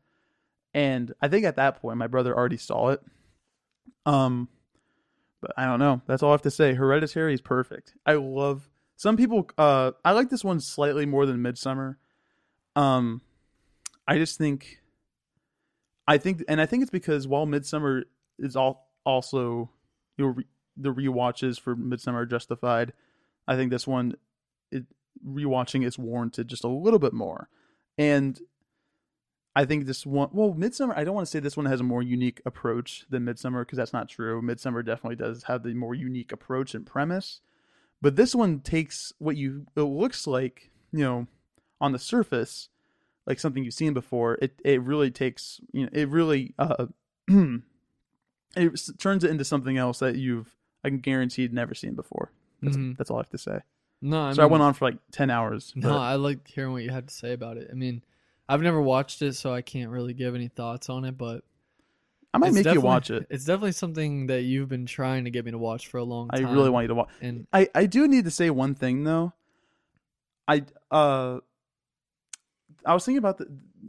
And i think at that point my brother already saw it. Um, but I don't know. That's all I have to say. Hereditary is perfect. I love. Some people. Uh, I like this one slightly more than Midsommar. Um, I just think. I think, and I think it's because while Midsommar is all also, you know, re, the rewatches for Midsommar are justified. I think this one, it rewatching is warranted just a little bit more, and I think this one, well, Midsommar. I don't want to say this one has a more unique approach than Midsommar because that's not true. Midsommar definitely does have the more unique approach and premise, but this one takes what you it looks like, you know, on the surface, like something you've seen before. It it really takes, you know, it really uh, *clears throat* it turns it into something else that you've I can guarantee never seen before. That's, Mhm. that's all I have to say. No, I so I went on for like ten hours. No, but- I liked hearing what you had to say about it. I mean, I've never watched it, so I can't really give any thoughts on it. But I might make you watch it. *laughs* It's definitely something that you've been trying to get me to watch for a long time. I time. really want you to watch. And I I do need to say one thing though. I uh I was thinking about the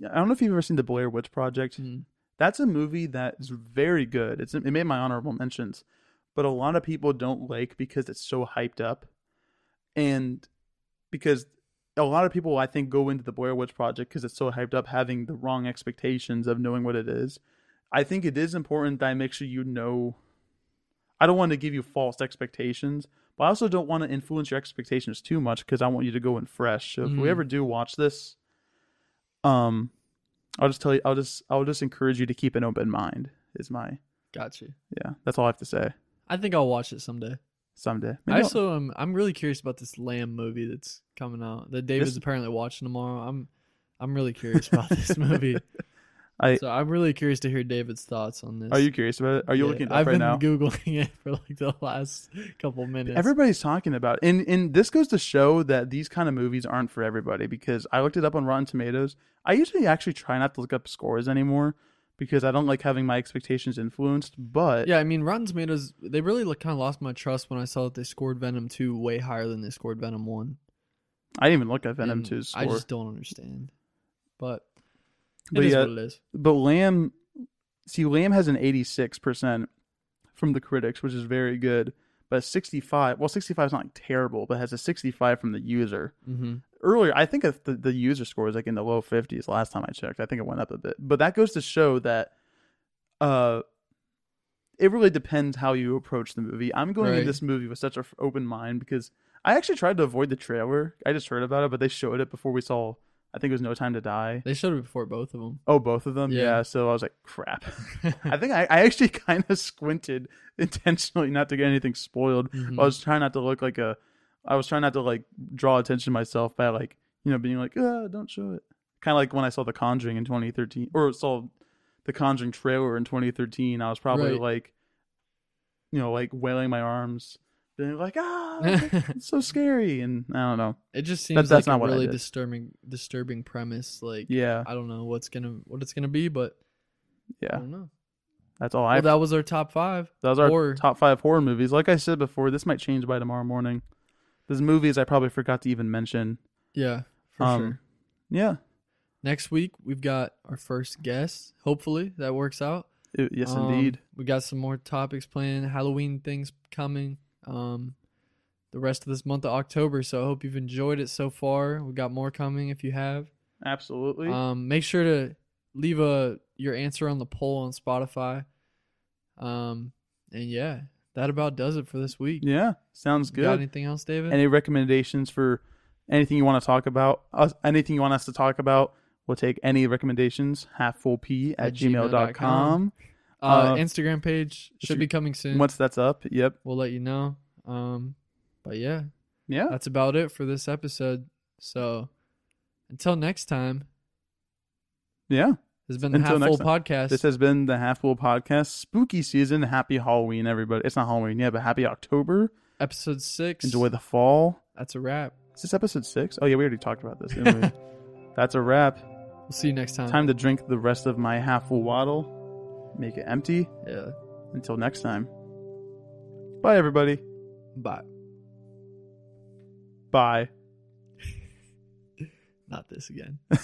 I don't know if you've ever seen the Blair Witch Project. mm, That's a movie that is very good. It's it made my honorable mentions, but a lot of people don't like because it's so hyped up, and because a lot of people I think go into the Blair Witch Project because it's so hyped up, having the wrong expectations of knowing what it is. I think it is important that I make sure you know. I don't want to give you false expectations, but I also don't want to influence your expectations too much because I want you to go in fresh. So if we Mhm. ever do watch this, um, I'll just tell you, I'll just, I'll just encourage you to keep an open mind. Is my, gotcha? yeah, that's all I have to say. I think I'll watch it someday. Someday, I Maybe I'll- also am. I'm really curious about this Lamb movie that's coming out that David's This- apparently watching tomorrow. I'm I'm really curious about this *laughs* movie. I- so I'm really curious to hear David's thoughts on this. are you curious about it? Are you Yeah, looking it up I've right been now? googling *laughs* it for like the last couple minutes. Everybody's talking about, it. and and this goes to show that these kind of movies aren't for everybody. Because I looked it up on Rotten Tomatoes. I usually actually try not to look up scores anymore because I don't like having my expectations influenced. But Yeah, I mean, Rotten Tomatoes, they really like, kind of lost my trust when I saw that they scored Venom 2 way higher than they scored Venom 1. I didn't even look at Venom And 2's score. I just don't understand. But it But is yeah, what it is. but Lamb, see, Lamb has an 86% from the critics, which is very good. But 65, well, 65 is not like terrible, but has a 65 from the user. Mm-hmm. Earlier, I think if the, the user score was like in the low 50s last time I checked. I think it went up a bit. But that goes to show that uh, it really depends how you approach the movie. I'm going Right. into this movie with such an open mind because I actually tried to avoid the trailer. I just heard about it, but they showed it before we saw, I think it was No Time to Die. They showed it before both of them. Oh, both of them? Yeah. Yeah. so I was like, crap. *laughs* I think I, I actually *laughs* kind of squinted intentionally not to get anything spoiled. Mhm. I was trying not to look like a, I was trying not to like draw attention to myself by like, you know, being like, ah, don't show it. Kind of like when I saw The Conjuring in 2013 or saw The Conjuring trailer in 2013. I was probably Right. like, you know, like wailing my arms, being like, ah, *laughs* it's so scary. And I don't know. it just seems that's like not a what really disturbing, disturbing premise. Like, Yeah. I don't know what's gonna, what it's gonna be, but yeah, I don't know. That's all I that was our top five. That was our Horror. top five horror movies. Like I said before, this might change by tomorrow morning. There's movies I probably forgot to even mention. Yeah, for Um, sure. Yeah. Next week we've got our first guest. Hopefully that works out. It- yes, Um, indeed. We got some more topics planned, Halloween things coming. Um, the rest of this month of October. So I hope you've enjoyed it so far. We got more coming if you have. Absolutely. Um, make sure to leave a your answer on the poll on Spotify. Um, and yeah, that about does it for this week. yeah. Sounds You Got good. anything else, David? Any recommendations for anything you want to talk about? Us, anything you want us to talk about? We'll take any recommendations. Halffullp at, At gmail.com. uh, uh, Instagram page should be coming soon. Once that's up, yep. we'll let you know. Um, but yeah, Yeah. that's about it for this episode. So until next time, Yeah. This has been the Half Full. Podcast. This has been the Half Full Podcast. Spooky season. Happy Halloween, everybody. It's not Halloween yet, but happy October. episode six. Enjoy the fall. That's a wrap. Is this episode six? Oh yeah, we already talked about this. Didn't we? *laughs* That's a wrap. We'll see you next time. Time to drink the rest of my half full waddle. Make it empty. Yeah. Until next time. Bye everybody. Bye. Bye. *laughs* Not this again. *laughs*